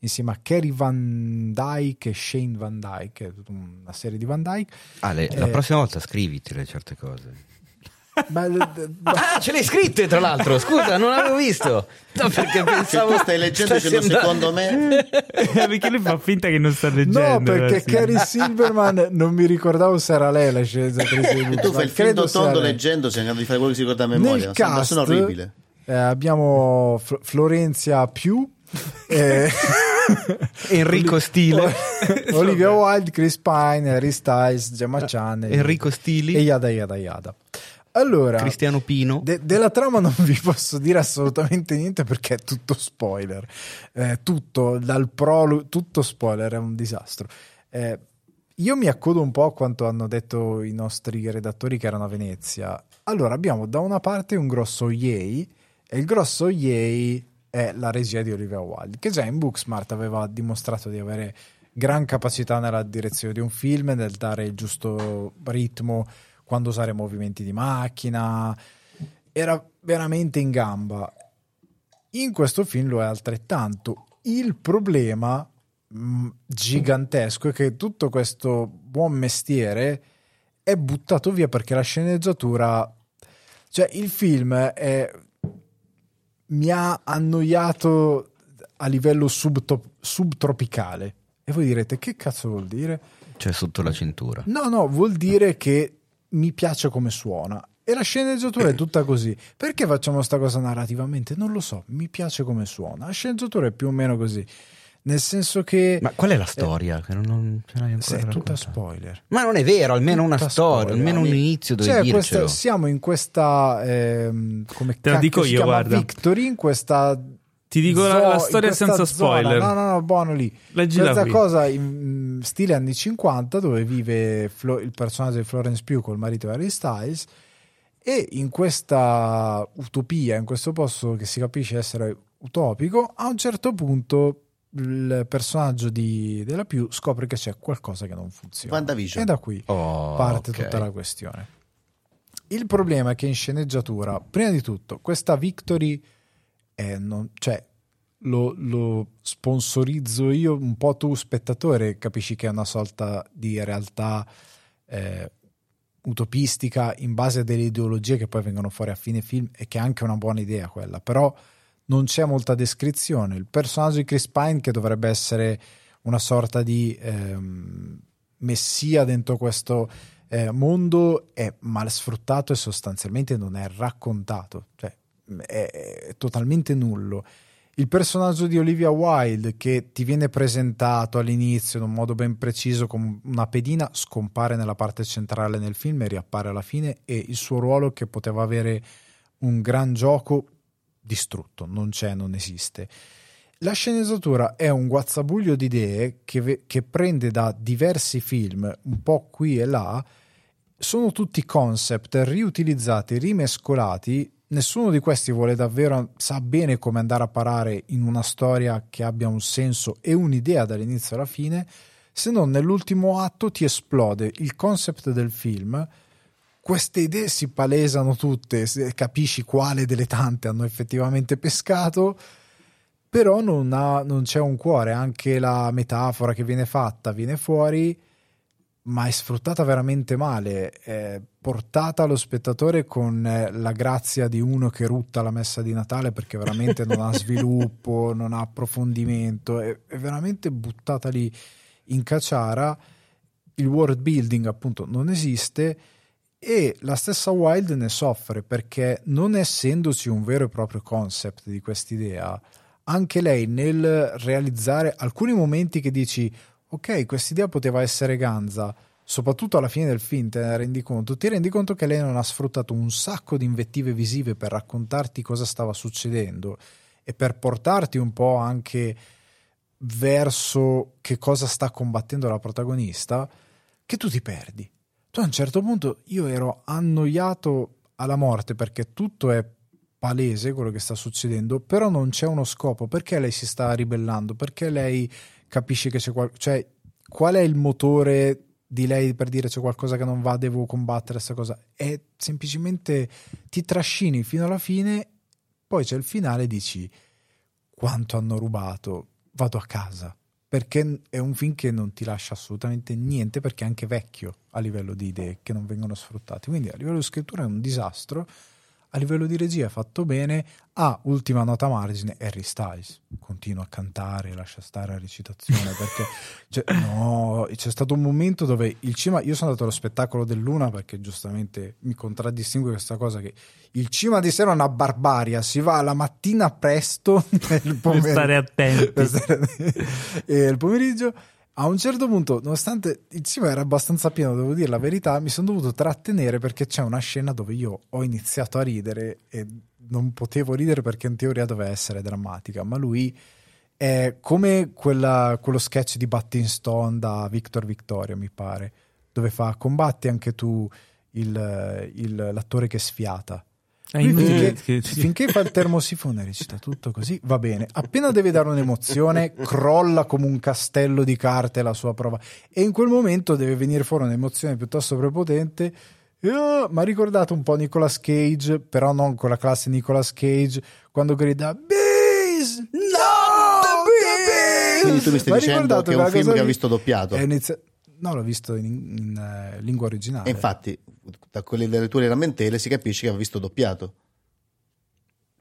insieme a Carrie Van Dyke e Shane Van Dyke, una serie di Van Dyke. Ale, la Eh. prossima volta scrivitele certe cose. Ma- Ah, ce le hai scritte tra l'altro, scusa, non avevo visto. No, perché Se pensavo tu stai leggendo dicendo andando- secondo me perché lui fa finta che non sta leggendo. No, perché sì. Carrie Silverman non mi ricordavo se era lei la sceneggiatrice di tu fai il film tondo leggendo sei in grado di fare quello che si ricorda a memoria. Nel cast persona orribile. eh, abbiamo Fl- Florenzia Più, eh, Enrico Stile. Olivia Wilde, Chris Pine, Harry Styles, Gemma Chan Enrico Stili. e yada yada yada. Allora, Cristiano Pino. de- della trama non vi posso dire assolutamente niente perché è tutto spoiler. Eh, tutto, dal prologo, tutto spoiler, è un disastro. Eh, io mi accodo un po' a quanto hanno detto i nostri redattori che erano a Venezia. Allora, abbiamo da una parte un grosso yay, e il grosso yay è la regia di Olivia Wilde, che già in Booksmart aveva dimostrato di avere gran capacità nella direzione di un film, nel dare il giusto ritmo quando usare movimenti di macchina. Era veramente in gamba. In questo film lo è altrettanto. Il problema mh, gigantesco è che tutto questo buon mestiere è buttato via perché la sceneggiatura, cioè il film è, mi ha annoiato a livello subto- subtropicale. E voi direte che cazzo vuol dire? Cioè sotto la cintura. No, no, vuol dire che mi piace come suona. E la sceneggiatura è tutta così. Perché facciamo sta cosa narrativamente? Non lo so, mi piace come suona. La sceneggiatura è più o meno così. Nel senso che Ma qual è la storia? che non, non ce l'hai ancora è tutta spoiler. Ma non è vero, almeno una Tutta storia, spoiler. almeno un inizio dove Cioè, dircelo. questa- siamo in questa ehm, come Te la dico io, guarda. Victory in questa Ti dico la, zo- la in storia questa senza zona. spoiler. No, no, no, buono lì. Leggila Questa qui. cosa in stile anni 50 dove vive Flo- il personaggio di Florence Pugh col marito Harry Styles e in questa utopia, in questo posto che si capisce essere utopico, a un certo punto il personaggio di, della Pugh scopre che c'è qualcosa che non funziona. E da qui Oh, parte ok. tutta la questione. Il problema è che in sceneggiatura, prima di tutto, questa Victory è non, cioè, lo, lo sponsorizzo io, un po' tu spettatore capisci che è una sorta di realtà eh, utopistica in base a delle ideologie che poi vengono fuori a fine film e che è anche una buona idea quella, però non c'è molta descrizione. Il personaggio di Chris Pine che dovrebbe essere una sorta di ehm, messia dentro questo eh, mondo è mal sfruttato e sostanzialmente non è raccontato, cioè è, è totalmente nullo. Il personaggio di Olivia Wilde che ti viene presentato all'inizio in un modo ben preciso come una pedina scompare nella parte centrale del film e riappare alla fine e il suo ruolo che poteva avere un gran gioco distrutto, non c'è, non esiste. La sceneggiatura è un guazzabuglio di idee che, ve- che prende da diversi film, un po' qui e là, sono tutti concept riutilizzati, rimescolati. Nessuno di questi vuole davvero, sa bene come andare a parare in una storia che abbia un senso e un'idea dall'inizio alla fine, se non nell'ultimo atto ti esplode il concept del film. Queste idee si palesano tutte, capisci quale delle tante hanno effettivamente pescato, però non, ha- non c'è un cuore, anche la metafora che viene fatta viene fuori, ma è sfruttata veramente male, è portata allo spettatore con eh, la grazia di uno che rutta la messa di Natale perché veramente non ha sviluppo, non ha approfondimento, è, è veramente buttata lì in cacciara, il world building appunto non esiste e la stessa Wild ne soffre perché non essendoci un vero e proprio concept di quest'idea, anche lei nel realizzare alcuni momenti che dici ok, quest'idea poteva essere ganza, soprattutto alla fine del film te ne rendi conto, ti rendi conto che lei non ha sfruttato un sacco di invettive visive per raccontarti cosa stava succedendo e per portarti un po' anche verso che cosa sta combattendo la protagonista, che tu ti perdi. Tu a un certo punto io ero annoiato alla morte perché tutto è palese quello che sta succedendo, però non c'è uno scopo. Perché lei si sta ribellando? Perché lei capisce che c'è qualcosa... Cioè, qual è il motore di lei per dire c'è qualcosa che non va, devo combattere questa cosa? È semplicemente ti trascini fino alla fine, poi c'è il finale e dici quanto hanno rubato, vado a casa. Perché è un film che non ti lascia assolutamente niente, perché è anche vecchio a livello di idee che non vengono sfruttate. Quindi a livello di scrittura è un disastro, a livello di regia è fatto bene. Ah, ultima nota margine, Harry Styles continua a cantare, lascia stare la recitazione perché cioè, no, c'è stato un momento dove il cinema, io sono andato allo spettacolo del Luna perché giustamente mi contraddistingue questa cosa che il cinema di sera è una barbaria, si va la mattina presto nel Per pomeriggio stare attenti. per stare- e il pomeriggio A un certo punto, nonostante il cinema era abbastanza pieno, devo dire la verità, mi sono dovuto trattenere perché c'è una scena dove io ho iniziato a ridere e non potevo ridere perché in teoria doveva essere drammatica, ma lui è come quella- quello sketch di Batting Stone da Victor Victoria, mi pare, dove fa combatti anche tu il- il- l'attore che sfiata. Finché, che- finché fa il termosifone recita tutto così, va bene. Appena deve dare un'emozione, crolla come un castello di carte la sua prova. E in quel momento deve venire fuori un'emozione piuttosto prepotente. Mi ha ricordato un po' Nicolas Cage, però non con la classe Nicolas Cage, quando grida Bees! No! the Bees!" Quindi tu mi stai Mi ha dicendo che è un film che ha lì. visto doppiato. È inizia- No, l'ho visto in, in, eh, lingua originale. E infatti, da quelle delle tue lamentele si capisce che ha visto doppiato.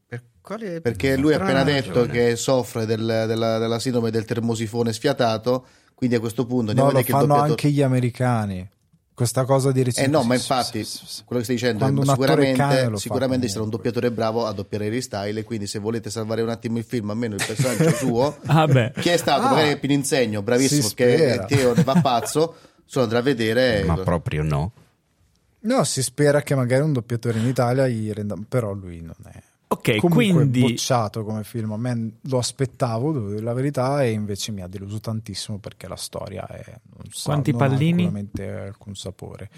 Per quale Perché lui ha appena detto ragione? che soffre del- della, della sindrome del termosifone sfiatato. Quindi a questo punto No, lo fanno doppiatore. anche gli americani. Questa cosa di Eh recitare. no, ma infatti, quello che stai dicendo Quando è sicuramente, sicuramente sarà un doppiatore bravo a doppiare Harry Style. Quindi, se volete salvare un attimo il film, almeno il personaggio suo, Ah, beh. chi è stato? Ah. magari Pininsegno, bravissimo, Si che. Teo ne va pazzo. Solo andrà a vedere. Ma proprio no. No, si spera che magari un doppiatore in Italia gli renda. Però lui non è. Ok, Comunque quindi bocciato come film. A me lo aspettavo, devo dire la verità, e invece mi ha deluso tantissimo perché la storia è. Non sa- Quanti non ha pallini? sicuramente alcun sapore.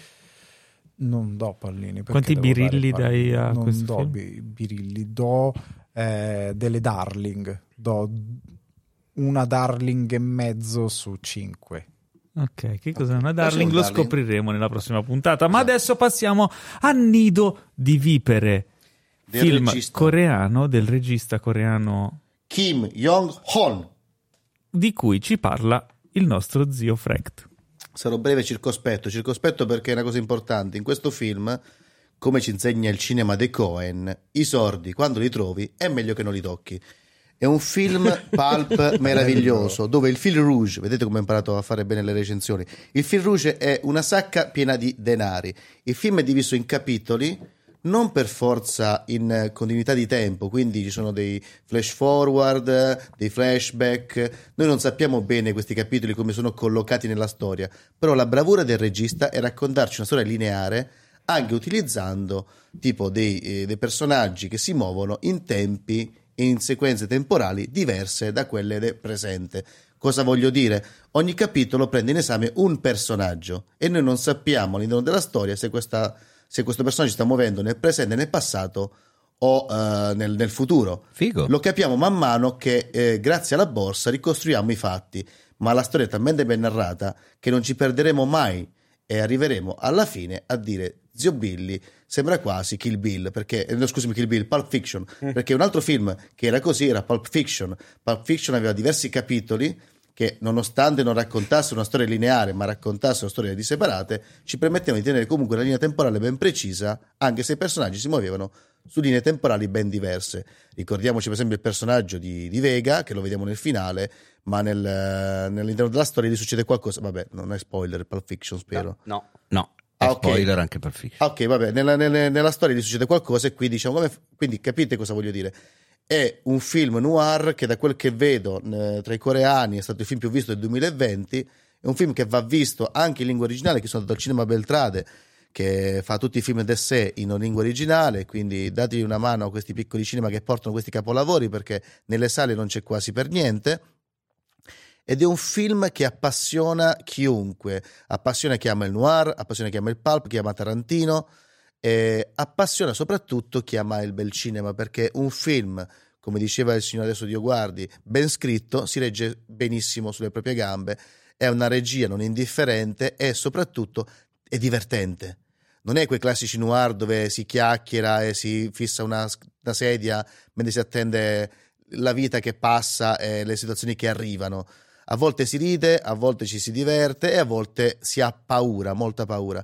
Non do pallini. Quanti birilli dai a Non questo do film? bi- birilli, do eh, delle darling. Do una darling e mezzo su cinque. Ok, che cos'è una darling? Lo scopriremo nella prossima puntata. Ma adesso passiamo a Nido di Vipere, Del film regista. coreano del regista coreano Kim Jong-hon. di cui ci parla il nostro zio Frecht. Sarò breve e circospetto. Circospetto perché è una cosa importante. In questo film, come ci insegna il cinema dei Cohen, i sordi, quando li trovi, è meglio che non li tocchi. È un film pulp meraviglioso dove il fil rouge, vedete come ho imparato a fare bene le recensioni, il fil rouge è una sacca piena di denari. Il film è diviso in capitoli, non per forza in eh, continuità di tempo, quindi ci sono dei flash forward, dei flashback. Noi non sappiamo bene questi capitoli come sono collocati nella storia, però la bravura del regista è raccontarci una storia lineare anche utilizzando tipo dei, eh, dei personaggi che si muovono in tempi e in sequenze temporali diverse da quelle del presente. Cosa voglio dire? Ogni capitolo prende in esame un personaggio e noi non sappiamo all'interno della storia se, questa- se questo personaggio si sta muovendo nel presente, nel passato o eh, nel, nel futuro. Figo. Lo capiamo man mano che eh, grazie alla borsa ricostruiamo i fatti, ma la storia è talmente ben narrata che non ci perderemo mai e arriveremo alla fine a dire Zio Billy sembra quasi Kill Bill, perché, eh, no, scusami Kill Bill, Pulp Fiction, perché un altro film che era così era Pulp Fiction. Pulp Fiction aveva diversi capitoli che nonostante non raccontasse una storia lineare ma raccontasse una storia di separate, ci permettevano di tenere comunque una linea temporale ben precisa, anche se i personaggi si muovevano su linee temporali ben diverse. Ricordiamoci per esempio il personaggio di, di Vega, che lo vediamo nel finale, ma nel, nell'interno della storia gli succede qualcosa. Vabbè, non è spoiler, Pulp Fiction spero. No, no. È Ah, ok. spoiler anche per fiction. Ah, ok, vabbè, nella, nella- nella storia gli succede qualcosa e qui diciamo, come- quindi capite cosa voglio dire? È un film noir che da quel che vedo tra i coreani è stato il film più visto del 2020, è un film che va visto anche in lingua originale, che sono andato al cinema Beltrade, che fa tutti i film d'essè in lingua originale, quindi dategli una mano a questi piccoli cinema che portano questi capolavori perché nelle sale non c'è quasi per niente. Ed è un film che appassiona chiunque, appassiona chi ama il noir, appassiona chi ama il pulp, chi ama Tarantino, e appassiona soprattutto chi ama il bel cinema perché un film, come diceva il signor adesso Dio guardi, ben scritto, si regge benissimo sulle proprie gambe, è una regia non indifferente e soprattutto è divertente. Non è quei classici noir dove si chiacchiera e si fissa una, una sedia mentre si attende la vita che passa e le situazioni che arrivano. A volte si ride, a volte ci si diverte e a volte si ha paura, molta paura.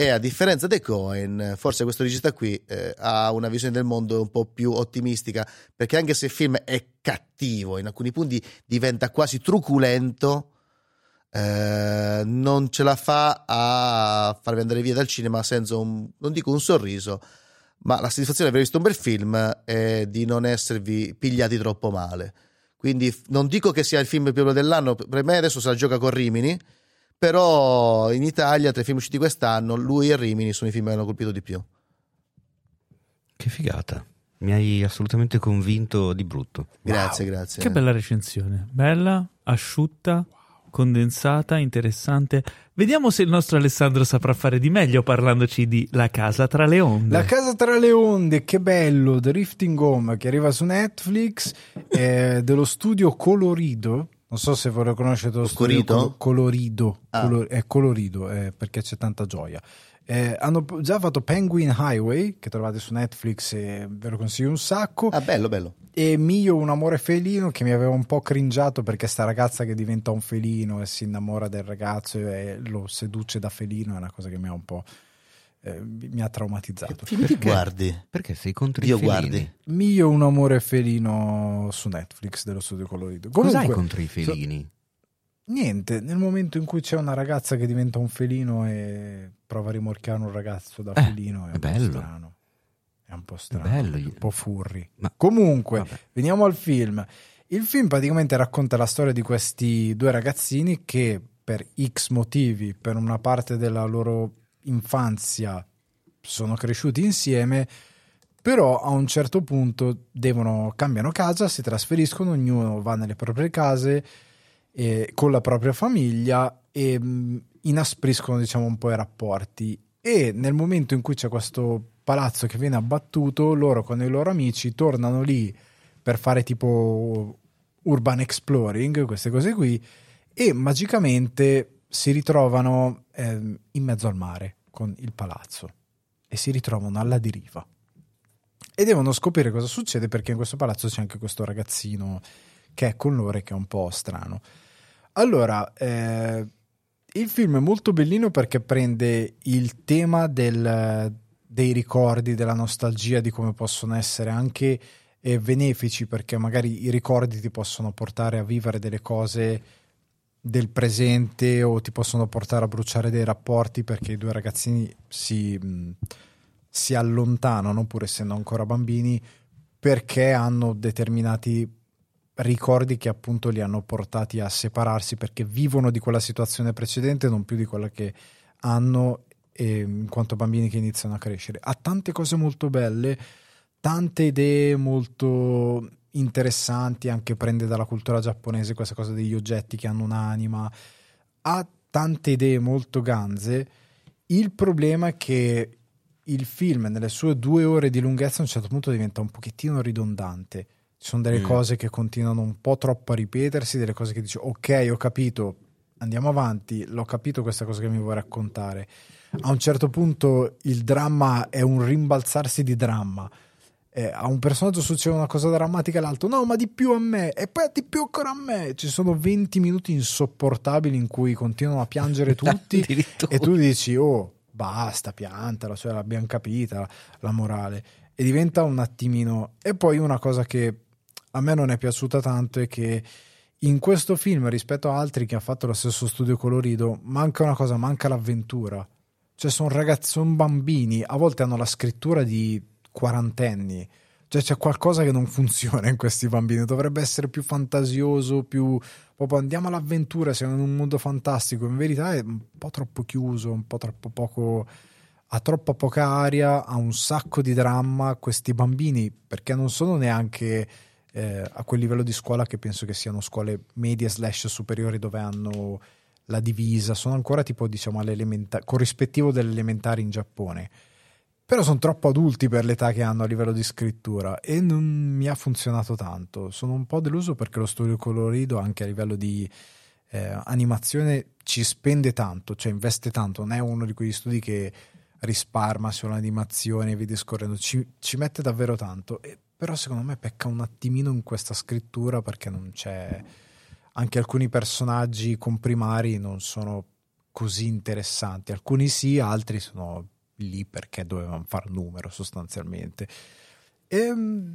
E a differenza dei Cohen, forse questo regista qui eh, ha una visione del mondo un po' più ottimistica, perché anche se il film è cattivo, in alcuni punti diventa quasi truculento, eh, non ce la fa a farvi andare via dal cinema senza un, non dico un sorriso, ma la soddisfazione di aver visto un bel film è di non esservi pigliati troppo male. Quindi non dico che sia il film più bello dell'anno, per me adesso se la gioca con Rimini, però in Italia tra i film usciti quest'anno lui e Rimini sono i film che hanno colpito di più. Che figata. Mi hai assolutamente convinto di brutto. Grazie, grazie. Che bella recensione. Bella, asciutta, condensata, interessante. Vediamo se il nostro Alessandro saprà fare di meglio parlandoci di La casa tra le onde. La casa tra le onde, che bello, The Rifting Home che arriva su Netflix, eh, dello studio Colorido. Non so se voi lo conoscete lo studio? Colo- Colorido, Ah. Colo- è colorido eh, perché c'è tanta gioia. Eh, hanno già fatto Penguin Highway che trovate su Netflix e ve lo consiglio un sacco. Ah, bello, bello. E Mio, un amore felino che mi aveva un po' cringiato perché sta ragazza che diventa un felino e si innamora del ragazzo e lo seduce da felino è una cosa che mi ha un po' eh, mi ha traumatizzato. Film ti guardi? Perché sei contro Dio i felini? guardi. Mio, un amore felino su Netflix dello studio colorido. Cos'hai Comunque, contro i felini? niente, nel momento in cui c'è una ragazza che diventa un felino e prova a rimorchiare un ragazzo da Eh, felino è, è un bello. po' strano. È un po' strano, bello. un po' furri. Ma- Comunque, Vabbè. veniamo al film. Il film praticamente racconta la storia di questi due ragazzini che per X motivi, per una parte della loro infanzia, sono cresciuti insieme, però a un certo punto devono cambiano casa, si trasferiscono, ognuno va nelle proprie case eh, con la propria famiglia e mh, inaspriscono diciamo un po' i rapporti. E nel momento in cui c'è questo palazzo che viene abbattuto loro con i loro amici tornano lì per fare tipo urban exploring queste cose qui e magicamente si ritrovano ehm, in mezzo al mare con il palazzo e si ritrovano alla deriva e devono scoprire cosa succede perché in questo palazzo c'è anche questo ragazzino che è con loro e che è un po' strano. Allora, eh, il film è molto bellino perché prende il tema del- dei ricordi, della nostalgia, di come possono essere anche eh, benefici, perché magari i ricordi ti possono portare a vivere delle cose del presente o ti possono portare a bruciare dei rapporti perché i due ragazzini si, si allontanano, pur essendo ancora bambini, perché hanno determinati ricordi che appunto li hanno portati a separarsi perché vivono di quella situazione precedente, non più di quella che hanno eh, in quanto bambini che iniziano a crescere. Ha tante cose molto belle, tante idee molto interessanti, anche prende dalla cultura giapponese questa cosa degli oggetti che hanno un'anima, ha tante idee molto ganze. Il problema è che il film, nelle sue due ore di lunghezza, a un certo punto diventa un pochettino ridondante. Ci sono delle Mm. cose che continuano un po' troppo a ripetersi, delle cose che dici, ok, ho capito, andiamo avanti, l'ho capito questa cosa che mi vuoi raccontare. A un certo punto il dramma è un rimbalzarsi di dramma. Eh, a un personaggio succede una cosa drammatica, all'altro no, ma di più a me, e poi di più ancora a me. Ci sono 20 minuti insopportabili in cui continuano a piangere tutti e tu dici, oh, basta, piantala, cioè l'abbiamo capita la morale. E diventa un attimino... E poi una cosa che a me non è piaciuta tanto è che in questo film, rispetto a altri che ha fatto lo stesso studio colorido, manca una cosa, manca l'avventura. Cioè sono ragazzi, sono bambini, a volte hanno la scrittura di quarantenni. Cioè c'è qualcosa che non funziona in questi bambini, dovrebbe essere più fantasioso, più proprio andiamo all'avventura, siamo in un mondo fantastico, in verità è un po' troppo chiuso, un po' troppo poco ha troppa poca aria, ha un sacco di dramma, questi bambini perché non sono neanche eh, a quel livello di scuola che penso che siano scuole medie slash superiori dove hanno la divisa, sono ancora tipo diciamo corrispettivo delle elementari in Giappone però sono troppo adulti per l'età che hanno a livello di scrittura e non mi ha funzionato tanto. Sono un po' deluso perché lo studio colorido anche a livello di eh, animazione ci spende tanto, cioè investe tanto, non è uno di quegli studi che risparma sull'animazione e via discorrendo, ci, ci mette davvero tanto, e, però secondo me pecca un attimino in questa scrittura perché non c'è... Anche alcuni personaggi comprimari non sono così interessanti, alcuni sì, altri sono lì perché dovevano far numero sostanzialmente. E mm,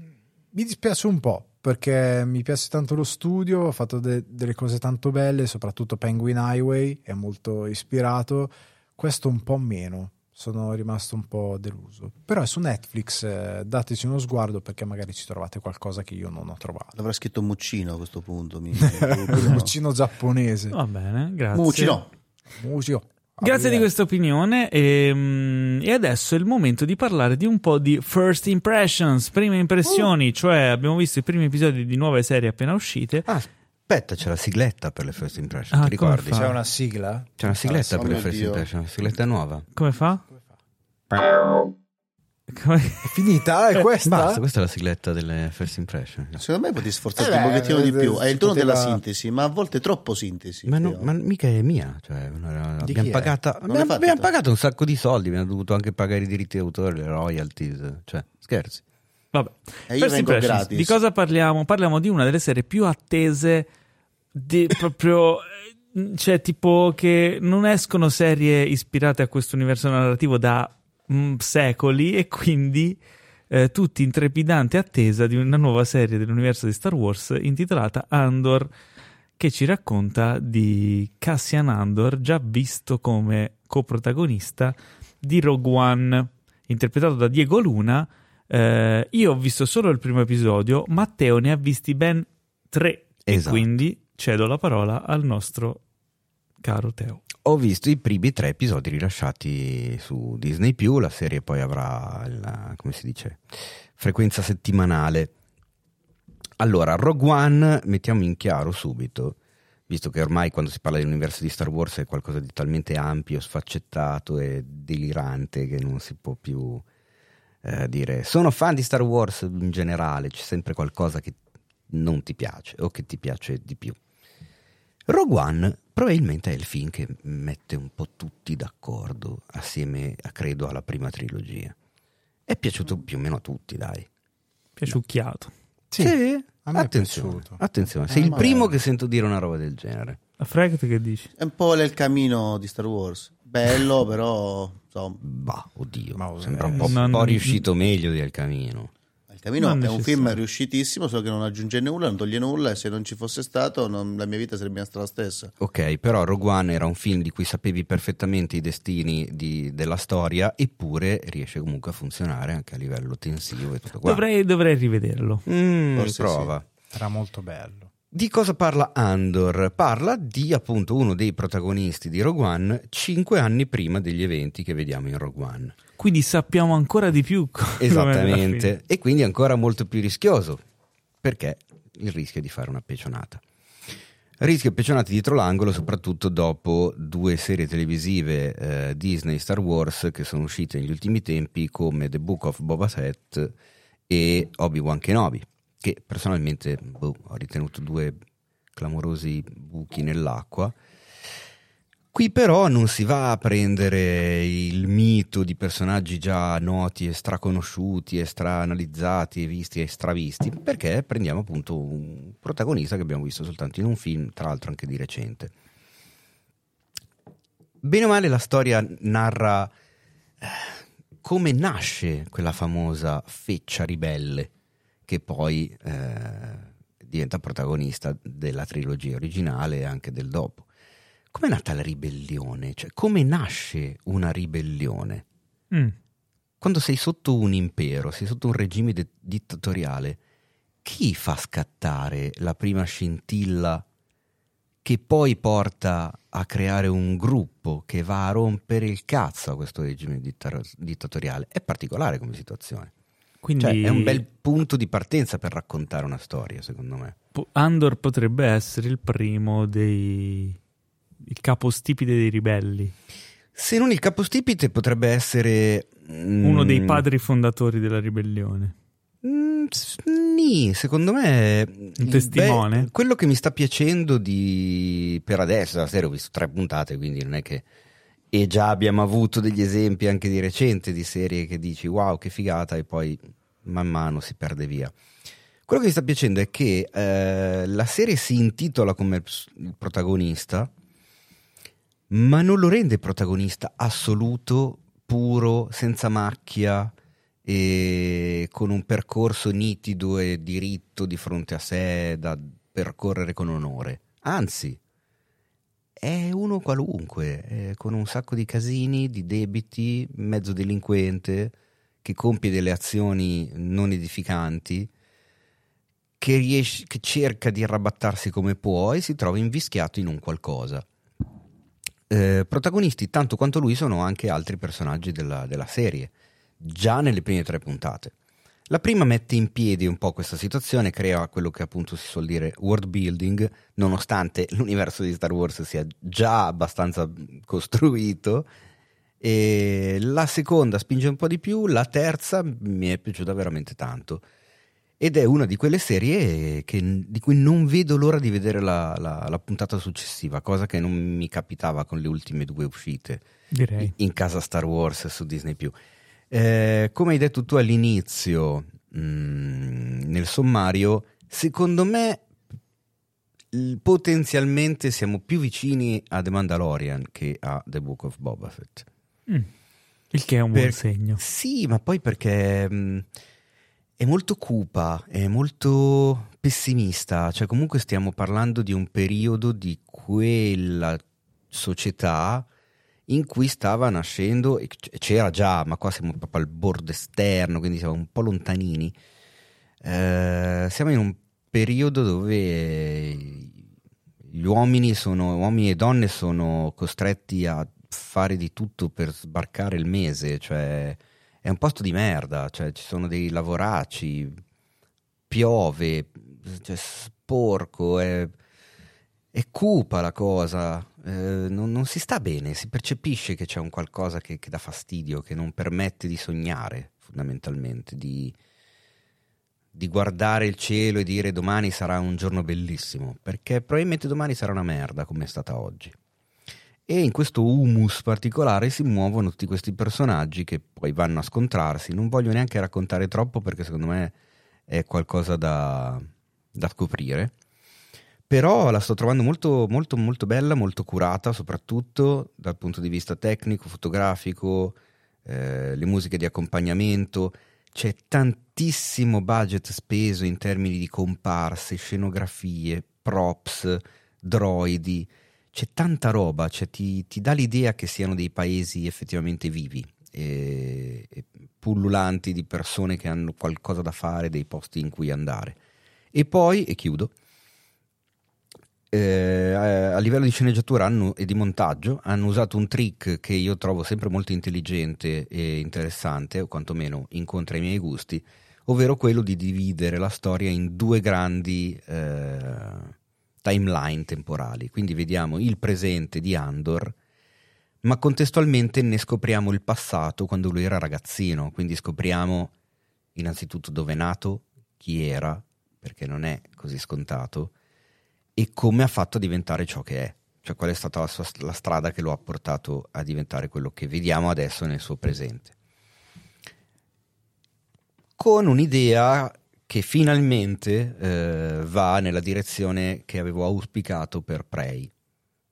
mi dispiace un po' perché mi piace tanto lo studio, ha fatto de- delle cose tanto belle, soprattutto Penguin Highway è molto ispirato, questo un po' meno. sono rimasto un po' deluso. Però è su Netflix, eh, dateci uno sguardo perché magari ci trovate qualcosa che io non ho trovato. L'avrà scritto Muccino a questo punto. Mi... Muccino giapponese. Va bene, grazie. Muccino. Musio. Grazie di questa opinione e, e adesso è il momento di parlare di un po' di first impressions, prime impressioni, cioè abbiamo visto i primi episodi di nuove serie appena uscite. Ah, aspetta, c'è la sigletta per le first impression, Ah, ti ricordi? fa? C'è una sigla? C'è una sigletta Oh per le mio first Dio. impression, una sigletta nuova. Come fa? Come- È finita? È questa? Basta, questa è la sigletta delle first impression. Secondo me potevi sforzarti Eh un pochettino di eh, più. È il tono della poteva- sintesi, ma a volte troppo sintesi. Ma, no- ma mica è mia, cioè, abbiamo, pagata, abbiamo, abbiamo pagato un sacco di soldi, abbiamo dovuto anche pagare i diritti d'autore, le royalties, cioè scherzi. Vabbè. E io First vengo impressions. gratis. Di cosa parliamo? Parliamo di una delle serie più attese di proprio eh, cioè tipo che non escono serie ispirate a questo universo narrativo da mm, secoli e quindi eh, tutti in trepidante attesa di una nuova serie dell'universo di Star Wars intitolata Andor che ci racconta di Cassian Andor già visto come coprotagonista di Rogue One interpretato da Diego Luna eh, io ho visto solo il primo episodio, Matteo ne ha visti ben tre. Esatto. E quindi cedo la parola al nostro caro Teo. Ho visto i primi tre episodi rilasciati su Disney la serie poi avrà la, come si dice, frequenza settimanale. Allora, Rogue One, mettiamo in chiaro subito, visto che ormai quando si parla dell'universo di Star Wars è qualcosa di talmente ampio, sfaccettato e delirante che non si può più eh, dire sono fan di Star Wars in generale, c'è sempre qualcosa che non ti piace o che ti piace di più. Rogue One probabilmente è il film che mette un po' tutti d'accordo assieme, a, credo, alla prima trilogia. È piaciuto più o meno a tutti, dai. Piaciucchiato. Sì, a me è attenzione, attenzione. Sei il ma primo è- che sento dire una roba del genere. A Frank che dici? È un po' il camino di Star Wars. Bello, però insomma, Bah, oddio, Ma, sembra eh, un po', non- un po' riuscito meglio di El Camino. Camino è un film riuscitissimo, solo che non aggiunge nulla, non toglie nulla e se non ci fosse stato non- la mia vita sarebbe rimasta la stessa. Ok, però Rogue One era un film di cui sapevi perfettamente i destini di- della storia, eppure riesce comunque a funzionare anche a livello tensivo e tutto qua. Dovrei, dovrei rivederlo. Mm, Forse prova. Era molto bello. Di cosa parla Andor? Parla di appunto uno dei protagonisti di Rogue One cinque anni prima degli eventi che vediamo in Rogue One. Quindi sappiamo ancora di più. Esattamente. E quindi ancora molto più rischioso, perché il rischio di fare una pecionata. Rischio pecionati dietro l'angolo, soprattutto dopo due serie televisive eh, Disney Star Wars che sono uscite negli ultimi tempi come The Book of Boba Fett e Obi-Wan Kenobi, che personalmente boh, ho ritenuto due clamorosi buchi nell'acqua. Qui però non si va a prendere il mito di personaggi già noti e straconosciuti e straanalizzati e visti e stravisti, perché prendiamo appunto un protagonista che abbiamo visto soltanto in un film, tra l'altro anche di recente. Bene o male la storia narra eh, come nasce quella famosa feccia ribelle che poi eh, diventa protagonista della trilogia originale e anche del dopo. Com'è nata la ribellione? Cioè, come nasce una ribellione? Mm. Quando sei sotto un impero, sei sotto un regime de- dittatoriale, chi fa scattare la prima scintilla che poi porta a creare un gruppo che va a rompere il cazzo a questo regime ditta- dittatoriale? È particolare come situazione. Quindi Cioè, è un bel punto di partenza per raccontare una storia, secondo me. Andor potrebbe essere il primo dei... il capostipite dei ribelli. Se non il capostipite potrebbe essere... mm, Uno dei padri fondatori della ribellione. Mm, s- nì, secondo me il testimone? be- quello che mi sta piacendo di per adesso, la serie ho visto tre puntate, quindi non è che e già abbiamo avuto degli esempi anche di recente di serie che dici wow, che figata e poi man mano si perde via. Quello che mi sta piacendo è che eh, la serie si intitola come il protagonista, ma non lo rende protagonista assoluto, puro, senza macchia e con un percorso nitido e diritto di fronte a sé da percorrere con onore. Anzi, è uno qualunque, eh, con un sacco di casini, di debiti, mezzo delinquente, che compie delle azioni non edificanti, che, riesce, che cerca di arrabattarsi come può e si trova invischiato in un qualcosa. Eh, protagonisti tanto quanto lui sono anche altri personaggi della, della serie, già nelle prime tre puntate. La prima mette in piedi un po' questa situazione, crea quello che appunto si suol dire world building, nonostante l'universo di Star Wars sia già abbastanza costruito. E la seconda spinge un po' di più, la terza mi è piaciuta veramente tanto. Ed è una di quelle serie che, di cui non vedo l'ora di vedere la, la, la, puntata successiva, cosa che non mi capitava con le ultime due uscite Direi. in casa Star Wars su Disney. Eh, come hai detto tu all'inizio, mh, mm, nel sommario, secondo me potenzialmente siamo più vicini a The Mandalorian che a The Book of Boba Fett. Mm. Il che è un per... buon segno. Sì, ma poi perché mh, mm, è molto cupa, è molto pessimista, cioè comunque stiamo parlando di un periodo di quella società in cui stava nascendo, e c'era già, ma qua siamo proprio al bordo esterno, quindi siamo un po' lontanini. Eh, siamo in un periodo dove gli uomini, sono, uomini e donne sono costretti a fare di tutto per sbarcare il mese, cioè è un posto di merda, cioè ci sono dei lavoracci, piove, cioè, sporco, è, è cupa la cosa, eh, non, non, si sta bene, si percepisce che c'è un qualcosa che, che dà fastidio, che non permette di sognare fondamentalmente, di, di, guardare il cielo e dire domani sarà un giorno bellissimo, perché probabilmente domani sarà una merda come è stata oggi. E in questo humus particolare si muovono tutti questi personaggi che poi vanno a scontrarsi. Non voglio neanche raccontare troppo perché secondo me è qualcosa da, da scoprire però la sto trovando molto, molto, molto bella, molto curata, soprattutto dal punto di vista tecnico, fotografico, eh, le musiche di accompagnamento. C'è tantissimo budget speso in termini di comparse, scenografie, props, droidi. C'è tanta roba, cioè ti, ti dà l'idea che siano dei paesi effettivamente vivi e, e pullulanti di persone che hanno qualcosa da fare, dei posti in cui andare. E poi, e chiudo, eh, a livello di sceneggiatura hanno, e di montaggio hanno usato un trick che io trovo sempre molto intelligente e interessante, o quantomeno incontra i miei gusti, ovvero quello di dividere la storia in due grandi eh, timeline temporali. Quindi vediamo il presente di Andor, ma contestualmente ne scopriamo il passato quando lui era ragazzino, quindi scopriamo innanzitutto dove è nato, chi era, perché non è così scontato e come ha fatto a diventare ciò che è, cioè qual è stata la, sua, la strada che lo ha portato a diventare quello che vediamo adesso nel suo presente. Con un'idea che finalmente eh, va nella direzione che avevo auspicato per Prey.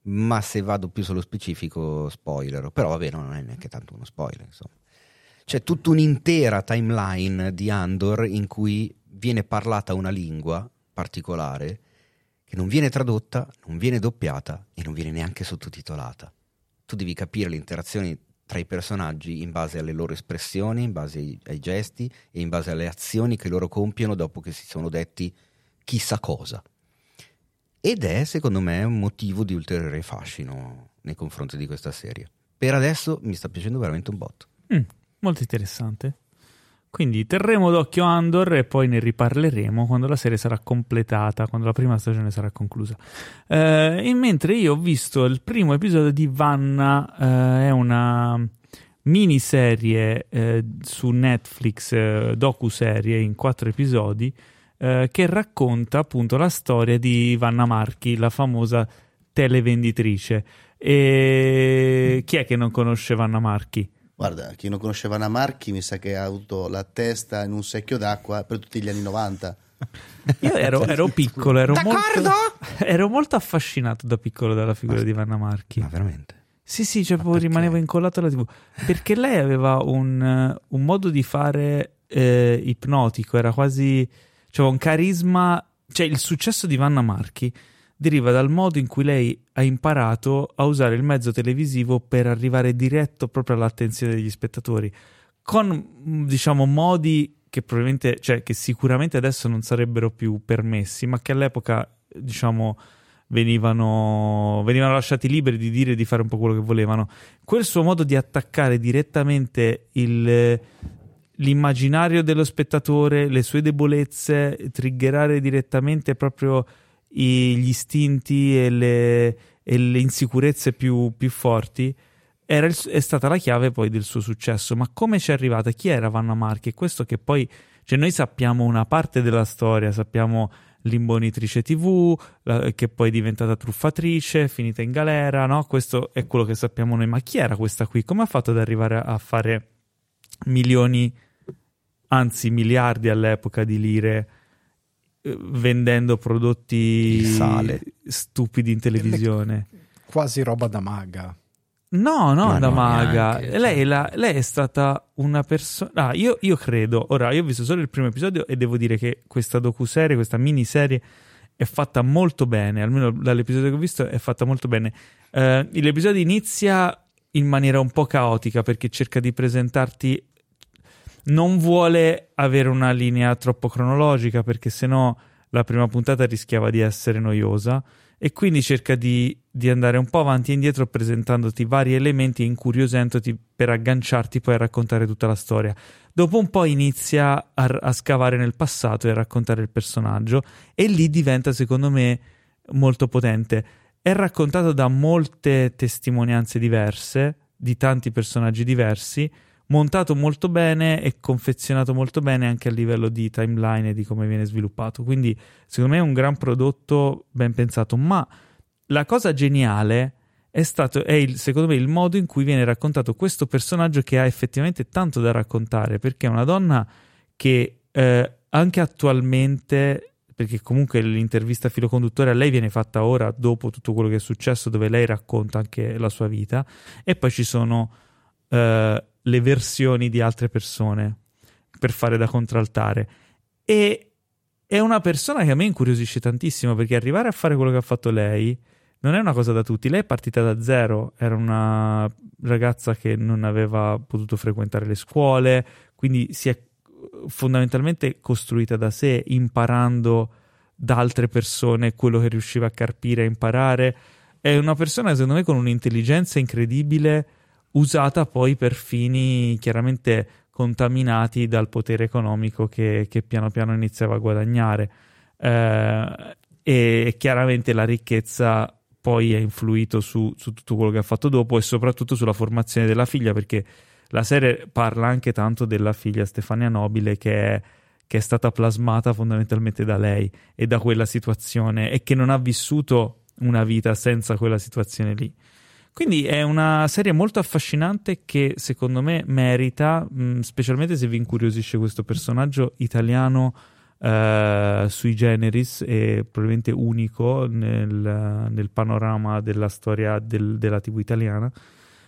Ma se vado più sullo specifico, spoiler, però vabbè, non è neanche tanto uno spoiler, insomma. C'è tutta un'intera timeline di Andor in cui viene parlata una lingua particolare che non viene tradotta, non viene doppiata e non viene neanche sottotitolata. Tu devi capire le interazioni tra i personaggi in base alle loro espressioni, in base ai, ai gesti e in base alle azioni che loro compiono dopo che si sono detti chissà cosa. Ed è, secondo me, un motivo di ulteriore fascino nei confronti di questa serie. Per adesso mi sta piacendo veramente un botto. Mm, molto interessante. Quindi terremo d'occhio Andor e poi ne riparleremo quando la serie sarà completata, quando la prima stagione sarà conclusa. Eh, e mentre io ho visto il primo episodio di Vanna, eh, è una miniserie eh, su Netflix, eh, docu-serie in quattro episodi, eh, che racconta appunto la storia di Vanna Marchi, la famosa televenditrice. E chi è che non conosce Vanna Marchi? Guarda, chi non conosceva Anna Marchi mi sa che ha avuto la testa in un secchio d'acqua per tutti gli anni 90. Io ero, ero piccolo, ero molto, ero molto, affascinato da piccolo dalla figura ma, di Vanna Marchi. Ma veramente? Sì, sì, cioè proprio rimanevo incollato alla TV. Perché lei aveva un, un modo di fare eh, ipnotico, era quasi... cioè un carisma... Cioè il successo di Vanna Marchi deriva dal modo in cui lei ha imparato a usare il mezzo televisivo per arrivare diretto proprio all'attenzione degli spettatori, con mh, diciamo modi che probabilmente, cioè che sicuramente adesso non sarebbero più permessi, ma che all'epoca diciamo venivano, venivano lasciati liberi di dire e di fare un po' quello che volevano. Quel suo modo di attaccare direttamente il, l'immaginario dello spettatore, le sue debolezze, triggerare direttamente proprio i- gli istinti e le, e le insicurezze più, più forti. Il- è stata la chiave poi del suo successo. Ma come ci è arrivata? Chi era Vanna Marchi? Questo che poi, cioè noi sappiamo una parte della storia, sappiamo l'imbonitrice TV, la- che poi è diventata truffatrice, finita in galera, no? Questo è quello che sappiamo noi. Ma chi era questa qui? Come ha fatto ad arrivare a- fare milioni, anzi miliardi all'epoca di lire vendendo prodotti stupidi in televisione? Quasi roba da maga. No, no, Ma da no, maga. neanche, lei, cioè. la- lei è stata una persona. Ah, io, io credo. Ora, io ho visto solo il primo episodio e devo dire che questa docuserie, questa miniserie è fatta molto bene. Almeno dall'episodio che ho visto è fatta molto bene. Eh, l'episodio inizia in maniera un po' caotica perché cerca di presentarti. Non vuole avere una linea troppo cronologica perché sennò la prima puntata rischiava di essere noiosa e quindi cerca di, di andare un po' avanti e indietro presentandoti vari elementi e incuriosendoti per agganciarti poi a raccontare tutta la storia. Dopo un po' inizia a, a scavare nel passato e a raccontare il personaggio e lì diventa secondo me molto potente. È raccontato da molte testimonianze diverse, di tanti personaggi diversi, montato molto bene e confezionato molto bene anche a livello di timeline e di come viene sviluppato. Quindi, secondo me è un gran prodotto ben pensato. Ma la cosa geniale è stato, è il, secondo me, il modo in cui viene raccontato questo personaggio che ha effettivamente tanto da raccontare, perché è una donna che eh, anche attualmente, perché comunque l'intervista filo conduttore a lei viene fatta ora, dopo tutto quello che è successo, dove lei racconta anche la sua vita, e poi ci sono eh, le versioni di altre persone per fare da contraltare. E è una persona che a me incuriosisce tantissimo perché arrivare a fare quello che ha fatto lei non è una cosa da tutti. Lei è partita da zero, era una ragazza che non aveva potuto frequentare le scuole, quindi si è fondamentalmente costruita da sé, imparando da altre persone quello che riusciva a carpire e imparare. È una persona, secondo me, con un'intelligenza incredibile, usata poi per fini chiaramente contaminati dal potere economico che, che piano piano iniziava a guadagnare. Eh, e chiaramente la ricchezza poi ha influito su, su tutto quello che ha fatto dopo e soprattutto sulla formazione della figlia, perché la serie parla anche tanto della figlia Stefania Nobile che è, che è stata plasmata fondamentalmente da lei e da quella situazione e che non ha vissuto una vita senza quella situazione lì. Quindi è una serie molto affascinante che secondo me merita, mh, specialmente se vi incuriosisce questo personaggio italiano eh, sui generis e probabilmente unico nel, nel panorama della storia del- della TV italiana.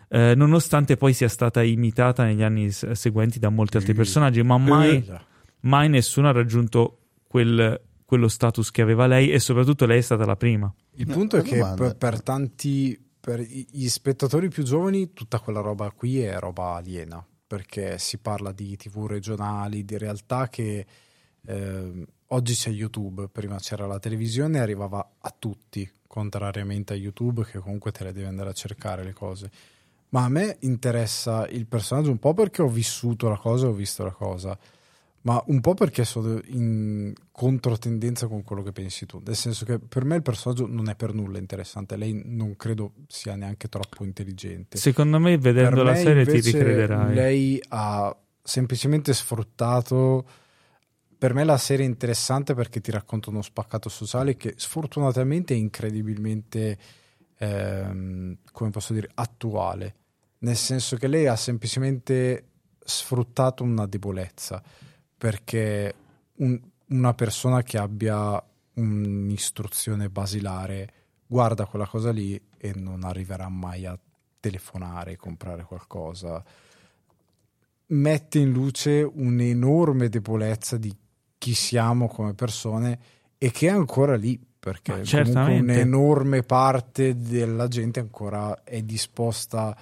eh, nonostante poi sia stata imitata negli anni s- seguenti da molti altri personaggi, ma mai, Eh, mai nessuno ha raggiunto quel- quello status che aveva lei e soprattutto lei è stata la prima. Il No, punto è che per, per tanti, per gli spettatori più giovani, tutta quella roba qui è roba aliena, perché si parla di tv regionali, di realtà che ehm, oggi c'è YouTube, prima c'era la televisione e arrivava a tutti, contrariamente a YouTube che comunque te le devi andare a cercare le cose. Ma a me interessa il personaggio un po' perché ho vissuto la cosa, ho visto la cosa, ma un po' perché sono in controtendenza con quello che pensi tu. Nel senso che per me il personaggio non è per nulla interessante. Lei non credo sia neanche troppo intelligente. Secondo me, vedendo Per la me, serie, ti ricrederai. Lei ha semplicemente sfruttato. Per me la serie è interessante perché ti racconta uno spaccato sociale che sfortunatamente è incredibilmente, ehm, come posso dire, attuale. Nel senso che lei ha semplicemente sfruttato una debolezza perché un- una persona che abbia un'istruzione basilare guarda quella cosa lì e non arriverà mai a telefonare, comprare qualcosa. Mette in luce un'enorme debolezza di chi siamo come persone e che è ancora lì perché un'enorme parte della gente ancora è disposta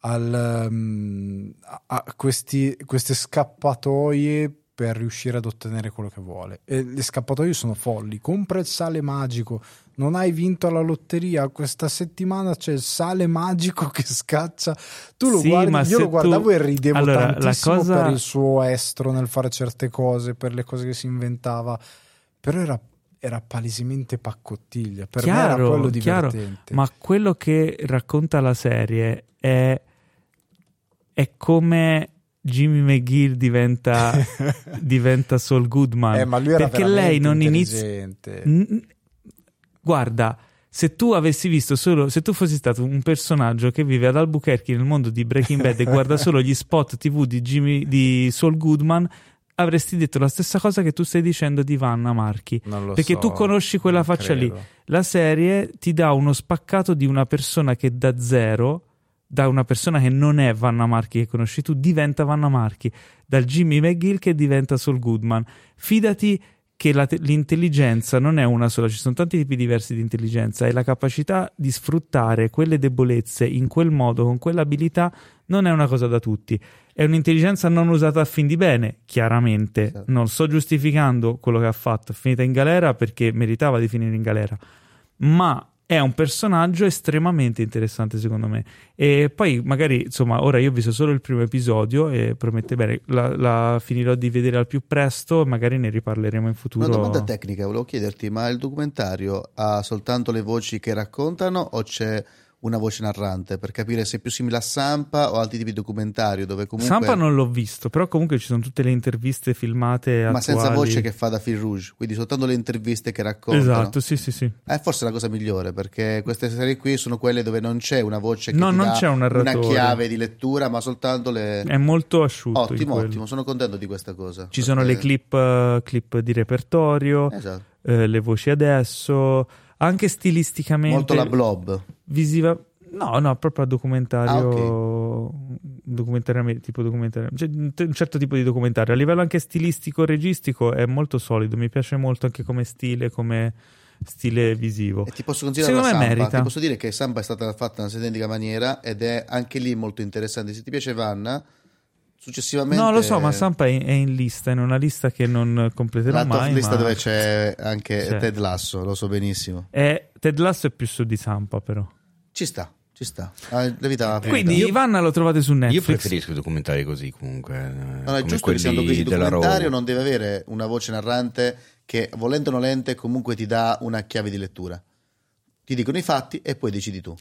al, um, a, a questi, queste scappatoie per riuscire ad ottenere quello che vuole. E le scappatoie sono folli. Compra il sale magico. Non hai vinto alla lotteria. Questa settimana c'è il sale magico che scaccia. Tu lo Sì, guardi, ma io lo guardavo tu- e ridevo Allora, la tantissimo cosa- per il suo estro nel fare certe cose, per le cose che si inventava. Però era, era palesemente paccottiglia. Per me era Chiaro, quello chiaro, divertente. Ma quello che racconta la serie è, è come Jimmy McGill diventa, diventa Saul Goodman. Eh, ma lui era perché lei non inizia. Guarda, se tu avessi visto solo, se tu fossi stato un personaggio che vive ad Albuquerque nel mondo di Breaking Bad e guarda solo gli spot TV di, Jimmy, di Saul Goodman, avresti detto la stessa cosa che tu stai dicendo di Vanna Marchi. Non lo Perché so, tu conosci quella faccia lì. credo. La serie ti dà uno spaccato di una persona che da zero, da una persona che non è Vanna Marchi che conosci tu, diventa Vanna Marchi, dal Jimmy McGill che diventa Saul Goodman. Fidati che te- l'intelligenza non è una sola, ci sono tanti tipi diversi di intelligenza e la capacità di sfruttare quelle debolezze in quel modo, con quell'abilità, non è una cosa da tutti. È un'intelligenza non usata a fin di bene, chiaramente. Certo. Non sto giustificando quello che ha fatto, è finita in galera perché meritava di finire in galera ma è un personaggio estremamente interessante secondo me. E poi magari insomma ora io ho visto solo il primo episodio e promette bene la, la finirò di vedere al più presto magari ne riparleremo in futuro. Una domanda tecnica, volevo chiederti, ma il documentario ha soltanto le voci che raccontano o c'è una voce narrante per capire se è più simile a Sampa o altri tipi di documentario dove comunque... Sampa non l'ho visto però comunque ci sono tutte le interviste filmate Ma senza attuali. voce che fa da fil rouge, quindi soltanto le interviste che raccontano. esatto sì sì sì È forse la cosa migliore perché queste serie qui sono quelle dove non c'è una voce che No, non c'è un una chiave di lettura, ma soltanto le. è molto asciutto ottimo, ottimo, sono contento di questa cosa. ci sono le perché- clip, eh, clip di repertorio Esatto. eh, le voci adesso anche stilisticamente Molto la blob. Visiva no no proprio a documentario Ah, documentario tipo documentario cioè, un certo tipo di documentario a livello anche stilistico registico è molto solido mi piace molto anche come stile come stile visivo E ti posso consigliare Secondo la merita. Ti posso dire che Sampa è stata fatta in una identica maniera ed è anche lì molto interessante. Se ti piace Vanna, successivamente. no lo so ma Sampa è, è in lista in una lista che non completerò La mai lista ma dove c'è anche C'è. Ted Lasso, lo so benissimo. è- Ted Lasso è più su di Sampa però Ci sta, ci sta. Ah, La vita quindi finita. Ivanna lo trovate su Io Netflix preferisco i documentari così comunque. eh, No, no, è giusto che il della documentario non deve avere una voce narrante che, volente o nolente, comunque ti dà una chiave di lettura. Ti dicono i fatti e poi decidi tu.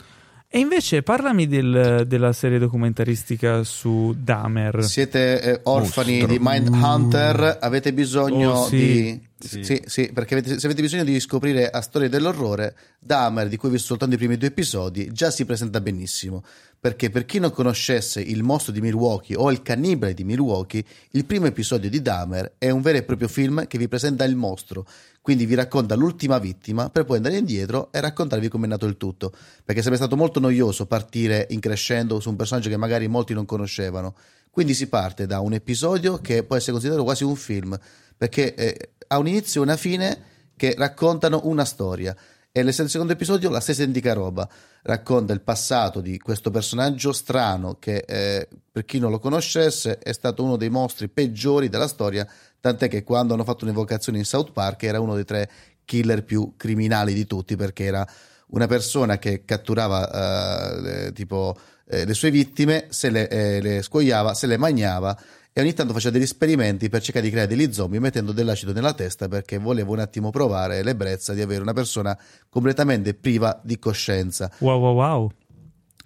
e invece parlami del- della serie documentaristica su Dahmer Siete eh, orfani Mostro. di Mindhunter, avete bisogno Oh, sì. di... Sì. Sì, perché avete- se avete bisogno di scoprire a storia dell'orrore, Dahmer, di cui ho visto soltanto i primi due episodi, già si presenta benissimo. Perché per chi non conoscesse il mostro di Milwaukee o il cannibale di Milwaukee, il primo episodio di Dahmer è un vero e proprio film che vi presenta il mostro, quindi vi racconta l'ultima vittima per poi andare indietro e raccontarvi com'è nato il tutto. Perché sarebbe stato molto noioso partire in crescendo su un personaggio che magari molti non conoscevano. Quindi si parte da un episodio che può essere considerato quasi un film, perché eh, ha un inizio e una fine che raccontano una storia. E nel secondo episodio la stessa identica roba. Racconta il passato di questo personaggio strano che, eh, per chi non lo conoscesse, è stato uno dei mostri peggiori della storia, tant'è che quando hanno fatto un'evocazione in South Park era uno dei tre killer più criminali di tutti, perché era una persona che catturava eh, tipo eh, le sue vittime, se le, eh, le scuoiava, se le mangiava e ogni tanto faceva degli esperimenti per cercare di creare degli zombie mettendo dell'acido nella testa perché voleva un attimo provare l'ebbrezza di avere una persona completamente priva di coscienza. wow wow wow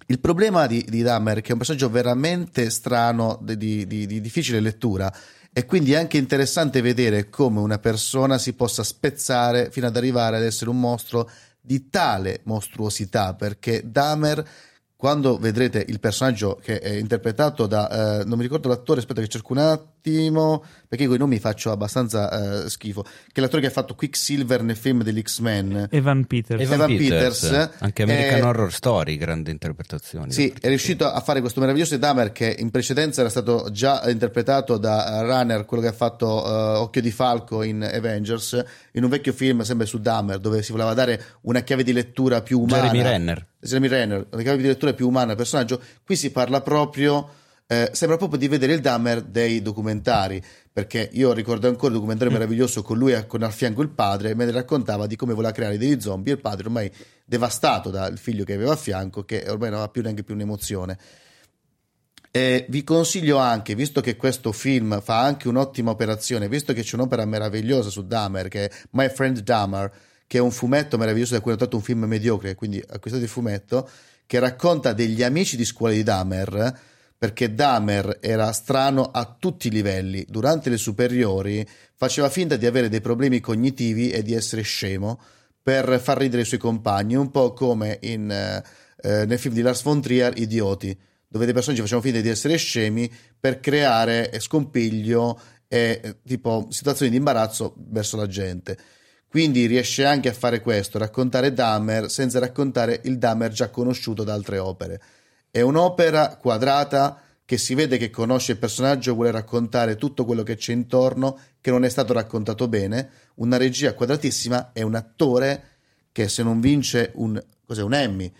Il problema di, di Dahmer, che è un personaggio veramente strano, di, di- di- di difficile lettura, e quindi è anche interessante vedere come una persona si possa spezzare fino ad arrivare ad essere un mostro di tale mostruosità, perché Dahmer, quando vedrete il personaggio che è interpretato da, eh, non mi ricordo l'attore, aspetta che cerco un attimo, perché con i nomi faccio abbastanza eh, schifo, che è l'attore che ha fatto Quicksilver nel film degli X-Men. Evan Peters. Evan, Evan Peters, Peters, anche American eh, Horror Story, grande interpretazione. Sì, è riuscito a fare questo meraviglioso Dahmer che in precedenza era stato già interpretato da Runner, quello che ha fatto eh, Occhio di Falco in Avengers, in un vecchio film sempre su Dahmer, dove si voleva dare una chiave di lettura più umana. Jeremy Renner. Jeremy Renner, una chiave di lettura più umana al personaggio. Qui si parla proprio. Eh, sembra proprio di vedere il Dahmer dei documentari perché io ricordo ancora il documentario meraviglioso con lui con al fianco il padre mentre raccontava di come voleva creare degli zombie e il padre ormai devastato dal figlio che aveva a fianco che ormai non aveva più neanche più un'emozione. E vi consiglio anche, visto che questo film fa anche un'ottima operazione, visto che c'è un'opera meravigliosa su Dahmer, che è My Friend Dahmer, che è un fumetto meraviglioso da cui ho tratto un film mediocre, quindi acquistate il fumetto, che racconta degli amici di scuola di Dahmer, perché Dahmer era strano a tutti i livelli. Durante le superiori faceva finta di avere dei problemi cognitivi e di essere scemo per far ridere i suoi compagni, un po' come in, eh, eh, nel film di Lars von Trier, Idioti, dove dei personaggi facevano finta di essere scemi per creare scompiglio e eh, tipo situazioni di imbarazzo verso la gente. Quindi riesce anche a fare questo, raccontare Dahmer senza raccontare il Dahmer già conosciuto da altre opere. È un'opera quadrata che si vede che conosce il personaggio, vuole raccontare tutto quello che c'è intorno, che non è stato raccontato bene, una regia quadratissima e un attore che se non vince un, cos'è, un Emmy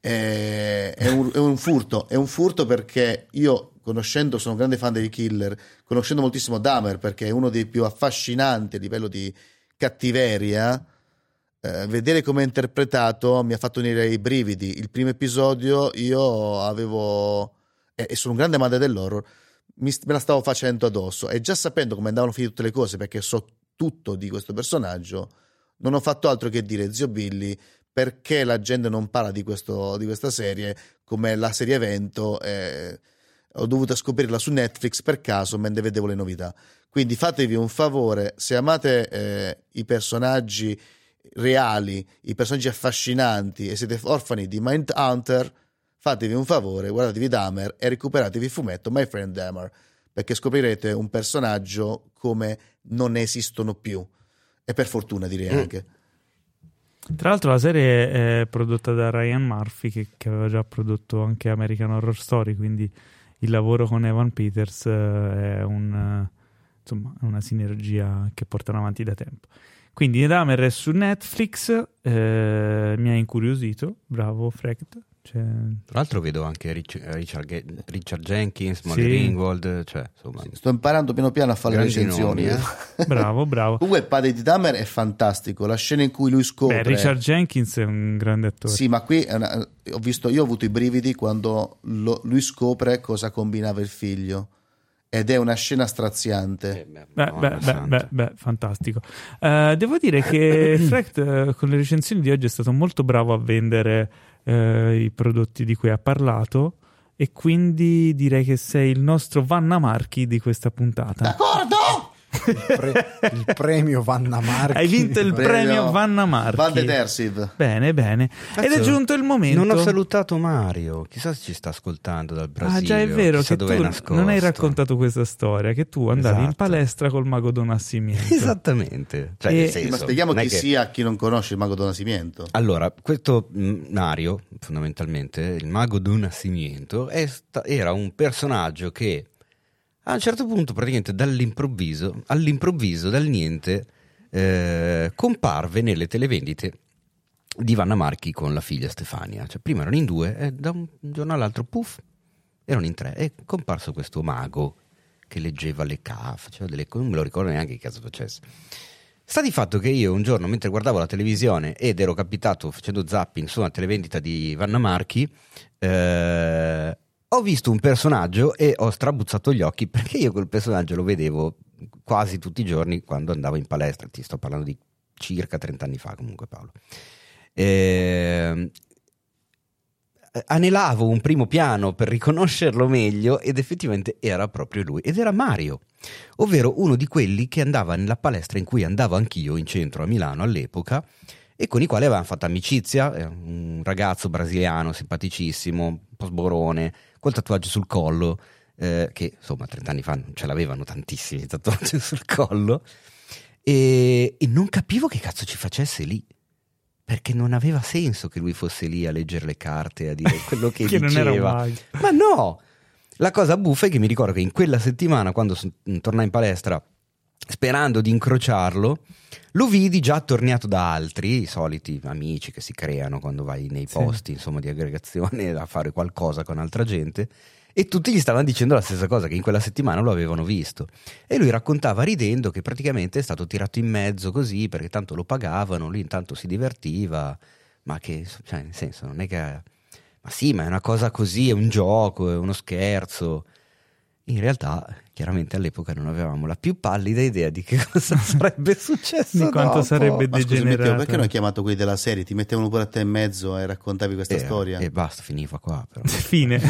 è, è un, è un furto, è un furto perché io conoscendo, sono un grande fan dei killer, conoscendo moltissimo Dahmer perché è uno dei più affascinanti a livello di cattiveria, eh, vedere come è interpretato mi ha fatto venire i brividi. Il primo episodio io avevo, e, e sono un grande amante dell'horror, mi, me la stavo facendo addosso e già sapendo come andavano a finire tutte le cose perché so tutto di questo personaggio, non ho fatto altro che dire zio Billy perché la gente non parla di, questo, di questa serie come la serie evento. eh, ho dovuto scoprirla su Netflix per caso mentre vedevo le novità. Quindi fatevi un favore, se amate eh, i personaggi reali, i personaggi affascinanti e siete orfani di Mindhunter, fatevi un favore, guardatevi Dahmer e recuperatevi il fumetto My Friend Dahmer, perché scoprirete un personaggio come non esistono più. E per fortuna direi anche. Tra l'altro la serie è prodotta da Ryan Murphy che, che aveva già prodotto anche American Horror Story, quindi il lavoro con Evan Peters eh, è un, eh, insomma, è una sinergia che portano avanti da tempo. Quindi Dahmer è su Netflix, eh, mi ha incuriosito, bravo Frecht. Cioè, Tra l'altro vedo anche Rich- Richard, Richard Jenkins, Molly Sì. Ringwald, cioè insomma... Sto imparando piano piano a fare le recensioni. nomi, eh. bravo, bravo. Comunque il padre di Dahmer è fantastico, la scena in cui lui scopre... Beh, Richard Jenkins è un grande attore. Sì, ma qui una- ho visto, io ho avuto i brividi quando lo- lui scopre cosa combinava il figlio. Ed è una scena straziante. Beh, Madonna beh, beh, santa. beh, beh, fantastico. Eh, devo dire che Frecht eh, con le recensioni di oggi è stato molto bravo a vendere eh, i prodotti di cui ha parlato e quindi direi che sei il nostro Vanna Marchi di questa puntata. D'accordo! Il, pre- il premio Vanna Marchi. Hai vinto il Premio premio Vanna Marchi. Van de Dersiv. Bene, bene. Ed è giunto il momento. Non ho salutato Mario, chissà se ci sta ascoltando dal Brasile. Ah, già è vero che tu non hai raccontato questa storia, che tu andavi in Esatto. palestra col mago Don Nascimento. Esattamente. Cioè, E- Sì, senso, ma spieghiamo chi che- sia a chi non conosce il mago do Nascimento. Allora, questo mm, Mario, fondamentalmente, il mago do Nascimento, è sta- era un personaggio che a un certo punto, praticamente dall'improvviso, all'improvviso, dal niente, eh, comparve nelle televendite di Vanna Marchi con la figlia Stefania. Cioè, prima erano in due e da un giorno all'altro, puff, erano in tre. È comparso questo mago che leggeva le K, faceva delle cose, non me lo ricordo neanche che caso facesse. Sta di fatto che io un giorno, mentre guardavo la televisione ed ero capitato facendo zapping su una televendita di Vanna Marchi, eh, ho visto un personaggio e ho strabuzzato gli occhi perché io quel personaggio lo vedevo quasi tutti i giorni quando andavo in palestra. Ti sto parlando di circa 30 anni fa, comunque, Paolo. Eh, anelavo un primo piano per riconoscerlo meglio ed effettivamente era proprio lui ed era Mario, ovvero uno di quelli che andava nella palestra in cui andavo anch'io in centro a Milano all'epoca e con i quali avevamo fatto amicizia, un ragazzo brasiliano simpaticissimo, un po' sborone, col tatuaggio sul collo eh, che insomma 30 anni fa non ce l'avevano tantissimi tatuaggi sul collo, e, e non capivo che cazzo ci facesse lì. Perché non aveva senso che lui fosse lì a leggere le carte, a dire quello che, Che diceva. Ma no! La cosa buffa è che mi ricordo che in quella settimana, quando son- tornai in palestra sperando di incrociarlo, lo vidi già attorniato da altri, i soliti amici che si creano quando vai nei Sì. posti insomma, di aggregazione a fare qualcosa con altra gente. E tutti gli stavano dicendo la stessa cosa, che in quella settimana lo avevano visto. E lui raccontava ridendo che praticamente è stato tirato in mezzo così, perché tanto lo pagavano, lui intanto si divertiva, ma che, cioè, nel senso, non è che... Ma sì, ma è una cosa così, è un gioco, è uno scherzo. In realtà, chiaramente all'epoca non avevamo la più pallida idea di che cosa sarebbe successo. Di quanto dopo. sarebbe Ma scusi, degenerato. perché non hai chiamato quelli della serie? Ti mettevano pure a te in mezzo e raccontavi questa Eh, storia? E basta, finiva qua. Però. Fine. Eh,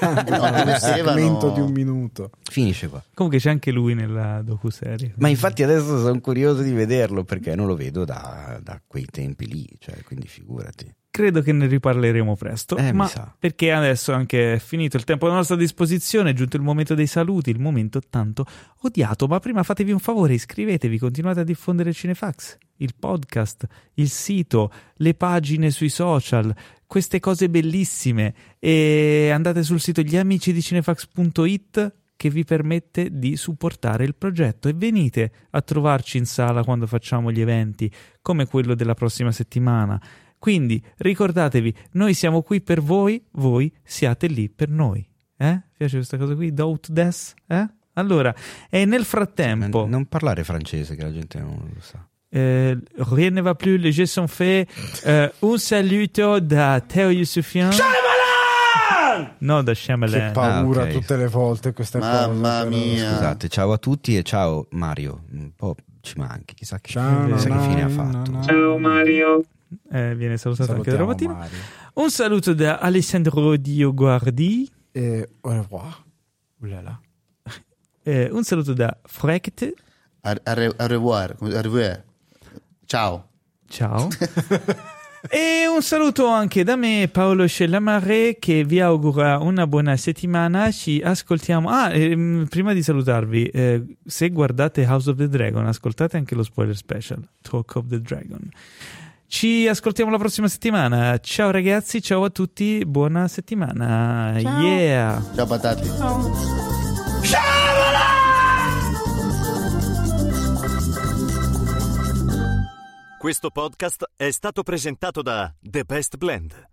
no, mettevano- segmento di un minuto. Finisce qua. Comunque c'è anche lui nella docuserie. Ma infatti adesso sono curioso di vederlo perché non lo vedo da, da quei tempi lì, cioè, quindi figurati. Credo che ne riparleremo presto, Eh, ma perché adesso anche è finito il tempo a nostra disposizione, è giunto il momento dei saluti, il momento tanto odiato, ma prima fatevi un favore, iscrivetevi, continuate a diffondere Cinefax, il podcast, il sito, le pagine sui social, queste cose bellissime e andate sul sito gliamicidicinefax.it che vi permette di supportare il progetto e venite a trovarci in sala quando facciamo gli eventi come quello della prossima settimana. Quindi ricordatevi, noi siamo qui per voi, voi siate lì per noi. Eh? Piace questa cosa qui? Doubt des? Eh? Allora, e nel Ma frattempo, non parlare francese che la gente non lo sa. eh, rien ne va plus, les jeux sont faits. Eh, un saluto da Teo Yusufian. No, da Che Shyamalan. paura Ah, ok. tutte le volte queste Mamma cose. mia. Scusate, ciao a tutti e ciao Mario. Un po' ci manchi, chissà che, Ciao, chissà che no, fine ha no, fatto. no. Ciao Mario. Eh, viene salutato anche da Salutiamo Robottino. Mario. Un saluto da Alessandro Dioguardi. E au revoir. Ulala. Eh, un saluto da Frecht. A, a re- a revoir, come- a revoir. Ciao. Ciao. e un saluto anche da me, Paolo Scellamare, che vi augura una buona settimana. Ci ascoltiamo. Ah, ehm, prima di salutarvi, eh, se guardate House of the Dragon, ascoltate anche lo spoiler special, Talk of the Dragon. Ci ascoltiamo la prossima settimana. Ciao ragazzi, ciao a tutti, buona settimana. Yeah. Ciao patati. Questo podcast è stato presentato da The Best Blend,